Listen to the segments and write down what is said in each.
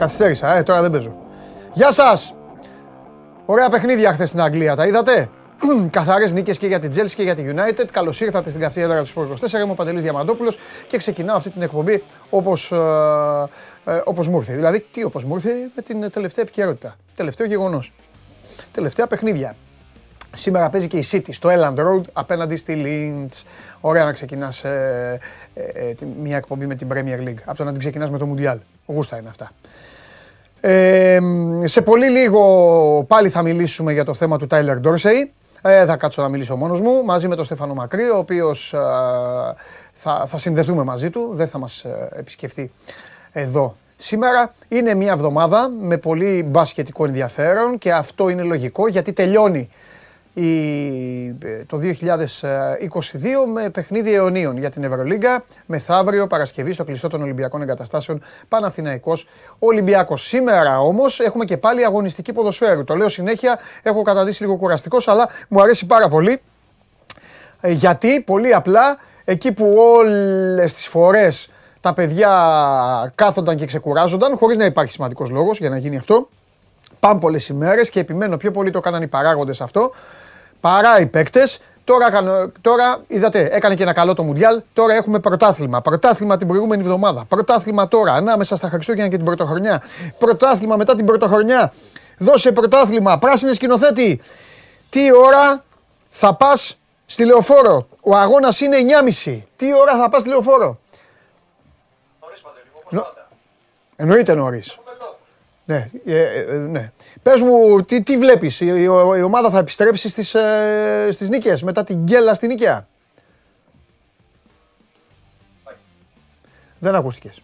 Ορίστε, καθυστέρησα, ε, τώρα δεν παίζω. Γεια σας! Ωραία παιχνίδια χθες στην Αγγλία, τα είδατε; Καθαρές νίκες και για την Chelsea και για την United. Καλώς ήρθατε στην καυτή έδρα του Sport 24. Είμαι ο Παντελής Διαμαντόπουλος και ξεκινάω αυτή την εκπομπή όπως ε, ε, όπως μου ήρθε. Δηλαδή, τι όπως μου ήρθε με την τελευταία επικαιρότητα. Τελευταίο γεγονός. Τελευταία παιχνίδια. Σήμερα παίζει και η City στο Elland Road απέναντι στη Lynch. Ωραία να ξεκινάς ε, ε, μια εκπομπή με την Premier League. Από το να την ξεκινάς με το Mundial. Γούστα είναι αυτά. Ε, σε πολύ λίγο πάλι θα μιλήσουμε για το θέμα του Tyler Dorsey. Ε, θα κάτσω να μιλήσω μόνος μου μαζί με τον Στέφανο Μακρύ, ο οποίος θα, θα συνδεθούμε μαζί του, δεν θα μας επισκεφτεί εδώ Σήμερα είναι μια εβδομάδα με πολύ μπασκετικό ενδιαφέρον και αυτό είναι λογικό γιατί τελειώνει το 2022 με παιχνίδι αιωνίων για την Ευρωλίγκα. Μεθαύριο Παρασκευή στο κλειστό των Ολυμπιακών Εγκαταστάσεων Παναθηναϊκός Ολυμπιακός. Σήμερα όμως έχουμε και πάλι αγωνιστική ποδοσφαίρου. Το λέω συνέχεια, έχω καταδείξει λίγο κουραστικός αλλά μου αρέσει πάρα πολύ. Ε, γιατί πολύ απλά εκεί που όλες τις φορές τα παιδιά κάθονταν και ξεκουράζονταν χωρίς να υπάρχει σημαντικός λόγος για να γίνει αυτό. Πάνε πολλές ημέρες και επιμένω πιο πολύ το έκαναν οι παράγοντες αυτό παρά οι παίκτες. Τώρα, τώρα, είδατε, έκανε και ένα καλό το Μουντιάλ. Τώρα έχουμε πρωτάθλημα. Πρωτάθλημα την προηγούμενη εβδομάδα. Πρωτάθλημα τώρα, ανάμεσα στα Χριστούγεννα και την Πρωτοχρονιά. Πρωτάθλημα μετά την Πρωτοχρονιά. Δώσε πρωτάθλημα. Πράσινη σκηνοθέτη. Τι ώρα θα πας στη λεωφόρο; Ο αγώνας είναι 9.30. Τι ώρα θα πας στη λεωφόρο; Εννοείται νωρίς. Ναι, ε, ε, ναι. Πες μου, τι, τι βλέπεις, η, η, η, ομάδα θα επιστρέψει στις, ε, στις νίκες μετά την γκέλα στην Νίκαια; Δεν ακούστηκες.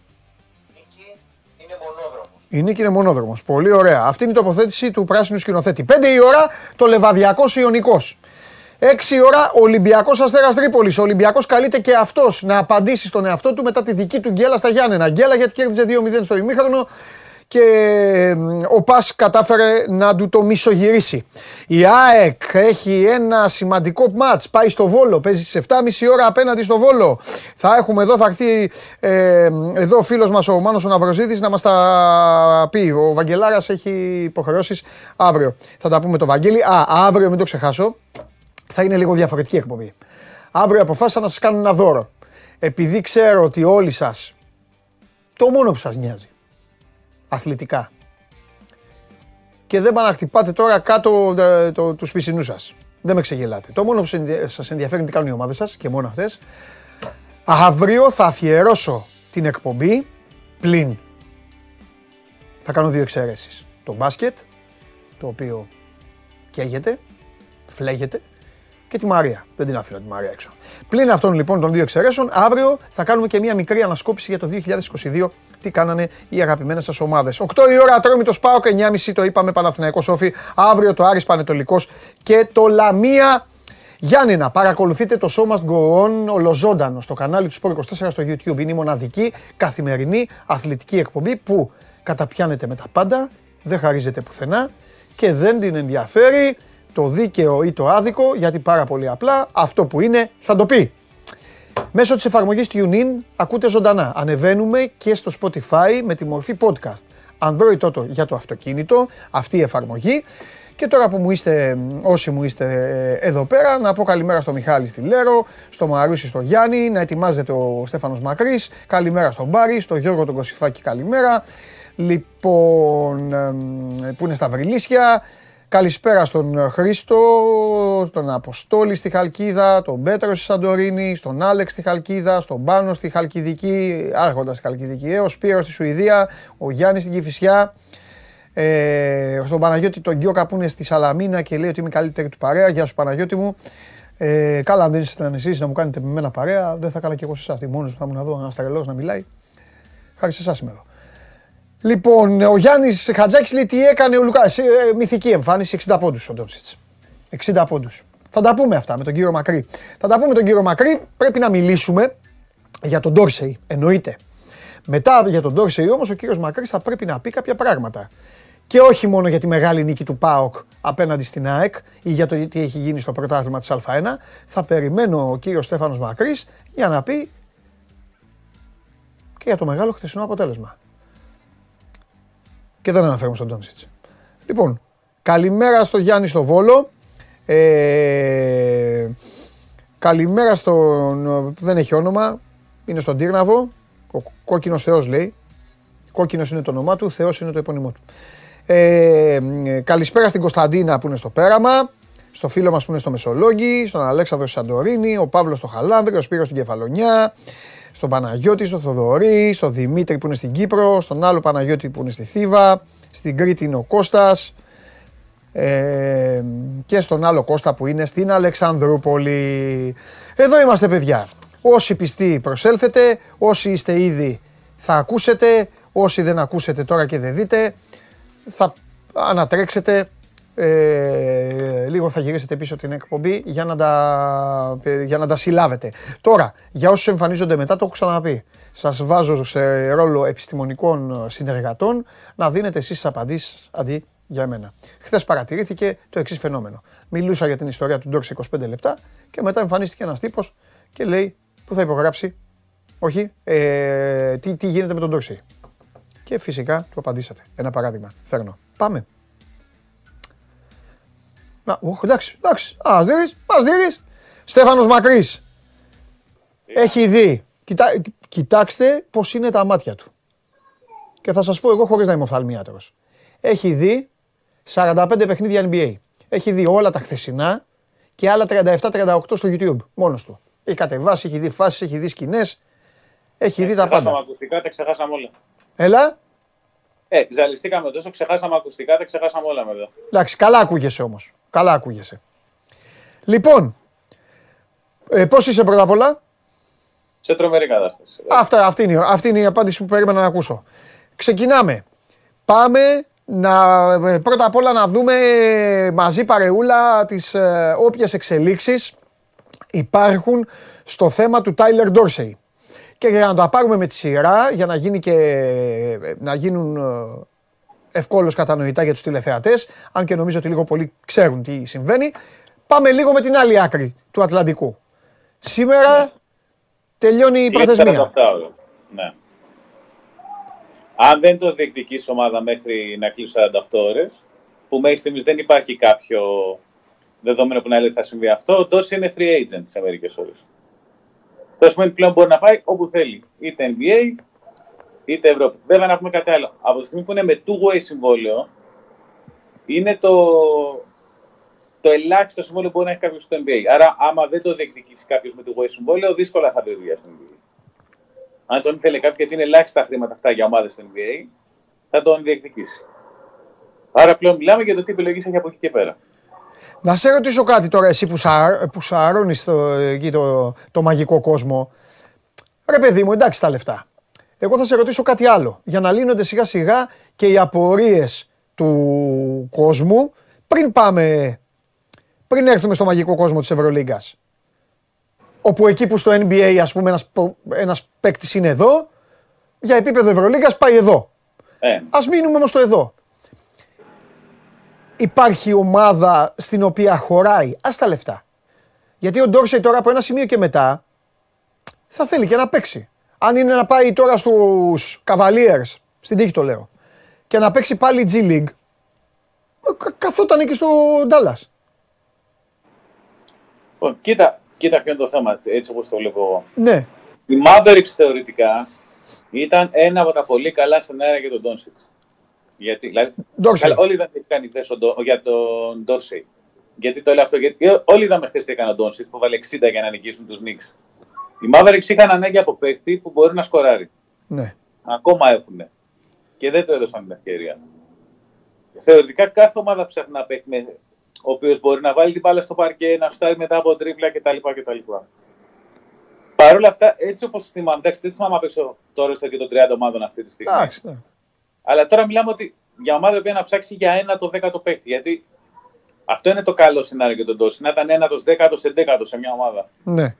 Νίκη είναι μονόδρομος. Η νίκη είναι μονόδρομος. Πολύ ωραία. Αυτή είναι η τοποθέτηση του πράσινου σκηνοθέτη. 5 η ώρα το Λεβαδιακός Ιωνικός. 6 η ώρα Ολυμπιακός Αστέρας Τρίπολης. Ο Ολυμπιακός καλείται και αυτός να απαντήσει στον εαυτό του μετά τη δική του γκέλα στα Γιάννενα. Γκέλα γιατί κέρδιζε 2-0 στο ημίχρονο και ο Πας κατάφερε να του το μισογυρίσει. Η ΑΕΚ έχει ένα σημαντικό μάτς, πάει στο Βόλο, παίζει στις 7.30 ώρα απέναντι στο Βόλο. Θα έχουμε εδώ, θα έρθει ε, εδώ ο φίλος μας ο Μάνος ο Ναυροζίδης να μας τα πει. Ο Βαγγελάρας έχει υποχρεώσεις αύριο. Θα τα πούμε το Βαγγέλη. Α, αύριο μην το ξεχάσω, θα είναι λίγο διαφορετική εκπομπή. Αύριο αποφάσισα να σας κάνω ένα δώρο. Επειδή ξέρω ότι όλοι σας, το μόνο που σας νοιάζει, αθλητικά. Και δεν πάνε να χτυπάτε τώρα κάτω ε, το, τους πισινούς σας. Δεν με ξεγελάτε. Το μόνο που σας ενδιαφέρει είναι τι κάνουν οι ομάδες σας και μόνο αυτές. Αύριο θα αφιερώσω την εκπομπή πλην. Θα κάνω δύο εξαιρέσεις. Το μπάσκετ, το οποίο καίγεται, φλέγεται και τη Μαρία. Δεν την άφηνα τη Μαρία έξω. Πλην αυτών λοιπόν των δύο εξαιρέσεων, αύριο θα κάνουμε και μια μικρή ανασκόπηση για το 2022 τι κάνανε οι αγαπημένες σας ομάδες. 8 η ώρα Ατρόμητος Πάοκ, 9.30 το είπαμε Παναθηναϊκός Σόφι. Αύριο το Άρης Πανετολικός και το Λαμία. Γιάννηνα, παρακολουθείτε το Show Must Go On ολοζώντανο στο κανάλι του Sport 24 στο YouTube. Είναι η μοναδική καθημερινή αθλητική εκπομπή που καταπιάνεται με τα πάντα, δεν χαρίζεται πουθενά και δεν την ενδιαφέρει το δίκαιο ή το άδικο, γιατί πάρα πολύ απλά αυτό που είναι θα το πει. Μέσω της εφαρμογής TuneIn ακούτε ζωντανά. Ανεβαίνουμε και στο Spotify με τη μορφή podcast. Android Auto για το αυτοκίνητο, αυτή η εφαρμογή. Και τώρα που μου είστε, όσοι μου είστε ε, εδώ πέρα, να πω καλημέρα στο Μιχάλη στη Λέρο, στο Μαρούσι στο Γιάννη, να ετοιμάζεται ο Στέφανος Μακρύς, καλημέρα στον Μπάρι, στο Γιώργο τον Κωσιφάκη καλημέρα, λοιπόν, που είναι στα Βρυλίσια, Καλησπέρα στον Χρήστο, τον Αποστόλη στη Χαλκίδα, τον Πέτρο στη Σαντορίνη, στον Άλεξ στη Χαλκίδα, στον Πάνο στη Χαλκιδική, άρχοντας στη Χαλκιδική, ε, ο Σπύρος στη Σουηδία, ο Γιάννης στην Κηφισιά, ε, στον Παναγιώτη τον Γκιόκα που είναι στη Σαλαμίνα και λέει ότι είμαι καλύτερη του παρέα. Γεια σου Παναγιώτη μου. Ε, καλά, αν δεν ήσασταν εσεί να μου κάνετε με μένα παρέα, δεν θα έκανα και εγώ σε εσάς. Μόνος που θα μου να δω ένας τρελός να μιλάει. Χάρη σε εσάς είμαι εδώ. Λοιπόν, ο Γιάννης Χατζάκης λέει τι έκανε ο Λουκά. Ε, μυθική εμφάνιση, 60 πόντους ο Ντόνσιτς. 60 πόντους. Θα τα πούμε αυτά με τον κύριο Μακρύ. Θα τα πούμε με τον κύριο Μακρύ. Πρέπει να μιλήσουμε για τον Ντόρσεϊ. Εννοείται. Μετά για τον Ντόρσεϊ όμως ο κύριος Μακρύ θα πρέπει να πει κάποια πράγματα. Και όχι μόνο για τη μεγάλη νίκη του ΠΑΟΚ απέναντι στην ΑΕΚ ή για το τι έχει γίνει στο πρωτάθλημα της Α1. Θα περιμένω ο κύριος Στέφανος Μακρύς για να πει και για το μεγάλο χθεσινό αποτέλεσμα. Και δεν αναφέρουμε στον Ντόνσιτ. Λοιπόν, καλημέρα στο Γιάννη στο Βόλο. Ε, καλημέρα στον. Δεν έχει όνομα. Είναι στον Τύρναβο. Ο κόκκινος Θεός λέει. Κόκκινος είναι το όνομά του, Θεός είναι το επώνυμό του. Ε, καλησπέρα στην Κωνσταντίνα που είναι στο πέραμα. Στο φίλο μας που είναι στο Μεσολόγγι, στον Αλέξανδρο Σαντορίνη, ο Παύλος στο Χαλάνδρη, ο Σπύρος στην Κεφαλονιά, στον Παναγιώτη, στον Θοδωρή, στον Δημήτρη που είναι στην Κύπρο, στον άλλο Παναγιώτη που είναι στη Θήβα, στην Κρήτη είναι ο Κώστας ε, και στον άλλο Κώστα που είναι στην Αλεξανδρούπολη. Εδώ είμαστε παιδιά. Όσοι πιστοί προσέλθετε, όσοι είστε ήδη θα ακούσετε, όσοι δεν ακούσετε τώρα και δεν δείτε, θα ανατρέξετε ε, λίγο θα γυρίσετε πίσω την εκπομπή για να, τα, για να τα συλλάβετε. Τώρα, για όσους εμφανίζονται μετά, το έχω ξαναπεί. Σας βάζω σε ρόλο επιστημονικών συνεργατών να δίνετε εσείς τις απαντήσεις αντί για μένα. Χθες παρατηρήθηκε το εξής φαινόμενο. Μιλούσα για την ιστορία του Ντόρση 25 λεπτά και μετά εμφανίστηκε ένας τύπος και λέει που θα υπογράψει; Όχι, ε, τι, τι γίνεται με τον Ντόρση. Και φυσικά του απαντήσατε. Ένα παράδειγμα. Φέρνω. Πάμε. Να, όχι, εντάξει, εντάξει. Α, δείρεις, μας δείρεις. Στέφανος Μακρύς. Έχει δει. κοιτάξτε πώς είναι τα μάτια του. Και θα σας πω εγώ χωρίς να είμαι οφθαλμίατρος. Έχει δει 45 παιχνίδια NBA. Έχει δει όλα τα χθεσινά και άλλα 37-38 στο YouTube. Μόνος του. Έχει κατεβάσει, έχει δει φάσεις, έχει δει σκηνές. Έχει δει τα πάντα. Ακουστικά, τα ξεχάσαμε όλα. Έλα. Ε, ζαλιστήκαμε τόσο, ξεχάσαμε ακουστικά, τα ξεχάσαμε όλα μετά. Εντάξει, καλά ακούγεσαι όμως. Καλά ακούγεσαι. Λοιπόν, ε, πώς είσαι πρώτα απ' όλα; Σε τρομερή κατάσταση. Αυτά, αυτή, είναι, αυτή είναι η απάντηση που περίμενα να ακούσω. Ξεκινάμε. Πάμε να, ε, πρώτα απ' όλα να δούμε μαζί παρεούλα τις ε, όποιες εξελίξεις υπάρχουν στο θέμα του Tyler Dorsey. Και για να τα πάρουμε με τη σειρά, για να, γίνει και, ε, να γίνουν ε, ευκόλως κατανοητά για τους τηλεθεατές, αν και νομίζω ότι λίγο πολύ ξέρουν τι συμβαίνει. Πάμε λίγο με την άλλη άκρη του Ατλαντικού. Σήμερα τελειώνει η προθεσμία. Ναι. Αν δεν το διεκδικήσει ομάδα μέχρι να κλείσει 48 ώρες, που μέχρι στιγμής δεν υπάρχει κάποιο δεδομένο που να λέει ότι θα συμβεί αυτό, ο Ντόρση είναι free agent σε μερικέ ώρες. Το σημαίνει πλέον μπορεί να πάει όπου θέλει. Είτε NBA, είτε Ευρώπη. Βέβαια να πούμε κάτι άλλο. Από τη στιγμή που είναι με two-way συμβόλαιο, είναι το, το ελάχιστο συμβόλαιο που μπορεί να έχει κάποιος στο NBA. Άρα, άμα δεν το διεκδικήσει κάποιος με two-way συμβόλαιο, δύσκολα θα βρει δουλειά στο NBA. Αν τον ήθελε κάποιος, γιατί είναι ελάχιστα χρήματα αυτά για ομάδες στο NBA, θα τον διεκδικήσει. Άρα πλέον μιλάμε για το τι επιλογή έχει από εκεί και πέρα. Να σε ρωτήσω κάτι τώρα, εσύ που, σα, που σαρώνεις το, εκεί το, το μαγικό κόσμο. Ρε παιδί μου, εντάξει τα λεφτά. Εγώ θα σε ρωτήσω κάτι άλλο, για να λύνονται σιγά σιγά και οι απορίες του κόσμου πριν πάμε, πριν έρθουμε στο μαγικό κόσμο της Ευρωλίγκας. Όπου εκεί που στο NBA ας πούμε ένας, ένας παίκτης είναι εδώ, για επίπεδο Ευρωλίγκας πάει εδώ. Ε. Ας μείνουμε όμως στο εδώ υπάρχει ομάδα στην οποία χωράει. Α τα λεφτά. Γιατί ο Ντόρσεϊ τώρα από ένα σημείο και μετά θα θέλει και να παίξει. Αν είναι να πάει τώρα στους Cavaliers, στην τύχη το λέω, και να παίξει πάλι G League, καθόταν και στο Dallas. Λοιπόν, κοίτα, κοίτα ποιο είναι το θέμα, έτσι όπως το βλέπω. Ναι. Η Mavericks θεωρητικά ήταν ένα από τα πολύ καλά σενάρια για τον Ντόνσιτς. Γιατί, δηλαδή, καλά, όλοι δεν είχαν κάνει για τον Ντόρσεϊ. Γιατί το λέω αυτό, γιατί όλοι είδαμε χθες τι έκανε ο Ντόρσεϊ που βάλε 60 για να νικήσουν τους Νίξ. Οι Mavericks είχαν ανάγκη από παίκτη που μπορεί να σκοράρει. Ναι. Ακόμα έχουν. Και δεν το έδωσαν την ευκαιρία. Θεωρητικά κάθε ομάδα ψάχνει να παίξει ο οποίος μπορεί να βάλει την μπάλα στο παρκέ, να φτάσει μετά από τρίπλα κτλ. κτλ. Παρ' όλα αυτά, έτσι όπως θυμάμαι, εντάξει, δεν θυμάμαι απ' έξω τώρα στο και των 30 ομάδων αυτή τη στιγμή. Εντάξει, ναι. Αλλά τώρα μιλάμε ότι για ομάδα που να ψάξει για ένα το δέκατο παίκτη. Γιατί αυτό είναι το καλό σενάριο για τον Τόση. Να ήταν ένα το δέκατο εντέκατο σε μια ομάδα. Ναι.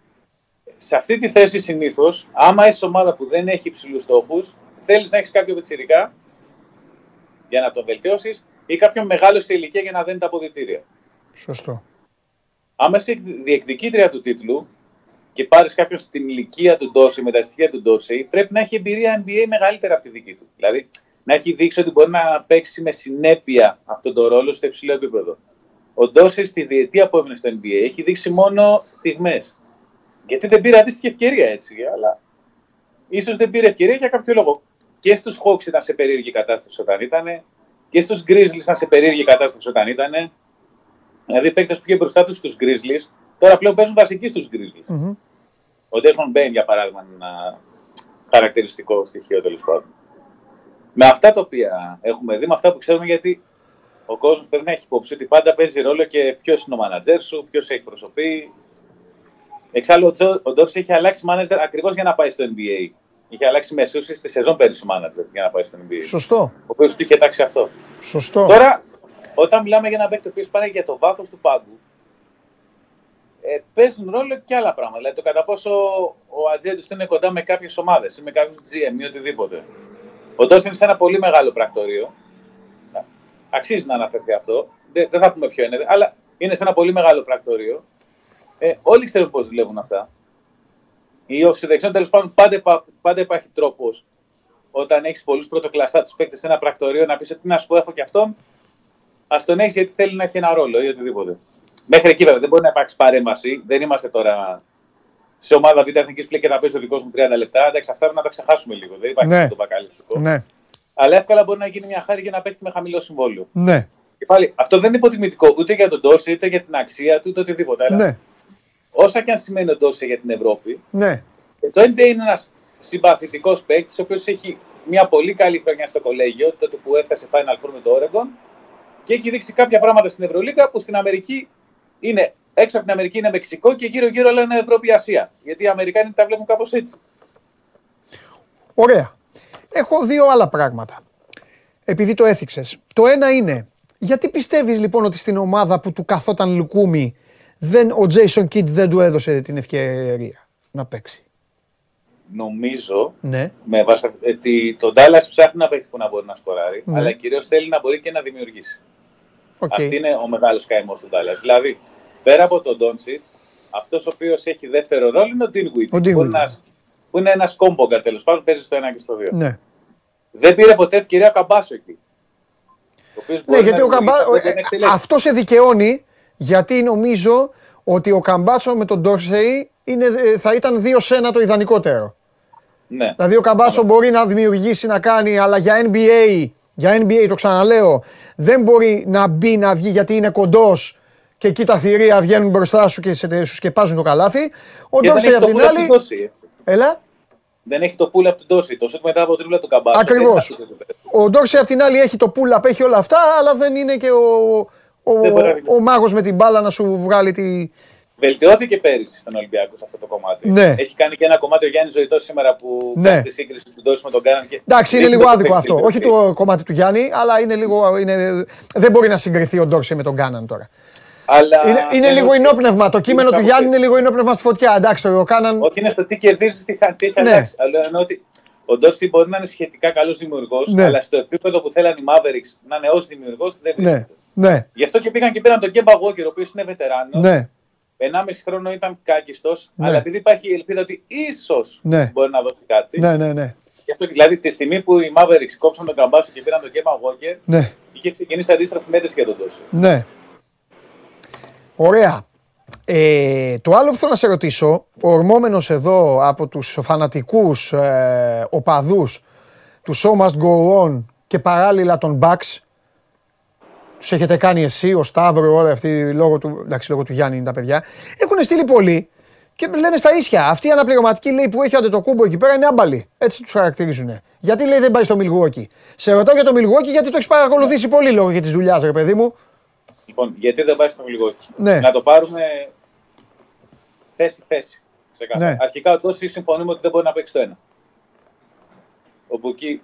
Σε αυτή τη θέση συνήθως, άμα είσαι ομάδα που δεν έχει υψηλούς στόχους, θέλεις να έχεις κάποιο πιτσυρικά για να τον βελτιώσεις ή κάποιον μεγάλο σε ηλικία για να δένει τα αποδητήρια. Σωστό. Άμα είσαι διεκδικήτρια του τίτλου και πάρεις κάποιον στην ηλικία του Ντόση, με τα στοιχεία του Ντόση, πρέπει να έχει εμπειρία NBA μεγαλύτερα από τη δική του. Δηλαδή, να έχει δείξει ότι μπορεί να παίξει με συνέπεια αυτόν τον ρόλο στο υψηλό επίπεδο. Ο Ντόσερ στη διετία που έμεινε στο NBA έχει δείξει μόνο στιγμές. Γιατί δεν πήρε αντίστοιχη ευκαιρία έτσι, αλλά ίσως δεν πήρε ευκαιρία για κάποιο λόγο. Και στους Hawks ήταν σε περίεργη κατάσταση όταν ήταν, και στους Grizzlies ήταν σε περίεργη κατάσταση όταν ήταν. Δηλαδή, οι παίκτες που είχε μπροστά τους στους Grizzlies, τώρα πλέον παίζουν βασικοί στους Grizzlies. Μμμ. Ο Desmond Bain, για παράδειγμα, είναι ένα χαρακτηριστικό στοιχείο τέλος πάντων. Με αυτά τα οποία έχουμε δει, με αυτά που ξέρουμε, γιατί ο κόσμος πρέπει να έχει υπόψη ότι πάντα παίζει ρόλο και ποιος είναι ο μάνατζέρ σου, ποιος σε εκπροσωπεί. Εξάλλου, ο Τζο- ο Ντόρση έχει αλλάξει μάνατζερ ακριβώς για να πάει στο NBA. Είχε αλλάξει μεσούση στη σεζόν πέρυσι μάνατζερ για να πάει στο NBA. Σωστό. Ο οποίος του είχε τάξει αυτό. Σωστό. Τώρα, όταν μιλάμε για ένα παίκτη ο οποίος πάνε για το βάθος του πάγκου, ε, παίζουν ρόλο και άλλα πράγματα. Δηλαδή το κατά πόσο ο ατζέντη του είναι κοντά με κάποιες ομάδες ή με κάποιον GM ή οτιδήποτε. Ο Τόση είναι σε ένα πολύ μεγάλο πρακτορείο. Αξίζει να αναφερθεί αυτό. Δεν, δεν θα πούμε ποιο είναι, αλλά είναι σε ένα πολύ μεγάλο πρακτορείο. Ε, όλοι ξέρουν πώς δουλεύουν αυτά. Ή ω συνδεξιών τέλος πάντων πάντα, υπά- πάντα υπάρχει τρόπος όταν έχεις πολλούς πρωτοκλασσά τους παίκτες σε ένα πρακτορείο να πεις ότι να σου πω, έχω και αυτόν. Α τον έχεις γιατί θέλει να έχει ένα ρόλο ή οτιδήποτε. Μέχρι εκεί βέβαια δεν μπορεί να υπάρξει παρέμβαση. Δεν είμαστε τώρα σε ομάδα Β' Εθνικής Πλή και να παίζει το δικός μου 30 λεπτά. Εντάξει, αυτά να τα ξεχάσουμε λίγο. Δεν υπάρχει Ναι. ναι. το μπακαλιστικό. Ναι. Αλλά εύκολα μπορεί να γίνει μια χάρη για να παίξει με χαμηλό συμβόλαιο. Ναι. Και πάλι αυτό δεν είναι υποτιμητικό ούτε για τον Τόση, ούτε για την αξία του, ούτε οτιδήποτε. Αλλά Ναι. Όσα και αν σημαίνει ο Τόση για την Ευρώπη, Ναι. ε, το NBA είναι ένας συμπαθητικός παίκτης, ο οποίος έχει μια πολύ καλή χρονιά στο κολέγιο, τότε που έφτασε Final Four με το Oregon και έχει δείξει κάποια πράγματα στην Ευρωλίγα που στην Αμερική είναι. Έξω από την Αμερική είναι Μεξικό και γύρω-γύρω λένε Ευρώπη-Ασία. Γιατί οι Αμερικάνοι τα βλέπουν κάπως έτσι. Ωραία. Έχω δύο άλλα πράγματα. Επειδή το έθιξες. Το ένα είναι, γιατί πιστεύεις λοιπόν ότι στην ομάδα που του καθόταν λουκούμι δεν, ο Jason Kidd δεν του έδωσε την ευκαιρία να παίξει. Νομίζω Ναι. με βάση ότι το Dallas ψάχνει να παίξει που να μπορεί να σκοράρει, Ναι. αλλά κυρίως θέλει να μπορεί και να δημιουργήσει. Οκ. Αυτή είναι ο μεγάλος καημός του Dallas. Δηλαδή, πέρα από τον Ντόντσιτς, αυτός ο οποίος έχει δεύτερο ρόλο είναι ο Dinwiddie. Ο Που είναι Dinwiddie. ένας- που είναι ένας κόμπογκα τέλος πάντων, παίζει στο 1 και στο 2. Ναι. Δεν πήρε ποτέ ευκαιρία ο Καμπάσο εκεί. Ο οποίος Ναι, μπορεί γιατί να ο Καμπά... δημιουργήσει, ε, δεν εκτελέσει. αυτός σε δικαιώνει, γιατί νομίζω ότι ο Καμπάτσο με τον Ντόρσεϊ είναι, ε, θα ήταν 2-1 το ιδανικότερο. Ναι. Δηλαδή ο Καμπάτσο μπορεί να δημιουργήσει, να κάνει, αλλά για NBA, για NBA το ξαναλέω, δεν μπορεί να μπει, να βγει γιατί είναι κοντός και εκεί τα θηρία βγαίνουν μπροστά σου και σε- σου σκεπάζουν το καλάθι. Ο Και δεν Ντόρσεϊ έχει απ' το την pull-up του άλλη. Ντόρση. Έλα. Δεν έχει το pull-up του Ντόρση. Το σουτ μετά από τρίβλα του Καμπάσο. Ακριβώς. δεν είναι αυτό το Ο Ντόρσεϊ απ' την άλλη έχει το pull-up, έχει όλα αυτά, αλλά δεν είναι και ο, ο, Δεν μπορεί να ο, μάγος με την μπάλα να σου βγάλει τη. Βελτιώθηκε πέρυσι στον Ολυμπιακό σε αυτό το κομμάτι. Ναι. Έχει κάνει και ένα κομμάτι ο Γιάννης Ζωητός σήμερα που Ναι. κάνει τη σύγκριση του Ντόρση με τον Κάναν. Και... Εντάξει, είναι δείχνει λίγο το άδικο παίκτη αυτό. είναι Όχι το κομμάτι του Γιάννη, αλλά είναι λίγο. Είναι, δεν μπορεί να συγκριθεί ο Ντόρσεϊ με τον Κάναν τώρα. Αλλά Είναι, είναι θέλω- λίγο ενόπνευμα. Το κείμενο του κάπου Γιάννη έτσι. είναι λίγο ενόπνευμα στη φωτιά. Εντάξει, ο Κάναν. Όχι, είναι στο τι κερδίζεις, τι, χα- τι έχει Ναι. αλλάξει. Αλλά εννοώ ότι ο Ντόρση μπορεί να είναι σχετικά καλός δημιουργός, Ναι. αλλά στο επίπεδο που θέλαν οι Mavericks να είναι ως δημιουργός δεν Ναι, βρίσκεται. Ναι, Γι' αυτό και πήγαν και πήραν τον Κέμπα Walker, ο οποίος είναι βετεράνος. ναι. 1,5 χρόνο ήταν κάκιστος, Ναι. αλλά επειδή υπάρχει η ελπίδα ότι ίσως Ναι. μπορεί να δώσει κάτι. Ναι, ναι, ναι. Γι' αυτό δηλαδή τη στιγμή που οι Mavericks κόψαν τον Καμπάσο και πήραν τον Κέμπα Walker, ναι. είχε ξεκινήσει αντίστροφη μέτρηση για τον Ντόρση. Ναι. Ωραία. Ε, το άλλο που θέλω να σε ρωτήσω, ορμόμενος εδώ από τους φανατικούς ε, οπαδούς του Show Must Go On και παράλληλα των Bucks, τους έχετε κάνει εσύ, ο Σταύρο, όλοι αυτοί, λόγω του, εντάξει, λόγω του Γιάννη είναι τα παιδιά, έχουν στείλει πολύ και λένε στα ίσια. Αυτή η αναπληρωματική λέει που έχει το κούμπο εκεί πέρα είναι άμπαλη. Έτσι τους χαρακτηρίζουν. Γιατί λέει δεν πάει στο Μιλγουόκι. Σε ρωτάω για το Μιλγουόκι γιατί το έχεις παρακολουθήσει πολύ λόγω για της δουλειάς, ρε παιδί μου. Λοιπόν, γιατί δεν πάει στο Μιλγόκι. Ναι. Να το πάρουμε θέση-θέση. ξεκάθαρα. Ναι. Αρχικά ο Τόση συμφωνούμε ότι δεν μπορεί να παίξει το ένα. Όπου εκεί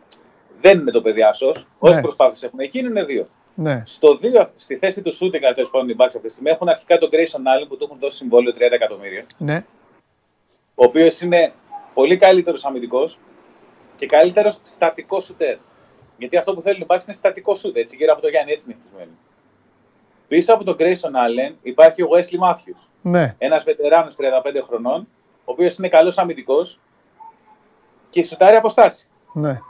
δεν είναι το παιδί άσος. Όσες Ναι. προσπάθειες έχουν εκείνοι είναι δύο. Ναι. Στο δύο, στη θέση του shooting, τέλος πάντων, οι Bucks αυτή τη στιγμή έχουν αρχικά τον Grayson Allen που του έχουν δώσει συμβόλαιο 30 εκατομμύρια. Ναι. Ο οποίος είναι πολύ καλύτερος αμυντικός και καλύτερος στατικός σουτέρ. Γιατί αυτό που θέλουν οι Bucks είναι στατικό σουτ, έτσι, γύρω από το Γιάννη, έτσι είναι χτισμένοι. Πίσω από τον Grayson Allen υπάρχει ο Wesley Matthews. Ναι. Ένας βετεράνος 35 χρονών, ο οποίος είναι καλός αμυντικός και σουτάρει αποστάσεις. Ναι.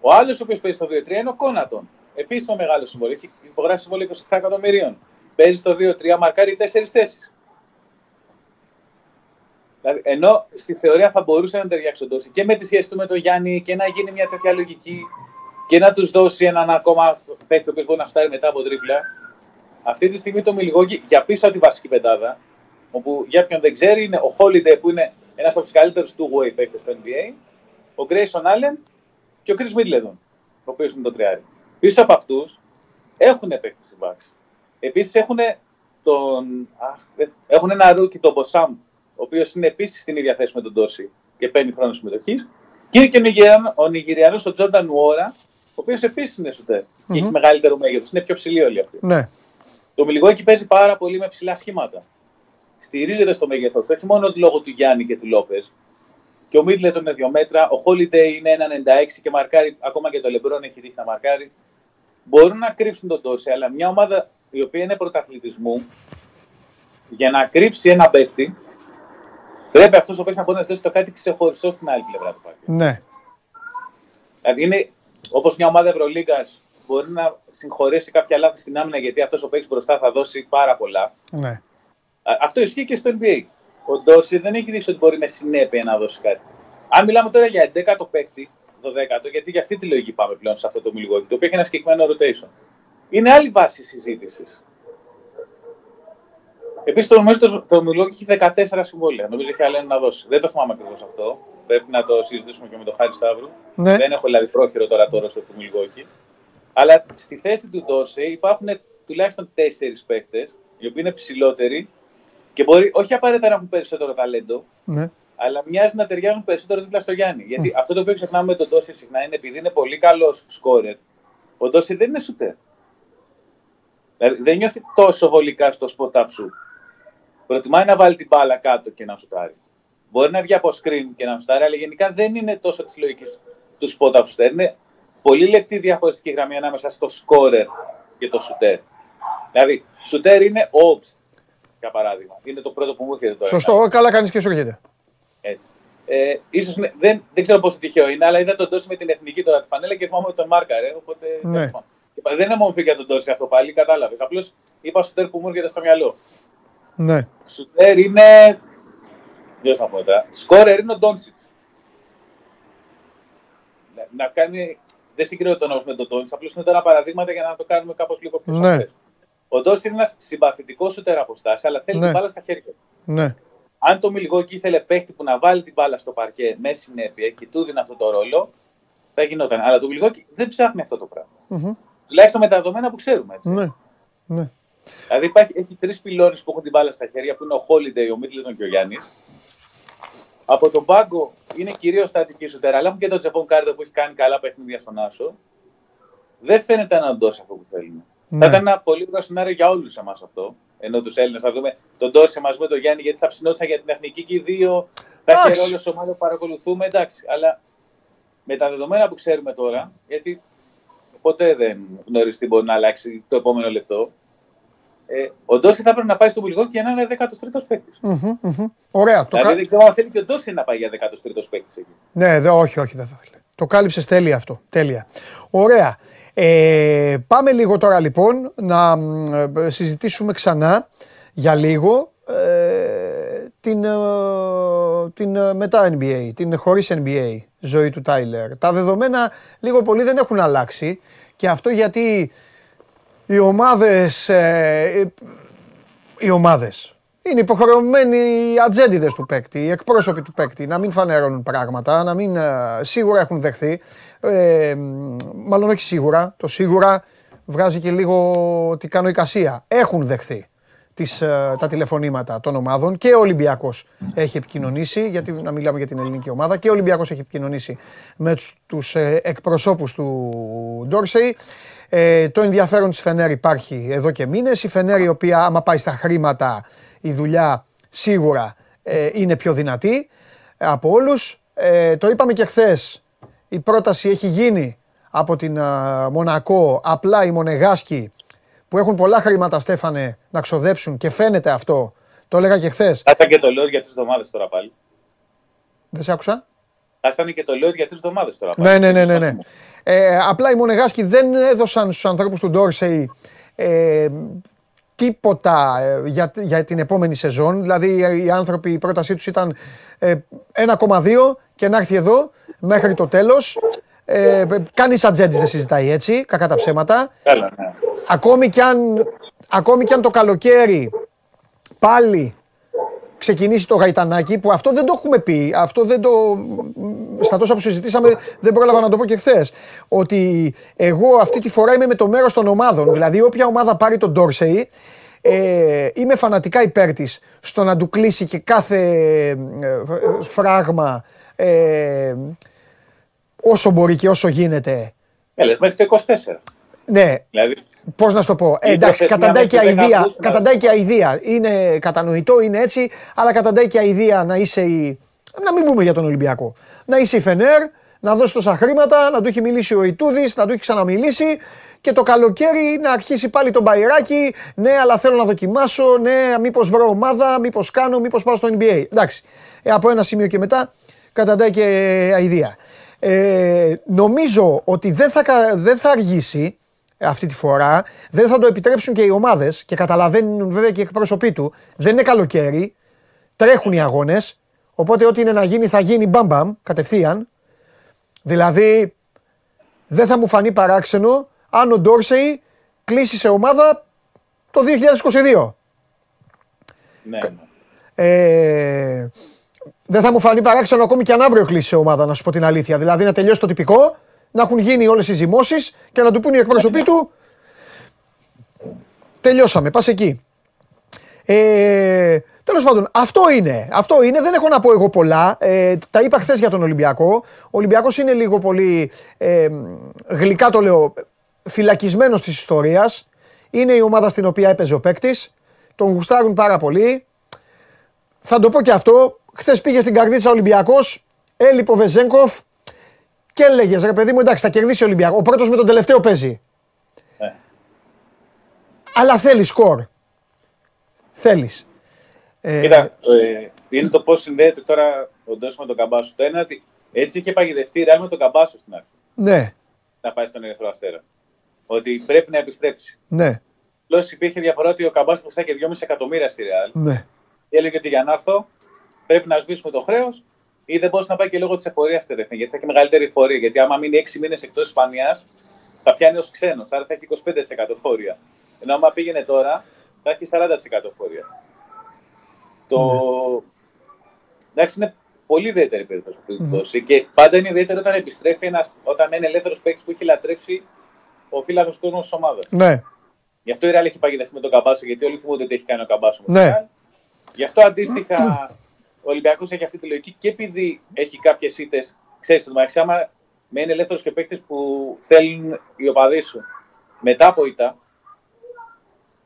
Ο άλλος ο οποίος παίζει στο 2-3 είναι ο Κόνατον. Επίσης το μεγάλο συμβόλαιο. Έχει υπογράψει συμβόλαιο 27 εκατομμυρίων. Παίζει στο 2-3, μαρκάρει 4 θέσεις. Δηλαδή, ενώ στη θεωρία θα μπορούσε να ταιριάξει ο Ντόρση και με τη σχέση του με τον Γιάννη και να γίνει μια τέτοια λογική και να τους δώσει έναν ακόμα παίκτη που μπορεί να φτάσει μετά από τρίπλα. Αυτή τη στιγμή το Μιλγόκι για πίσω από τη βασική πεντάδα, όπου για ποιον δεν ξέρει είναι ο Holiday που είναι ένας από τους καλύτερους του way παίκτες στο NBA, ο Grayson Allen και ο Chris Middleton, ο οποίος είναι το τριάρι. Πίσω από αυτούς έχουν παίκτες οι Bucks. Επίσης έχουν, τον, έχουν ένα rookie, τον Beauchamp, ο οποίος είναι επίσης στην ίδια θέση με τον Ντόρσεϊ και παίρνει χρόνο συμμετοχής. Και είναι και ο Νιγηριανός, ο Τζόρνταν Νουόρα, ο οποίος επίσης είναι σουτέρ. Mm-hmm. Και έχει μεγαλύτερο μέγεθος. Είναι πιο ψηλοί όλοι αυτοί. Ναι. Το Μιλγουόκι παίζει πάρα πολύ με ψηλά σχήματα. Στηρίζεται στο μέγεθος όχι μόνο λόγω του Γιάννη και του Λόπες. Και ο Μίτλετον είναι 2 μέτρα, ο Χόλιντεϊ είναι 1,96 και μαρκάρει, ακόμα και το Λεμπρόν έχει δείχνει να μαρκάρει. Μπορούν να κρύψουν τον Τόρση, αλλά μια ομάδα η οποία είναι πρωταθλητισμού, για να κρύψει ένα παίχτη, πρέπει αυτός ο παίχτης να μπορεί να δώσει το κάτι ξεχωριστό στην άλλη πλευρά του πάρκου. Ναι. Δηλαδή είναι όπως μια ομάδα Ευρωλίγκας μπορεί να συγχωρέσει κάποια λάθη στην άμυνα γιατί αυτός ο παίχτης μπροστά θα δώσει πάρα πολλά. Ναι. Αυτό ισχύει και στο NBA. Ο Ντόρση δεν έχει δείξει ότι μπορεί με συνέπεια να δώσει κάτι. Αν μιλάμε τώρα για 11ο παίκτη, 12ο, γιατί για αυτή τη λογική πάμε πλέον σε αυτό το Μιλγόκι, το οποίο έχει ένα συγκεκριμένο rotation. Είναι άλλη βάση συζήτησης. Επίσης, το, νομίζω το, το Μιλγόκι έχει 14 συμβόλαια. Νομίζω έχει άλλα να δώσει. Δεν το θυμάμαι ακριβώς αυτό. Πρέπει να το συζητήσουμε και με τον Χάρη Σταύρου. Ναι. Δεν έχω δηλαδή πρόχειρο τώρα το ρόλο του Μιλγόκι. Αλλά στη θέση του Ντόρση υπάρχουν τουλάχιστον τέσσερις παίκτες, οι οποίοι είναι ψηλότεροι και μπορεί όχι απαραίτητα να έχουν περισσότερο ταλέντο, ναι. Αλλά μοιάζει να ταιριάζουν περισσότερο δίπλα στο Γιάννη. Γιατί mm. αυτό το οποίο ξεχνάμε με τον Ντόση συχνά είναι επειδή είναι πολύ καλός σκόρερ. Ο Ντόση δεν είναι σουτέρ. Δηλαδή δεν νιώθει τόσο βολικά στο spot up σου. Προτιμάει να βάλει την μπάλα κάτω και να σουτάρει. Μπορεί να βγει από screen και να σουτάρει, αλλά γενικά δεν είναι τόσο της λογικής του spot up shooter. Είναι πολύ λεπτή διαφορετική γραμμή ανάμεσα στο scorer και το shooter. Δηλαδή, shooter είναι obst για παράδειγμα. Είναι το πρώτο που μου έρχεται τώρα. Σωστό, καλά κάνεις και σου έρχεται. Έτσι. Ε, ίσως, δεν, δεν ξέρω πόσο τυχαίο είναι, αλλά είδα τον Τόση με την εθνική τώρα της φανέλα και θυμάμαι ότι τον μάρκαρε. Οπότε ναι. δεν είναι μόνο για τον Τόση αυτό πάλι, κατάλαβες. Απλώς είπα σουτέρ που μου έρχεται στο μυαλό. Ναι. Σουτέρ είναι. Δεν θα πω τώρα. Σκόρερ είναι ο Ντόνσιτς. Να, να κάνει. Δεν συγκρίνω τον με τον Ντόνσιτ, απλώς είναι τώρα παραδείγματα για να το κάνουμε κάπως λίγο πιο ναι. Ο Ντόρση είναι ένας συμπαθητικός σου τεραποστάσιο, αλλά θέλει ναι. την μπάλα στα χέρια του. Ναι. Αν το Μιλγόκι ήθελε παίχτη που να βάλει την μπάλα στο παρκέ με συνέπεια και του δίνει αυτό το ρόλο, θα γινόταν. Αλλά το Μιλγόκι δεν ψάχνει αυτό το πράγμα. Mm-hmm. Τουλάχιστον με τα δεδομένα που ξέρουμε. Έτσι. Ναι. ναι. Δηλαδή υπάρχει, έχει τρεις πυλώνες που έχουν την μπάλα στα χέρια, που είναι ο Holiday, ο Μίτλετον και ο Γιάννης. Από τον πάγκο είναι κυρίως στατική σου αλλά έχουν και τον Τζεπόν Κάρτερ που έχει κάνει καλά παιχνίδια στον Άσο. Δεν φαίνεται να ντώσει αυτό που θέλουμε. Ναι. Θα ήταν ένα πολύ ωραίο σενάριο για όλους εμάς αυτό. Ενώ τους Έλληνες θα δούμε τον Τόρση μαζί με τον Γιάννη, γιατί θα ψινόντουσαν για την εθνική και οι δύο. Θα έχει ρόλο σε ομάδα που παρακολουθούμε, εντάξει. Αλλά με τα δεδομένα που ξέρουμε τώρα, γιατί ποτέ δεν γνωρίζει τι μπορεί να αλλάξει το επόμενο λεπτό. Ε, ο Ντόση θα πρέπει να πάει στο Βουλγό και να είναι 13ο παίκτης. Mm-hmm, mm-hmm. Ωραία. Δηλαδή το... δεν ξέρω αν θέλει και ο Ντόση να πάει για 13ο παίκτης εκεί. Ναι, δε, όχι, όχι, δεν θα θέλει. Το κάλυψες τέλεια αυτό. Τέλεια. Ωραία. Ε, πάμε λίγο τώρα λοιπόν να ε, συζητήσουμε ξανά για λίγο ε, την, ε, την ε, μετά NBA, την χωρίς NBA ζωή του Τάιλερ. Τα δεδομένα λίγο πολύ δεν έχουν αλλάξει και αυτό γιατί οι ομάδες, οι ομάδες είναι υποχρεωμένοι οι ατζέντιδες του παίκτη, οι εκπρόσωποι του παίκτη να μην φανερώνουν πράγματα, να μην σίγουρα έχουν δεχθεί. Ε, μάλλον όχι σίγουρα. Το σίγουρα βγάζει και λίγο τι κάνω η κασία. Έχουν δεχθεί τις, ε, τα τηλεφωνήματα των ομάδων και ο Ολυμπιακός έχει επικοινωνήσει, γιατί να μιλάμε για την ελληνική ομάδα, και ο Ολυμπιακός έχει επικοινωνήσει με τους, τους ε, εκπροσώπους του Ντόρσεϊ. Ε, το ενδιαφέρον της Φενέρ υπάρχει εδώ και μήνες. Η Φενέρ η οποία άμα πάει στα χρήματα η δουλειά σίγουρα ε, είναι πιο δυνατή από όλους. Ε, το είπαμε και χθες. Η πρόταση έχει γίνει από την Μονακό. Απλά οι Μονεγάσκοι που έχουν πολλά χρήματα, Στέφανε, να ξοδέψουν και φαίνεται αυτό. Το έλεγα και χθες. Θα και το λέω για τι εβδομάδες τώρα πάλι. Δεν σε άκουσα; Χάσανε και το λέω για τρεις εβδομάδες τώρα. Ναι, ναι, ναι, ναι, ναι. Ε, απλά οι Μονεγάσκοι δεν έδωσαν στους ανθρώπους του Ντόρσεϊ ε, τίποτα ε, για, για την επόμενη σεζόν. Δηλαδή οι άνθρωποι, η πρότασή τους ήταν ε, 1,2 και να έρθει εδώ μέχρι το τέλος. Ε, κανείς ατζέντης δεν συζητάει έτσι, κακά τα ψέματα. Καλά, ναι. Ακόμη κι αν, ακόμη κι αν το καλοκαίρι πάλι ξεκινήσει το γαϊτανάκι, που αυτό δεν το έχουμε πει, αυτό δεν το, στα τόσα που συζητήσαμε δεν πρόλαβα να το πω και χθες. Ότι εγώ αυτή τη φορά είμαι με το μέρος των ομάδων, δηλαδή όποια ομάδα πάρει τον Ντόρσεϊ, ε, είμαι φανατικά υπέρ της στο να του κλείσει και κάθε ε, φράγμα ε, όσο μπορεί και όσο γίνεται. Έλες, μέχρι το 24. Ναι, Δηλαδή, Πώς να σου το πω. Ε, Η εντάξει, προθεσμία καταντάει και μέχρι το αηδία. Αυγούστου, Καταντάει και αηδία. Είναι κατανοητό, είναι έτσι, αλλά καταντάει και αηδία να είσαι η. Να μην πούμε για τον Ολυμπιακό. Να είσαι η Φενέρ, να δώσει τόσα χρήματα, να του έχει μιλήσει ο Ιτούδης, να του έχει ξαναμιλήσει και το καλοκαίρι να αρχίσει πάλι τον μπαϊράκι. Ναι, αλλά θέλω να δοκιμάσω. Ναι, μήπως βρω ομάδα, μήπως κάνω, μήπως πάω στο NBA. Εντάξει. Ε, από ένα σημείο και μετά καταντάει και αηδία. Ε, νομίζω ότι δεν θα, κα- δεν θα αργήσει αυτή τη φορά. Δεν θα το επιτρέψουν και οι ομάδες και καταλαβαίνουν βέβαια και οι εκπρόσωποι του. Δεν είναι καλοκαίρι. Τρέχουν οι αγώνες. Οπότε ό,τι είναι να γίνει θα γίνει μπαμπαμ κατευθείαν. Δηλαδή δεν θα μου φανεί παράξενο αν ο Ντόρσεϊ κλείσει σε ομάδα το 2022. ναι, ναι. Ε, δεν θα μου φανεί παράξενο ακόμη και αν αύριο κλείσει σε ομάδα, να σου πω την αλήθεια. Δηλαδή να τελειώσει το τυπικό, να έχουν γίνει όλες οι ζυμώσεις και να του πούν οι εκπρόσωποι του. Τελειώσαμε, πας εκεί. Ε, Τέλος πάντων, αυτό είναι. Αυτό είναι. Δεν έχω να πω εγώ πολλά. Ε, τα είπα χθες για τον Ολυμπιακό. Ο Ολυμπιακός είναι λίγο πολύ. Ε, γλυκά το λέω. Φυλακισμένος της ιστορίας. Είναι η ομάδα στην οποία έπαιζε ο παίκτης. Τον γουστάρουν πάρα πολύ. Θα το πω και αυτό. Χθες πήγε στην καρδίτσα Ολυμπιακός. Έλειπε ο Βεζέγκοφ. Και έλεγες ρε παιδί μου, εντάξει, θα κερδίσει ο Ολυμπιακός. Ο πρώτος με τον τελευταίο παίζει. Ε. Αλλά θέλεις σκορ. Θέλεις. Ε, Κοίτα, ε, είναι το πώς συνδέεται τώρα ο Ντός με τον Καμπάσο. Το ένα είναι ότι έτσι είχε παγιδευτεί η Real με τον Καμπάσο στην αρχή. Ναι, Να πάει στον Ερυθρό Αστέρα. Ότι πρέπει να επιστρέψει. ναι, Απλώς υπήρχε διαφορά ότι ο Καμπάσος χρωστάει και 2,5 εκατομμύρια στη Real. ναι. Και έλεγε ότι για να έρθω πρέπει να σβήσουμε το χρέος ή δεν μπορούσε να πάει και λόγω της εφορίας κατευθείαν. Γιατί θα έχει μεγαλύτερη εφορία. Γιατί άμα μείνει 6 μήνες εκτός Ισπανίας, θα πιάνει ως ξένος. Άρα θα έχει 25% φόρια. Ενώ άμα πήγαινε τώρα, θα έχει 40% φόρια. Το. Εντάξει, είναι πολύ ιδιαίτερη η περίπτωση που του δώσει. Και πάντα είναι ιδιαίτερο όταν επιστρέφει ένας, όταν είναι ελεύθερος παίκτης που έχει λατρέψει ο φύλακο κόσμος της ομάδας. ναι. Γι' αυτό η Real έχει παγιδευτεί με τον Καμπάσο, γιατί όλοι θυμούνται τι έχει κάνει ο Καμπάσο με Ναι. τη Real. Γι' αυτό αντίστοιχα ο Ολυμπιακός έχει αυτή τη λογική και επειδή έχει κάποιες ήττες, ξέρεις, το μεταξύ, άμα μένει ελεύθερος και παίκτε που θέλουν οι οπαδοί σου μετά από ήττα,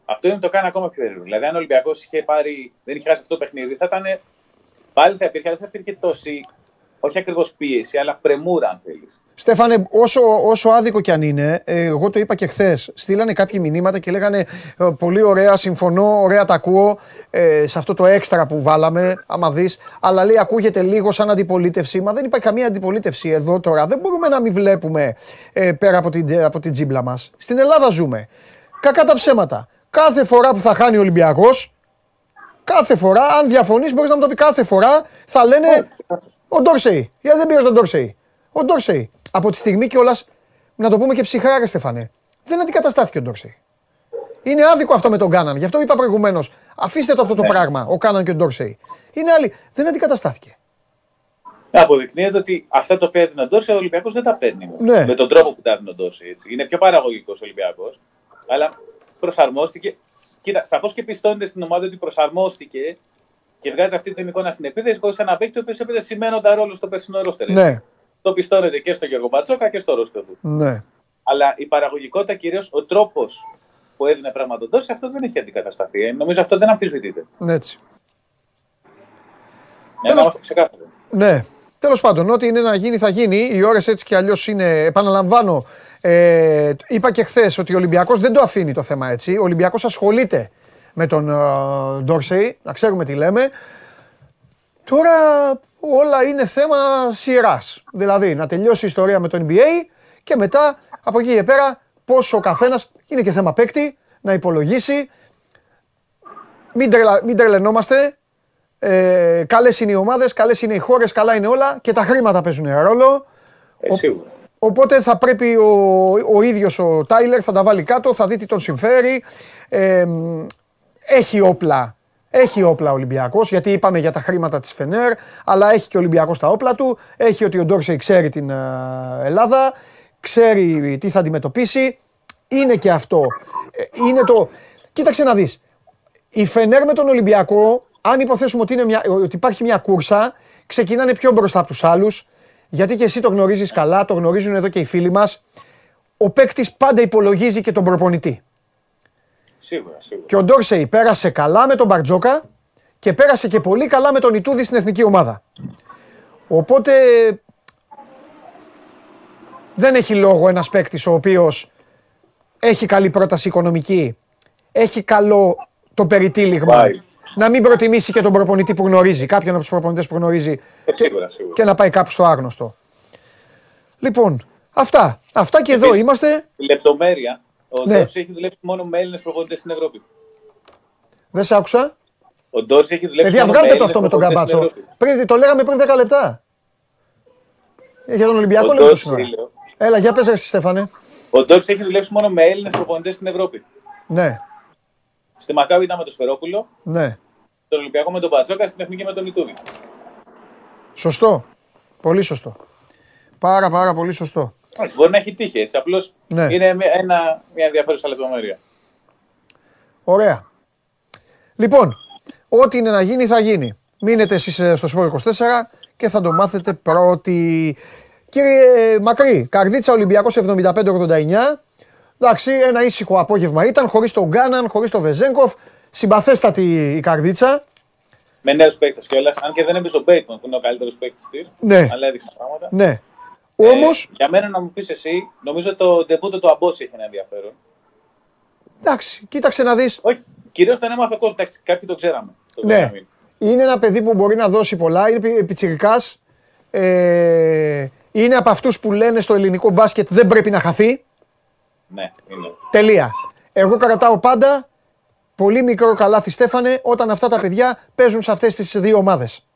αυτό είναι που το κάνει ακόμα πιο περίεργο. Δηλαδή, αν ο Ολυμπιακός είχε πάρει, δεν είχε χάσει αυτό το παιχνίδι, θα ήταν. Πάλι θα υπήρχε, αλλά δεν θα υπήρχε τόση, όχι ακριβώς πίεση, αλλά πρεμούρα, αν θέλεις. Στέφανε, όσο, όσο άδικο κι αν είναι, ε, εγώ το είπα και χθες. Στείλανε κάποιοι μηνύματα και λέγανε ε, Πολύ ωραία, συμφωνώ, ωραία τα ακούω ε, σε αυτό το έξτρα που βάλαμε, άμα δεις. Αλλά λέει ακούγεται λίγο σαν αντιπολίτευση. Μα δεν υπάρχει καμία αντιπολίτευση εδώ τώρα. Δεν μπορούμε να μην βλέπουμε ε, πέρα από την, από την τζίμπλα μας. Στην Ελλάδα ζούμε. Κακά τα ψέματα. Κάθε φορά που θα χάνει ο Ολυμπιακός, κάθε φορά, αν διαφωνείς, μπορείς να μου το πεις κάθε φορά, θα λένε ο Ντόρσεϊ. Γιατί δεν πήρε τον Ντόρσεϊ. Ο Ντόρσεϊ. Από τη στιγμή κιόλας, να το πούμε και ψυχρά, ρε Στεφανέ, δεν αντικαταστάθηκε ο Ντόρσεϊ. Είναι άδικο αυτό με τον Κάναν. Γι' αυτό είπα προηγουμένως. Αφήστε το αυτό το Ναι. πράγμα, ο Κάναν και ο Ντόρσεϊ. Είναι άλλη. Δεν αντικαταστάθηκε. Αποδεικνύεται ότι αυτά τα οποία έδινε ο Ντόρση, ο Ολυμπιακός δεν τα παίρνει Ναι. με τον τρόπο που τα έδινε ο Ντόρση. Έτσι. Είναι πιο παραγωγικός ο Ολυμπιακός, αλλά προσαρμόστηκε. Κοίτα, σαφώς και πιστώνεται στην ομάδα ότι προσαρμόστηκε και βγάζει αυτή την εικόνα στην επίθεση χωρίς ένα παίκτη ο οποίος έπαιζε σημαίνοντα ρόλο στο περσινό ρόστερ. Ναι, Το πιστώνεται και στο Γιώργο Μπατσόκα και στο ρόστερ του. ναι. Αλλά η παραγωγικότητα, κυρίως ο τρόπος που έδινε πράγματα ο Ντόρση, αυτό δεν έχει αντικατασταθεί. Ε, Νομίζω αυτό δεν αμφισβητείται. Έτσι. Ναι, να είμαστε ξεκάθαροι. Ναι. Τέλος πάντων, ό,τι είναι να γίνει θα γίνει. Οι ώρες έτσι κι αλλιώς είναι. Επαναλαμβάνω, ε, είπα και χθες ότι ο Ολυμπιακός δεν το αφήνει το θέμα έτσι. Ο Ολυμπιακός ασχολείται με τον ε, Ντόρσεϊ, να ξέρουμε τι λέμε. Τώρα όλα είναι θέμα σειράς. Δηλαδή να τελειώσει η ιστορία με το NBA και μετά από εκεί και πέρα πόσο ο καθένας είναι και θέμα παίκτη να υπολογίσει. Μην, τρελα, μην τρελαινόμαστε. Ε, καλές είναι οι ομάδες, καλές είναι οι χώρες, καλά είναι όλα και τα χρήματα παίζουν ρόλο. Ε, σίγουρα. Οπότε θα πρέπει ο, ο ίδιος ο Τάιλερ θα τα βάλει κάτω, θα δει τι τον συμφέρει. Ε, έχει όπλα. Έχει όπλα ο Ολυμπιακός, γιατί είπαμε για τα χρήματα της Φενέρ, αλλά έχει και ο Ολυμπιακός τα όπλα του. Έχει ότι ο Ντόρσεϊ ξέρει την ε, Ελλάδα, ξέρει τι θα αντιμετωπίσει. Είναι και αυτό. Ε, είναι το. Κοίταξε να δεις. Η Φενέρ με τον Ολυμπιακό, αν υποθέσουμε ότι, είναι μια, ότι υπάρχει μια κούρσα, ξεκινάνε πιο μπροστά από τους άλλους. Γιατί και εσύ το γνωρίζεις καλά, το γνωρίζουν εδώ και οι φίλοι μας. Ο παίκτης πάντα υπολογίζει και τον προπονητή. Σίγουρα, σίγουρα. Και ο Ντόρσεϊ πέρασε καλά με τον Μπαρτζόκα και πέρασε και πολύ καλά με τον Ιτούδη στην εθνική ομάδα. Οπότε δεν έχει λόγο ένας παίκτης ο οποίος έχει καλή πρόταση οικονομική, έχει καλό το περιτύλιγμα, Πάει. να μην προτιμήσει και τον προπονητή που γνωρίζει, κάποιον από τους προπονητές που γνωρίζει Ε, σίγουρα, σίγουρα. και να πάει κάπου στο άγνωστο. Λοιπόν, αυτά. Αυτά και εδώ Επίσης- είμαστε. Λεπτομέρεια. Ο Ναι. Ντόρση έχει δουλέψει μόνο με Έλληνες προπονητές στην Ευρώπη. Δεν σε άκουσα. Ο Ντόρση έχει δουλέψει Παιδιά, μόνο βγάλτε με το Έλληνες αυτό με τον προπονητές στην Καμπάτσο. Ευρώπη. Πριν, το λέγαμε πριν 10 λεπτά. Ε, Για τον Ολυμπιακό Ο λέμε Ντόρση, τόση ώρα. λέω. Έλα, για πες ρε εσύ, Στέφανε. Ο Ντόρση έχει δουλέψει μόνο με Έλληνες προπονητές στην Ευρώπη. Ναι, Στη Μακάβη ήταν με τον Σφερόπουλο, ναι. τον Ολυμπιακό με τον Μπατζόκα, στην Εθνική με τον Ιτούδη. Σωστό. Πολύ σωστό. Πάρα πάρα πολύ σωστό. Όχι, Μπορεί να έχει τύχει έτσι. Απλώς Ναι. είναι μια, ένα, μια ενδιαφέρουσα λεπτομέρεια. Ωραία. Λοιπόν, ό,τι είναι να γίνει θα γίνει. Μείνετε εσείς ε, στο Σπορ 24 και θα το μάθετε πρώτοι. Κύριε Μακρύ, Καρδίτσα Ολυμπιακός 75-89. Εντάξει, ένα ήσυχο απόγευμα ήταν, χωρίς τον Γκάναν, χωρίς τον Βεζέγκοφ. Συμπαθέστατη η Καρδίτσα. Με νέους παίκτες κιόλας. Αν και δεν έπαιζε ο Μπέιτμαν που είναι ο καλύτερος παίκτης της. Ναι. Αλλά έδειξε πράγματα. Ναι. Ε, Όμως, για μένα να μου πεις εσύ, νομίζω το ντεπούτο του Αμπόση έχει ένα ενδιαφέρον. εντάξει, κοίταξε να δεις. Όχι, κυρίως τον έμαθα ο κόσμος. Εντάξει, κάποιοι το ξέραμε. Το Ναι. Βενιαμίν. Είναι ένα παιδί που μπορεί να δώσει πολλά, είναι πι- πιτσιρικάς. Ε, είναι από αυτούς που λένε στο ελληνικό μπάσκετ δεν πρέπει να χαθεί. ναι, είναι. Τελεία. Εγώ κρατάω πάντα πολύ μικρό καλάθι Στέφανε όταν αυτά τα παιδιά παίζουν σε αυτές τις δύο ομάδες.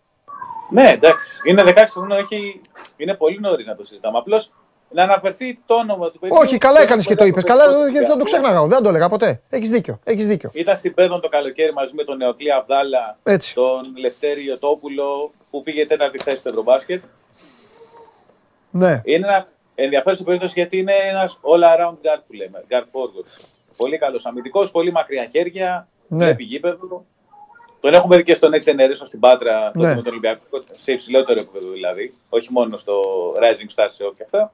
Ναι, εντάξει. Είναι 16 χρονών, έχει... είναι πολύ νωρίς να το συζητάμε. Απλώς να αναφερθεί το όνομα του παιδιού. Όχι, καλά έκανες και το είπες. Καλά, γιατί γιατί δεν το ξέχναγα. Δεν το έλεγα ποτέ. Έχεις δίκιο. Έχεις δίκιο. Ήταν στην Πέδον το καλοκαίρι μαζί με τον Νεοκλή Αβδάλα, Έτσι. τον Λευτέρη Ιωτόπουλο που πήγε τέταρτη θέση στο Ευρωμπάσκετ. Ναι. Είναι ένα ενδιαφέρουσα περίπτωση γιατί είναι ένας all around guard που λέμε. Guard forward. Πολύ καλός αμυντικός, πολύ μακριά χέρια, Ναι. βλέπει γήπεδο. Τον έχουμε δει και στο Next Generation στην Πάτρα, τότε Ναι. με τον Ολυμπιακό, σε υψηλότερο επίπεδο δηλαδή. Όχι μόνο στο Rising Stars σε και αυτά.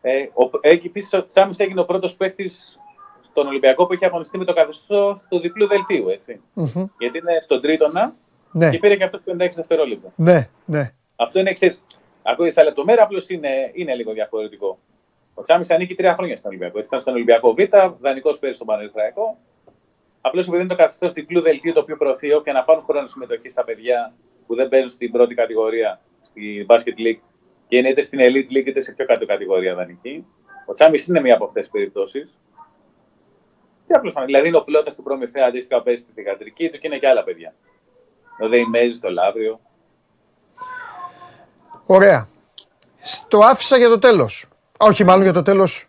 Ε, ο, εκεί επίσης ο Τσάμις έγινε ο πρώτος παίκτης στον Ολυμπιακό που είχε αγωνιστεί με το καθεστώς του διπλού δελτίου. Έτσι. Μμμ. Γιατί είναι στον τρίτονα Ναι. και πήρε και αυτός το 56 δευτερόλεπτα. Ναι. Ναι. Αυτό είναι εξή. Ακούγεται σαν λεπτομέρεια, απλώς είναι, είναι λίγο διαφορετικό. Ο Τσάμις ανήκει τρία χρόνια στον Ολυμπιακό. Έτσι, ήταν στον Ολυμπιακό Β, δανεικός πέρυσι στον Πανελφραϊκό. Απλώς επειδή είναι το καθεστώς διπλού δελτίου το οποίο προωθεί όποια να πάρουν χρόνο συμμετοχή στα παιδιά που δεν μπαίνουν στην πρώτη κατηγορία, στη Basket League και είναι είτε στην Elite League είτε σε πιο κάτω κατηγορία δανεική. Ο Τσάμις είναι μία από αυτές τις περιπτώσεις. Και απλώς δηλαδή είναι ο πλώτα του προμηθέα αντίστοιχα παίζει στη θηγατρική του και είναι και άλλα παιδιά. Ο Δεϊμέζη, το Λαύριο. Ωραία. Το άφησα για το τέλος. Όχι, μάλλον για το τέλος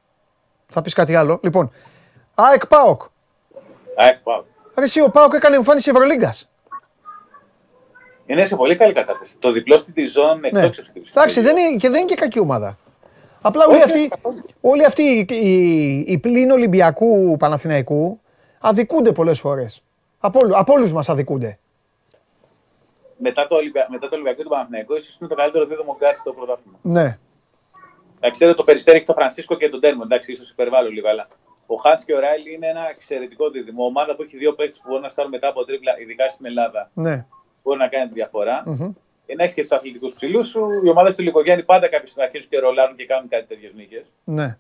θα πεις κάτι άλλο. Λοιπόν, ΑΕΚ ΠΑΟΚ. ΑΕΚ ΠΑΟΚ. Ρε εσύ ο ΠΑΟΚ έκανε εμφάνιση Ευρωλίγκας. Είναι σε πολύ καλή κατάσταση. Το διπλό στην Ντιζόν Ναι. εκτόξευσε την Εντάξει, δεν είναι, και δεν είναι και κακή ομάδα. Απλά όλοι Όχι, αυτοί, καθόλου. όλοι αυτοί οι, οι, οι πλην Ολυμπιακού Παναθηναϊκού αδικούνται πολλές φορές. Από, όλου- από όλους μας αδικούνται. Μετά το, Ολυμπια... Μετά το Ολυμπιακό του Παναθηναϊκού, ίσως είναι το καλύτερο δίδυμο γκαρντ στο πρωτάθλημα. Ναι. Να ξέρω το περιστέρι έχει τον Φρανσίσκο και τον Τέρμον. Εντάξει, ίσως υπερβάλλω λίγο, αλλά ο Χάτ και ο Ράιλι είναι ένα εξαιρετικό δίδυμο. Ομάδα που έχει δύο παίκτες που μπορούν να στάρουν μετά από τρίπλα, ειδικά στην Ελλάδα, Ναι. μπορεί να κάνει τη διαφορά. Μμμ. Και να έχεις και τους αθλητικούς ψηλούς σου. Οι ομάδες του Λικογιάννη πάντα κάποιε στιγμή αρχίζουν και ρολάρουν και κάνουν κάτι τέτοιες νίκες. Ναι.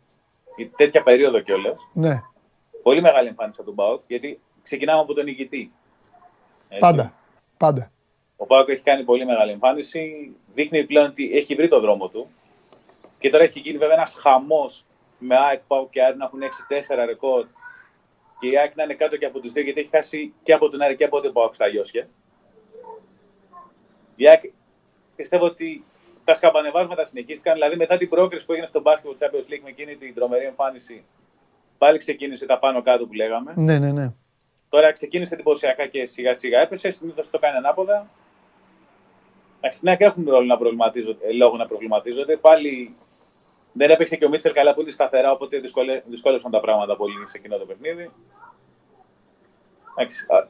Η τέτοια περίοδο κιόλας. Ναι. Πολύ μεγάλη εμφάνιση από τον Μπάουκ, γιατί ξεκινάμε από τον ηγητή. Έτσι. Πάντα. Πάντα. Ο Πάοκ έχει κάνει πολύ μεγάλη εμφάνιση. Δείχνει πλέον ότι έχει βρει το δρόμο του. Και τώρα έχει γίνει βέβαια ένας χαμός με ΑΕΚ, Πάοκ και Άρη να έχουν 6-4 ρεκόρ. Και η ΑΕΚ να είναι κάτω και από τους δύο γιατί έχει χάσει και από τον Άρη και από τον Πάοκ στα Ιώσια. Η ΑΕΚ πιστεύω ότι τα σκαμπανεβάσματα συνεχίστηκαν. Δηλαδή μετά την πρόκριση που έγινε στο μπάσκετ του Champions League με εκείνη την τρομερή εμφάνιση, πάλι ξεκίνησε τα πάνω κάτω που λέγαμε. Ναι, ναι, ναι. Τώρα ξεκίνησε εντυπωσιακά και σιγά σιγά έπεσε. Συνήθως το κάνει ανάποδα. Εντάξει, ναι, και έχουν ρόλο να προβληματίζονται, ε, λόγο να προβληματίζονται. Πάλι δεν έπαιξε και ο Μίτσελ καλά που είναι σταθερά, οπότε δυσκολε, δυσκόλεψαν τα πράγματα πολύ σε εκείνο το παιχνίδι.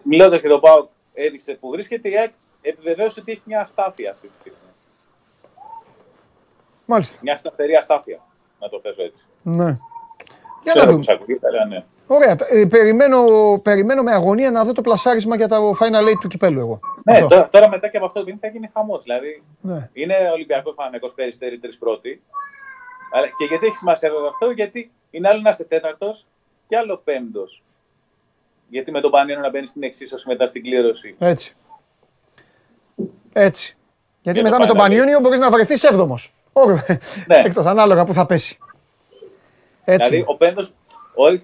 Μιλώντας και το Πάο, έδειξε που βρίσκεται, η ΑΕΚ επιβεβαίωσε ότι έχει μια αστάθεια αυτή τη στιγμή. Μάλιστα. Μια σταθερή αστάθεια, να το θέσω έτσι. Ναι. Για Ξέρω να πώς δούμε. ακούγεται, αλλά ναι. Ωραία. Ε, περιμένω, περιμένω με αγωνία να δω το πλασάρισμα για το Final Eight του κυπέλου εγώ. Ναι, Αυτό. τώρα, τώρα μετά και από αυτό το παιχνίδι θα γίνει χαμός. Δηλαδή, Ναι. είναι Ολυμπιακός Παναγενικό Περιστέρη τρεις πρώτη. Αλλά και γιατί έχει σημασία βέβαια αυτό, γιατί είναι άλλο να είσαι τέταρτος και άλλο πέμπτος. Γιατί με τον Πανίνο να μπαίνεις στην εξίσωση μετά στην κλήρωση. Έτσι. Έτσι. Γιατί Για το μετά με τον Final Eight. Πανιούνιο μπορείς να βρεθείς έβδομος. Ναι. Εκτός, ανάλογα που θα πέσει. Έτσι. Δηλαδή, ο πέμπτο,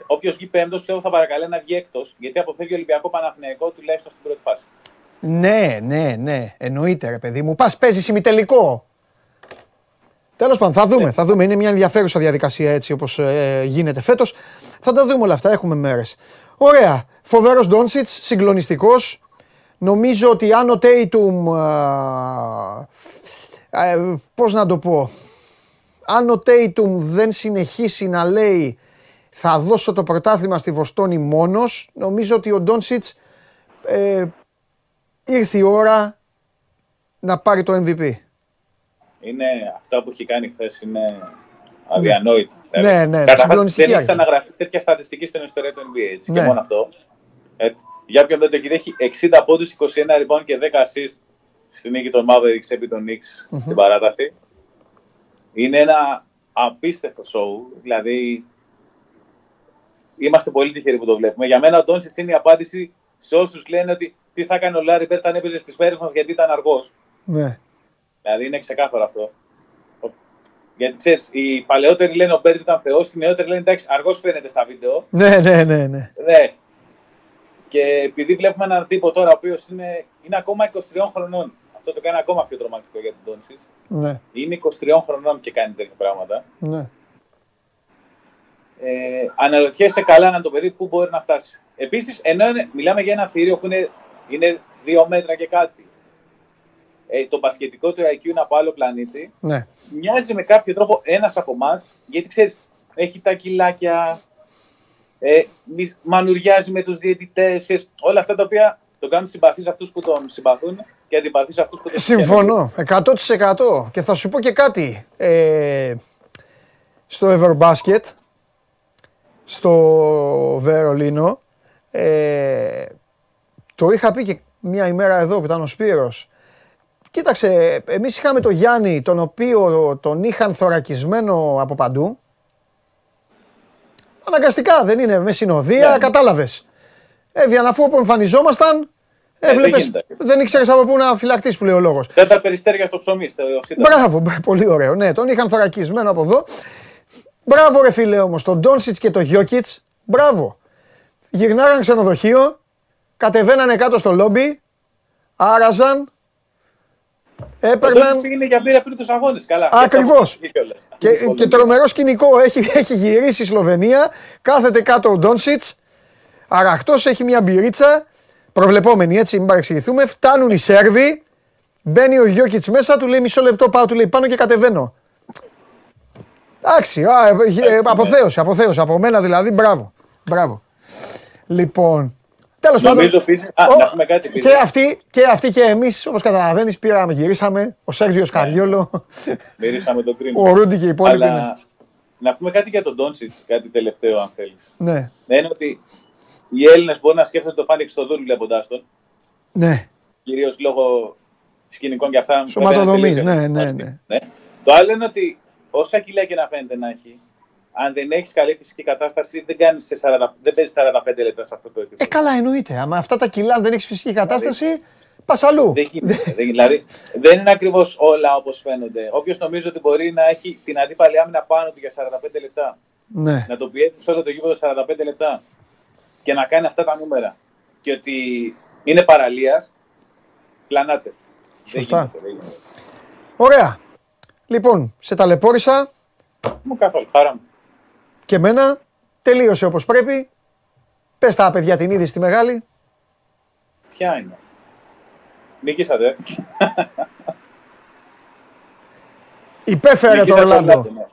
όποιος βγει πέμπτος, πιστεύω θα παρακαλεί να βγει έκτος, γιατί αποφεύγει Ολυμπιακό Παναθηναϊκό τουλάχιστον στην πρώτη φάση. Ναι, ναι, ναι. Εννοείται, ρε παιδί μου. Πας παίζεις ημιτελικό. Τέλος πάντων, θα δούμε, θα δούμε. Είναι μια ενδιαφέρουσα διαδικασία έτσι όπως γίνεται φέτος. Θα τα δούμε όλα αυτά. Έχουμε μέρες. Ωραία. Φοβερός Ντόνσιτς, συγκλονιστικός. Νομίζω ότι αν ο Τέιτουμ. Πώς να το πω. Αν ο Τέιτουμ δεν συνεχίσει να λέει θα δώσω το πρωτάθλημα στη Βοστόνη μόνος, νομίζω ότι ο Ντόνσιτς ε, ήρθε η ώρα να πάρει το MVP. Είναι αυτά που έχει κάνει χθες είναι αδιανόητο. Ναι, Δηλαδή, ναι, καταρχάς, συγκλονιστική Δεν έχει άγνοια. αναγραφεί τέτοια στατιστική στην ιστορία του NBA. Έτσι, Ναι. Και μόνο αυτό. Ε, για ποιον δεν το έχει δει, έχει 60 πόντους, 21 rebound και 10 assist στη νίκη των Mavericks επί των Knicks στην παράταση. Είναι ένα απίστευτο show. Δηλαδή, είμαστε πολύ τυχεροί που το βλέπουμε. Για μένα, ο Ντόντσιτς είναι η απάντηση σε όσους λένε ότι τι θα έκανε ο Λάρι Μπερντ αν έπαιζε στις μέρες μας γιατί ήταν αργός. Ναι. Δηλαδή είναι ξεκάθαρο αυτό. Ο- Γιατί ξέρεις, οι παλαιότεροι λένε ο Μπερντ ήταν Θεός, οι νεότεροι λένε εντάξει, αργός φαίνεται στα βίντεο. Ναι, ναι, ναι, ναι. Ναι. Και επειδή βλέπουμε έναν τύπο τώρα ο οποίος είναι, είναι ακόμα 23 χρονών, αυτό το κάνει ακόμα πιο τρομακτικό για τον Ντόντσιτς. Ναι, Είναι 23 χρονών και κάνει τέτοια πράγματα. ναι. Ε, αναρωτιέσαι καλά να το παιδί πού μπορεί να φτάσει. Επίσης, ενώ είναι- μιλάμε για ένα θηρίο που είναι, είναι δύο μέτρα και κάτι. Ε, το μπασκετικό του IQ είναι από άλλο πλανήτη. ναι. μοιάζει με κάποιο τρόπο ένας από εμάς, γιατί ξέρεις, έχει τα κιλάκια, ε, μι- μανουριάζει με τους διαιτητές, όλα αυτά τα οποία τον κάνουν συμπαθείς σε αυτούς που τον συμπαθούν και αντιπαθείς σε αυτούς που τον Συμφωνώ. 100%. Και θα σου πω και κάτι. Ε, στο Everbasket, στο Βερολίνο, ε, το είχα πει και μια ημέρα εδώ που ήταν ο Σπύρος. Κοίταξε, εμείς είχαμε τον Γιάννη, τον οποίο τον είχαν θωρακισμένο από παντού. Αναγκαστικά, δεν είναι με συνοδεία, Ναι. κατάλαβες. Έβγαινε αφού όπου εμφανιζόμασταν, δεν έβλεπες, γίνεται. δεν ήξερες από πού να φυλακτείς που λέει ο λόγος. Δεν τα περιστέρια στο ψωμί, στο σύντομο. Μπράβο, μπρ- πολύ ωραίο. Ναι, τον είχαν θωρακισμένο από εδώ. Μπράβο, ρε φίλε όμως, τον Ντόνσιτς και τον Γιώκητς. Μπράβο. Γυρνάγαν ξενοδοχείο, κατεβαίνανε κάτω στο λόμπι, άραζαν, έπαιρναν. πήγαινε για μπύρα πριν τους αγώνες. Καλά. Ακριβώς. Και, κιόλας. Και, και τρομερό σκηνικό. Έχει, έχει γυρίσει η Σλοβενία, κάθεται κάτω ο Ντόνσιτς, αραχτός, έχει μια μπυρίτσα. Προβλεπόμενη έτσι, μην παρεξηγηθούμε. Φτάνουν οι Σέρβοι, μπαίνει ο Γιώκητς μέσα, του λέει μισό λεπτό πάω, του λέει πάνω και κατεβαίνω. Εντάξει, α, ε, ε, αποθέωση, αποθέωση. Από μένα δηλαδή, μπράβο. Μπράβο. Λοιπόν, τέλος πάντων. Νομίζω επίση. Α, ο- να πούμε κάτι επίσης. και αυτοί και, αυτοί και εμείς, όπως καταλαβαίνεις, πήραμε, γυρίσαμε. Ο Σέργιο Καριόλο, Μυρίσαμε τον κρίμα. ο Ρούντι και οι υπόλοιποι. Αλλά ναι. να πούμε κάτι για τον Ντόνσιτ, κάτι τελευταίο, αν θέλεις. Ναι, Είναι ότι οι Έλληνες μπορεί να σκέφτονται το Φάνη Χριστοδούλου βλέποντά τον. ναι. κυρίως λόγω σκηνικών και αυτά. Σωματοδομής, βέβαια, ναι, είναι ναι, τελείως ναι. Το άλλο είναι ότι όσα κιλά και να φαίνεται να έχει, αν δεν έχεις καλή φυσική κατάσταση, δεν, κάνεις σε 40, δεν παίζεις 45 λεπτά σε αυτό το Ε, επίπεδο. καλά, εννοείται. Άμα αυτά τα κιλά, αν δεν έχεις φυσική κατάσταση, πας αλλού. Δεν γίνεται. δεν, δηλαδή, δεν είναι ακριβώς όλα όπως φαίνονται. Όποιος νομίζει ότι μπορεί να έχει την αντίπαλη άμυνα πάνω του για 45 λεπτά, Ναι. να το πιέζει σε όλο το γήπεδο 45 λεπτά και να κάνει αυτά τα νούμερα και ότι είναι παραλίας, πλανάτε. Σωστά. Δεν γίνεται, δεν γίνεται. Ωραία. Λοιπόν, σε ταλαιπώρησα Μου καθόλου, χαρά μου. Και εμένα. Τελείωσε όπως πρέπει. Πες τα παιδιά την είδη στη μεγάλη. Ποια είναι; Νίκησατε. Υπέφερε το Νικήσατε Ορλάντο. ναι.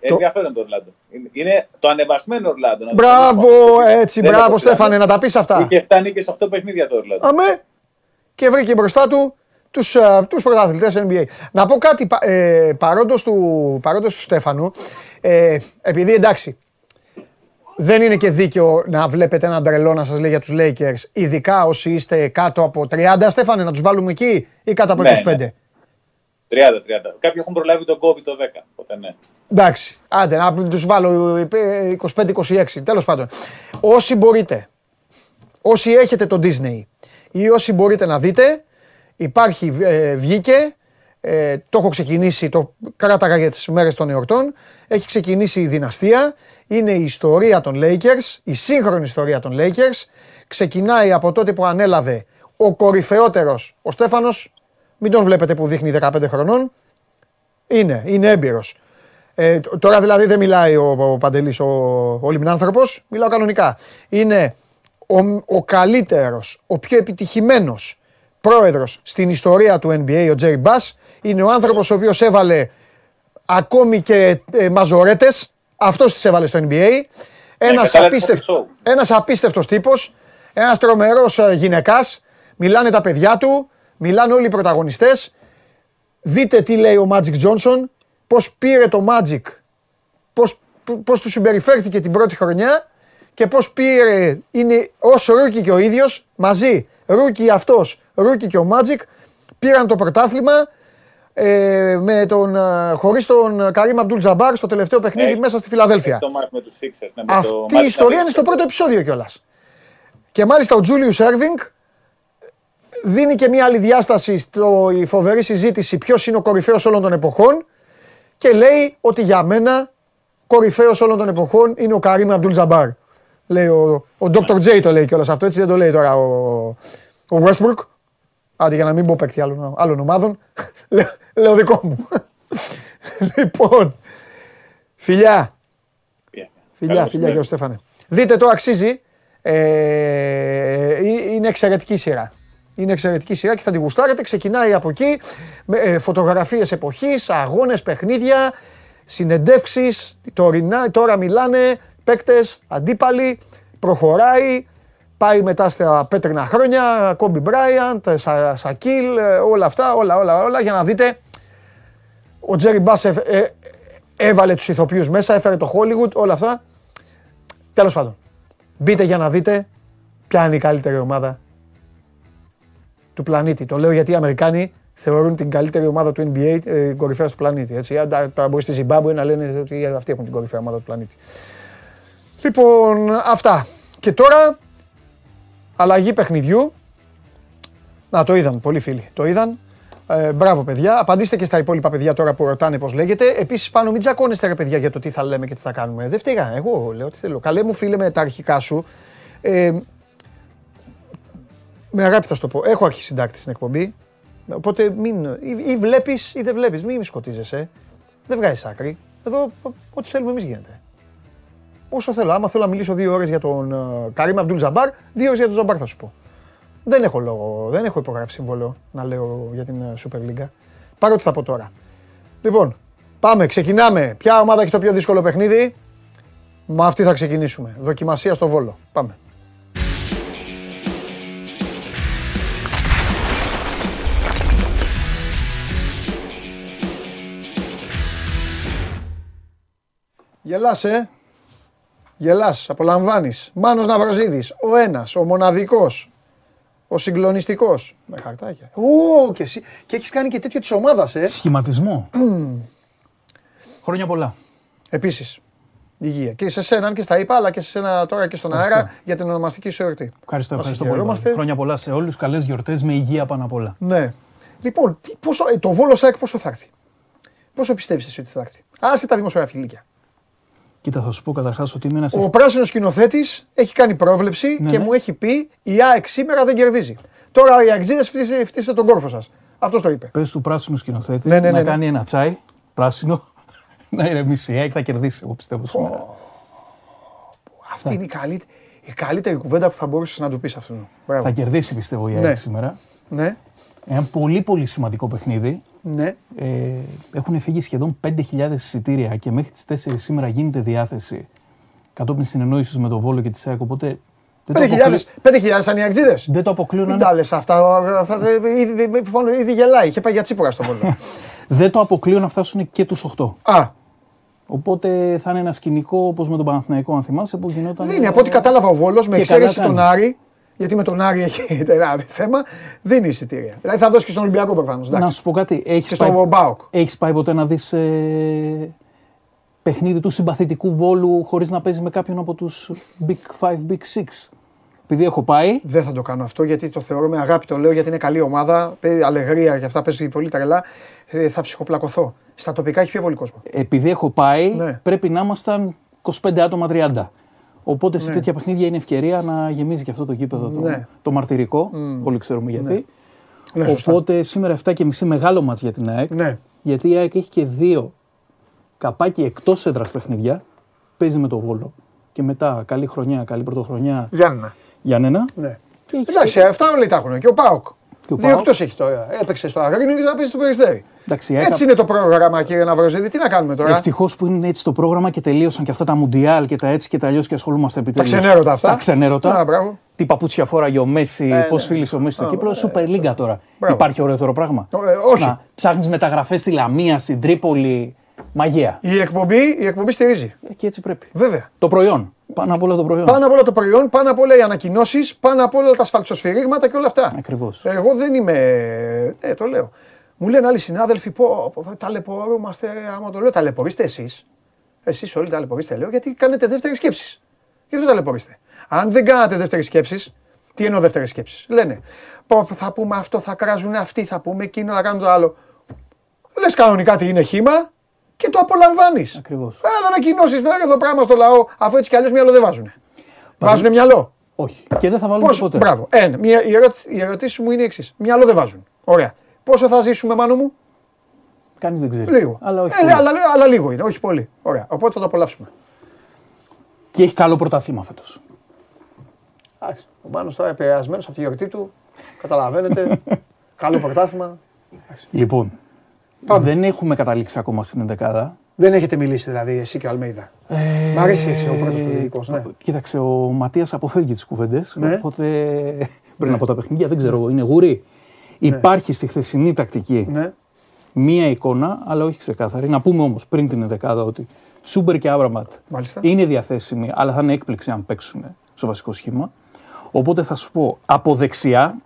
Ενδιαφέρον το Ορλάντο. Είναι- Είναι το ανεβασμένο Ορλάντο. να το Μπράβο, πούμε. έτσι, Δεν μπράβο το Στέφανε, να τα πεις αυτά. Είχε 7 νίκες σε 8 παιχνίδια το Ορλάντο. Αμέ. Και βρήκε μπροστά του τους, α, τους πρωταθλητές NBA. Να πω κάτι πα- ε, παρόντος, του, παρόντος του Στέφανου. Ε, επειδή εντάξει, δεν είναι και δίκαιο να βλέπετε έναν τρελό να σας λέει για τους Lakers, ειδικά όσοι είστε κάτω από 30, Στέφανε, να τους βάλουμε εκεί ή κάτω από Ναι, 25. ναι. 30-30. Κάποιοι έχουν προλάβει τον COVID το 10. Οπότε ναι. Εντάξει, άντε να τους βάλω ε, 25-26, τέλος πάντων. Όσοι μπορείτε, όσοι έχετε το Disney ή όσοι μπορείτε να δείτε, υπάρχει, ε, βγήκε, ε, το έχω ξεκινήσει, το κράταγα για τις μέρες των εορτών, έχει ξεκινήσει η δυναστεία, είναι η ιστορία των Lakers, η σύγχρονη ιστορία των Lakers, ξεκινάει από τότε που ανέλαβε ο κορυφαιότερος, ο Στέφανος, μην τον βλέπετε που δείχνει 15 χρονών, είναι, είναι έμπειρος. Ε, τ- τώρα δηλαδή δεν μιλάει ο, ο Παντελής, ο, ο λιμνάνθρωπος, μιλάω κανονικά. Είναι ο, ο καλύτερος, ο πιο επιτυχημένος πρόεδρος στην ιστορία του NBA, ο Τζέρι Μπάς. Είναι ο άνθρωπος ο οποίος έβαλε ακόμη και ε, μαζορέτες. Αυτός τις έβαλε στο NBA. Ένας, κατάλαβε απίστευ, το show. ένας απίστευτος τύπος, ένας τρομερός ε, γυναικάς. Μιλάνε τα παιδιά του, μιλάνε όλοι οι πρωταγωνιστές. Δείτε τι λέει ο Magic Johnson, πώς πήρε το Magic, πώς, πώς του συμπεριφέρθηκε την πρώτη χρονιά και πώς πήρε, είναι ως rookie και ο ίδιος, μαζί, rookie αυτός, rookie και ο Magic, πήραν το πρωτάθλημα ε, με τον, ε, χωρίς τον Καρίμ Αμπντούλ Τζαμπάρ στο τελευταίο παιχνίδι Ε, μέσα στη Φιλαδέλφια. Το μάτς με τους Sixers. Ναι, με το Αυτή μάτς η ιστορία με είναι στο τους πρώτο επεισόδιο κιόλας. Και μάλιστα ο Τζούλιους Σέρβινγκ δίνει και μια άλλη διάσταση στη φοβερή συζήτηση ποιος είναι ο κορυφαίος όλων των εποχών και λέει ότι για μένα κορυφαίος όλων των εποχών είναι ο Καρύμ Αμπτούλ Τζαμπάρ. Λέει ο, ο Dr. J το λέει κιόλας αυτό, έτσι δεν το λέει τώρα ο, ο Westbrook. Άντε για να μην πω παίκτη άλλων, άλλων ομάδων. λέω, λέω δικό μου. λοιπόν, φιλιά. Φιλιά. Φιλιά, Καλό φιλιά και ο μεσημέρι. Στέφανε. Δείτε το αξίζει. Ε, ε, είναι εξαιρετική σειρά. Είναι εξαιρετική σειρά και θα την γουστάρετε. Ξεκινάει από εκεί με ε, φωτογραφίες εποχής, αγώνες, παιχνίδια, συνεντεύξεις. Τωρινά, τώρα μιλάνε παίκτες, αντίπαλοι. Προχωράει. Πάει μετά στα πέτρινα χρόνια, Κόμπι Μπράιαντ, Σα, Σακίλ, ε, όλα αυτά, όλα, όλα, όλα, για να δείτε ο Τζέρι Μπάς ε, ε, έβαλε τους ηθοποιούς μέσα, έφερε το Hollywood, όλα αυτά. Τέλος πάντων, μπείτε για να δείτε ποια είναι η καλύτερη ομάδα του πλανήτη. Το λέω γιατί οι Αμερικάνοι θεωρούν την καλύτερη ομάδα του NBA ε, κορυφαίας του πλανήτη. Έτσι. Αν τα- Τώρα μπορείς στη Ζιμπάμπουε να λένε ότι αυτοί έχουν την κορυφαία ομάδα του πλανήτη. Λοιπόν, αυτά. Και τώρα, αλλαγή παιχνιδιού. Να, το είδαν πολλοί φίλοι. Το είδαν. Ε, μπράβο, παιδιά. Απαντήστε και στα υπόλοιπα παιδιά τώρα που ρωτάνε πώς λέγεται. Επίσης, πάνω μην τζακώνεστε, ρε παιδιά, για το τι θα λέμε και τι θα κάνουμε. Δεν φταίγα. Εγώ λέω τι θέλω. Καλέ μου φίλε με τα αρχικά σου. Ε, με αγάπη θα σου το πω. Έχω αρχισυντάκτη στην εκπομπή. Οπότε μην. ή, ή βλέπεις ή δεν βλέπεις. Μην μη σκοτίζεσαι. Δεν βγάζει άκρη. Εδώ ό,τι θέλουμε εμείς γίνεται. Όσο θέλω. Άμα θέλω να μιλήσω δύο ώρες για τον uh, Καρύμ Αμπτούλ Τζαμπάρ, δύο ώρες για τον Τζαμπάρ θα σου πω. Δεν έχω λόγο, δεν έχω υπογράψει συμβόλαιο να λέω για την ε, Super League. Παρότι θα πω τώρα. Λοιπόν, πάμε, ξεκινάμε. Ποια ομάδα έχει το πιο δύσκολο παιχνίδι; Με αυτή θα ξεκινήσουμε. Δοκιμασία στο Βόλο. Πάμε. Γελάς, ε. Γελάς, απολαμβάνεις. Μάνος Ναυροζίδης, ο ένας, ο μοναδικός, ο συγκλονιστικός. Με χαρτάκια. Ω, και εσύ. Και έχεις κάνει και τέτοιο της ομάδας, ε. Σχηματισμό. Χρόνια πολλά. Επίσης. Υγεία. Και σε σένα, αν και στα είπα, αλλά και σε σένα τώρα και στον αέρα Ευχαριστώ. για την ονομαστική σου εορτή. Ευχαριστώ, Μας ευχαριστώ πολύ. χαιρόμαστε. Βάλλη. Χρόνια πολλά σε όλους. Καλές γιορτές με υγεία πάνω απ' όλα. Ναι. Λοιπόν, τι, πόσο, ε, το Βόλο ΣΑΕΚ πόσο θα έρθει; Πόσο πιστεύεις εσύ ότι θα έρθει; Άσε τα δημοσιογραφικά. Κοίτα, θα σου πω καταρχάς ότι είμαι ένας. Ο πράσινος σκηνοθέτης έχει κάνει πρόβλεψη Ναι, και ναι. μου έχει πει η ΑΕΚ σήμερα δεν κερδίζει. Τώρα οι Αγγλίδες φτύστε τον κόρφο σας. Αυτός το είπε. Πες του πράσινου σκηνοθέτη Ναι, ναι, ναι, να ναι. κάνει ένα τσάι πράσινο να ηρεμήσει. Η ΑΕΚ θα κερδίσει, εγώ πιστεύω σήμερα. Αυτή είναι η καλύτερη, η καλύτερη κουβέντα που θα μπορούσες να του πεις αυτόν. Μπράβο. Θα κερδίσει, πιστεύω, η ΑΕΚ Ναι. σήμερα. Ναι, Ένα πολύ πολύ σημαντικό παιχνίδι. Ναι. Ε, έχουν φύγει σχεδόν 5.000 εισιτήρια και μέχρι τις 4 σήμερα γίνεται διάθεση κατόπιν συνεννόησης με τον Βόλο και τη ΑΕΚ. Οπότε δεν το, 5.000 αποκλεί... 5.000 σαν οι Αγγλίδες. δεν το αποκλείω να Μην είναι τα λες αυτά. αυτά δεν- ήδη, ήδη, ήδη γελάει. Είχε πάει για τσίπουρα στο Βόλο. Δεν το αποκλείω να φτάσουν και τους 8. Α, Οπότε θα είναι ένα σκηνικό όπως με τον Παναθηναϊκό, αν θυμάσαι, που γινόταν. δίνει. Από ό,τι κατάλαβα ο Βόλος, με Και εξαίρεση καλά τον κάνει. Άρη, γιατί με τον Άρη έχει ένα θέμα, δίνει εισιτήρια. Δηλαδή θα δώσει και στον Ολυμπιακό προφανώς. Να σου πω κάτι. Και Έχει στον πάει, Μπάουκ. έχεις πάει ποτέ να δεις ε, παιχνίδι του συμπαθητικού βόλου χωρίς να παίζει με κάποιον από τους Big 5, Big 6. Επειδή έχω πάει, Δεν θα το κάνω αυτό γιατί το θεωρώ με αγάπη. Το λέω γιατί είναι καλή ομάδα. Παίζει αλεγρία και αυτά παίζει πολύ τρελά. Ε, θα ψυχοπλακωθώ. Στα τοπικά έχει πιο πολύ κόσμο. επειδή έχω πάει, Ναι. πρέπει να ήμασταν 25 άτομα 30. Οπότε σε τέτοια παιχνίδια είναι ευκαιρία να γεμίζει και αυτό το γήπεδο το, Ναι. το μαρτυρικό. Όλοι ξέρουμε γιατί. Ναι, σωστά. Οπότε σήμερα 7.30 μεγάλο μάτς για την ΑΕΚ. Ναι. Γιατί η ΑΕΚ έχει και δύο καπάκι εκτός έδρας παιχνίδια. Παίζει με το Βόλο. Και μετά καλή χρονιά, καλή πρωτοχρονιά Γιάννα. Γιάννενα. Ναι. Και έχει Εντάξει, αυτά όλοι τα έχουν. Και ο Πάοκ. Και ο Δύο ΠΑΟΚ. εκτό έχει τώρα. Έπαιξε στο Αγρίνιο και θα παίζει στο Περιστέρι. Εντάξει, η ΑΕΚ Έτσι είναι το πρόγραμμα, κύριε Ναυροζίδη. Τι να κάνουμε τώρα; Ευτυχώς που είναι έτσι το πρόγραμμα και τελείωσαν και αυτά τα μουντιάλ και τα έτσι και τα αλλιώς και ασχολούμαστε επιτέλου. ξενέρωτα αυτά. Τα ξενέρωτα. Α, μπράβο. Τι παπούτσια φόραγε ο Μέση, ναι. πώς φίλησε ο Μέση στο Κύπρο. Σούπερ Λίγκα τώρα. Μπράβο. Υπάρχει ωραιότερο πράγμα; Ε, όχι. Να ψάχνεις μεταγραφές στη Λαμία, στην Τρίπολη. Μαγεία. Η εκπομπή, η εκπομπή στηρίζει. Ε, Και έτσι πρέπει. Βέβαια. Το προϊόν. Πάνω απ' όλα το προϊόν. Πάνω απ' όλα το προϊόν, πάνω απ' όλα οι ανακοινώσεις, πάνω απ' όλα τα σφαλτσοσφυρίγματα και όλα αυτά. Ακριβώς. Εγώ δεν είμαι. Ε, το λέω. Μου λένε άλλοι συνάδελφοι, πω, πω ταλαιπωρούμαστε. Άμα το λέω, ταλαιπωρήστε εσείς. Εσείς όλοι ταλαιπωρήστε, λέω, γιατί κάνετε δεύτερη σκέψη. Γι' αυτό ταλαιπωρήστε. Αν δεν κάνατε δεύτερη σκέψη, τι εννοώ δεύτερη σκέψη. Λένε, πω, θα πούμε αυτό, θα κράζουν αυτοί, θα πούμε εκείνο, θα κάνουν το άλλο. Λες κανονικά τι είναι χήμα και το απολαμβάνεις. Ακριβώς. Αλλά ανακοινώσεις βέβαια εδώ πράγμα στο λαό, αφού έτσι κι αλλιώς μυαλό δεν βάζουν. Βάζουν μυαλό. Όχι. Και δεν θα βάλουν Πώς, ποτέ. μπράβο. Ένα. Μια, η, ερώτηση, η ερωτήση μου είναι η εξής. Μυαλό δεν βάζουν. Ωραία. Πόσο θα ζήσουμε, μάνο μου, Κανείς δεν ξέρει. λίγο. Αλλά όχι. Ε, πολύ. αλλά, αλλά λίγο είναι, όχι πολύ. Ωραία. Οπότε θα το απολαύσουμε. Και έχει καλό πρωτάθλημα φέτος. Εντάξει. Ο Μάνος τώρα επηρεασμένος από τη γιορτή του. Καταλαβαίνετε. Καλό πρωτάθλημα. Λοιπόν, δεν έχουμε καταλήξει ακόμα στην ενδεκάδα. Δεν έχετε μιλήσει δηλαδή εσύ και ο Αλμέιδα. Ε, Μ' αρέσει έτσι ο πρώτος πληθυντικό. Ναι. Κοίταξε, ο Ματίας αποφεύγει τις κουβέντες. Ναι. Οπότε πριν από τα παιχνίδια, δεν ξέρω, είναι γουρί. Υπάρχει στη χθεσινή τακτική ναι. μία εικόνα, αλλά όχι ξεκάθαρη. Να πούμε όμως πριν την ενδεκάδα ότι Τσούμπερ και Άμπραματ Μάλιστα. είναι διαθέσιμοι, αλλά θα είναι έκπληξη αν παίξουν στο βασικό σχήμα. Οπότε θα σου πω από δεξιά,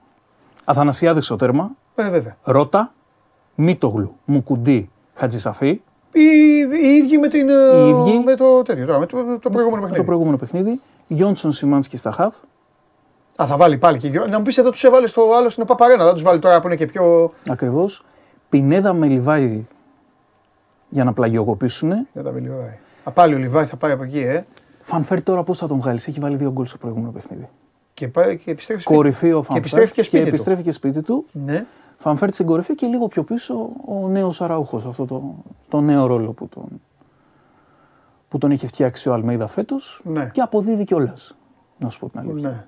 Αθανασιάδης στο τέρμα, Ε, βέβαια. Ρότα, Μίτογλου, Μουκουντή, Χατζησαφή, Οι, οι ίδιοι με, την, ε, Οι ίδιοι. με το τέτοιο τώρα, με το, το προηγούμενο το παιχνίδι. προηγούμενο παιχνίδι, Γιόνσον Σιμάνσκι στα χαφ, Α, θα βάλει πάλι και γιο- Να μου πεις εδώ τους έβαλε στο άλλο στην Παπαρένα. Δεν τους βάλει τώρα που είναι και πιο. ακριβώς. Πινέδα με Λιβάη για να πλαγιοκοπήσουν. Δεν τα μιλάει. Α, πάλι ο Λιβάη θα πάει από εκεί, ε. Φανφέρ τώρα πώς θα τον βγάλεις, έχει βάλει δύο γκολ στο προηγούμενο παιχνίδι. Και, πάει, και επιστρέφει σπίτι. Κορυφή ο Και Φανφέρ. επιστρέφει και σπίτι. και του. επιστρέφει και σπίτι του. Ναι. Φανφέρ στην κορυφή και λίγο πιο πίσω ο νέος Αραούχος. Αυτό το, το νέο ρόλο που τον, που τον έχει φτιάξει ο Αλμέιδα φέτος. Ναι. Και αποδίδει κιόλας. Να σου πω την αλήθεια. ναι.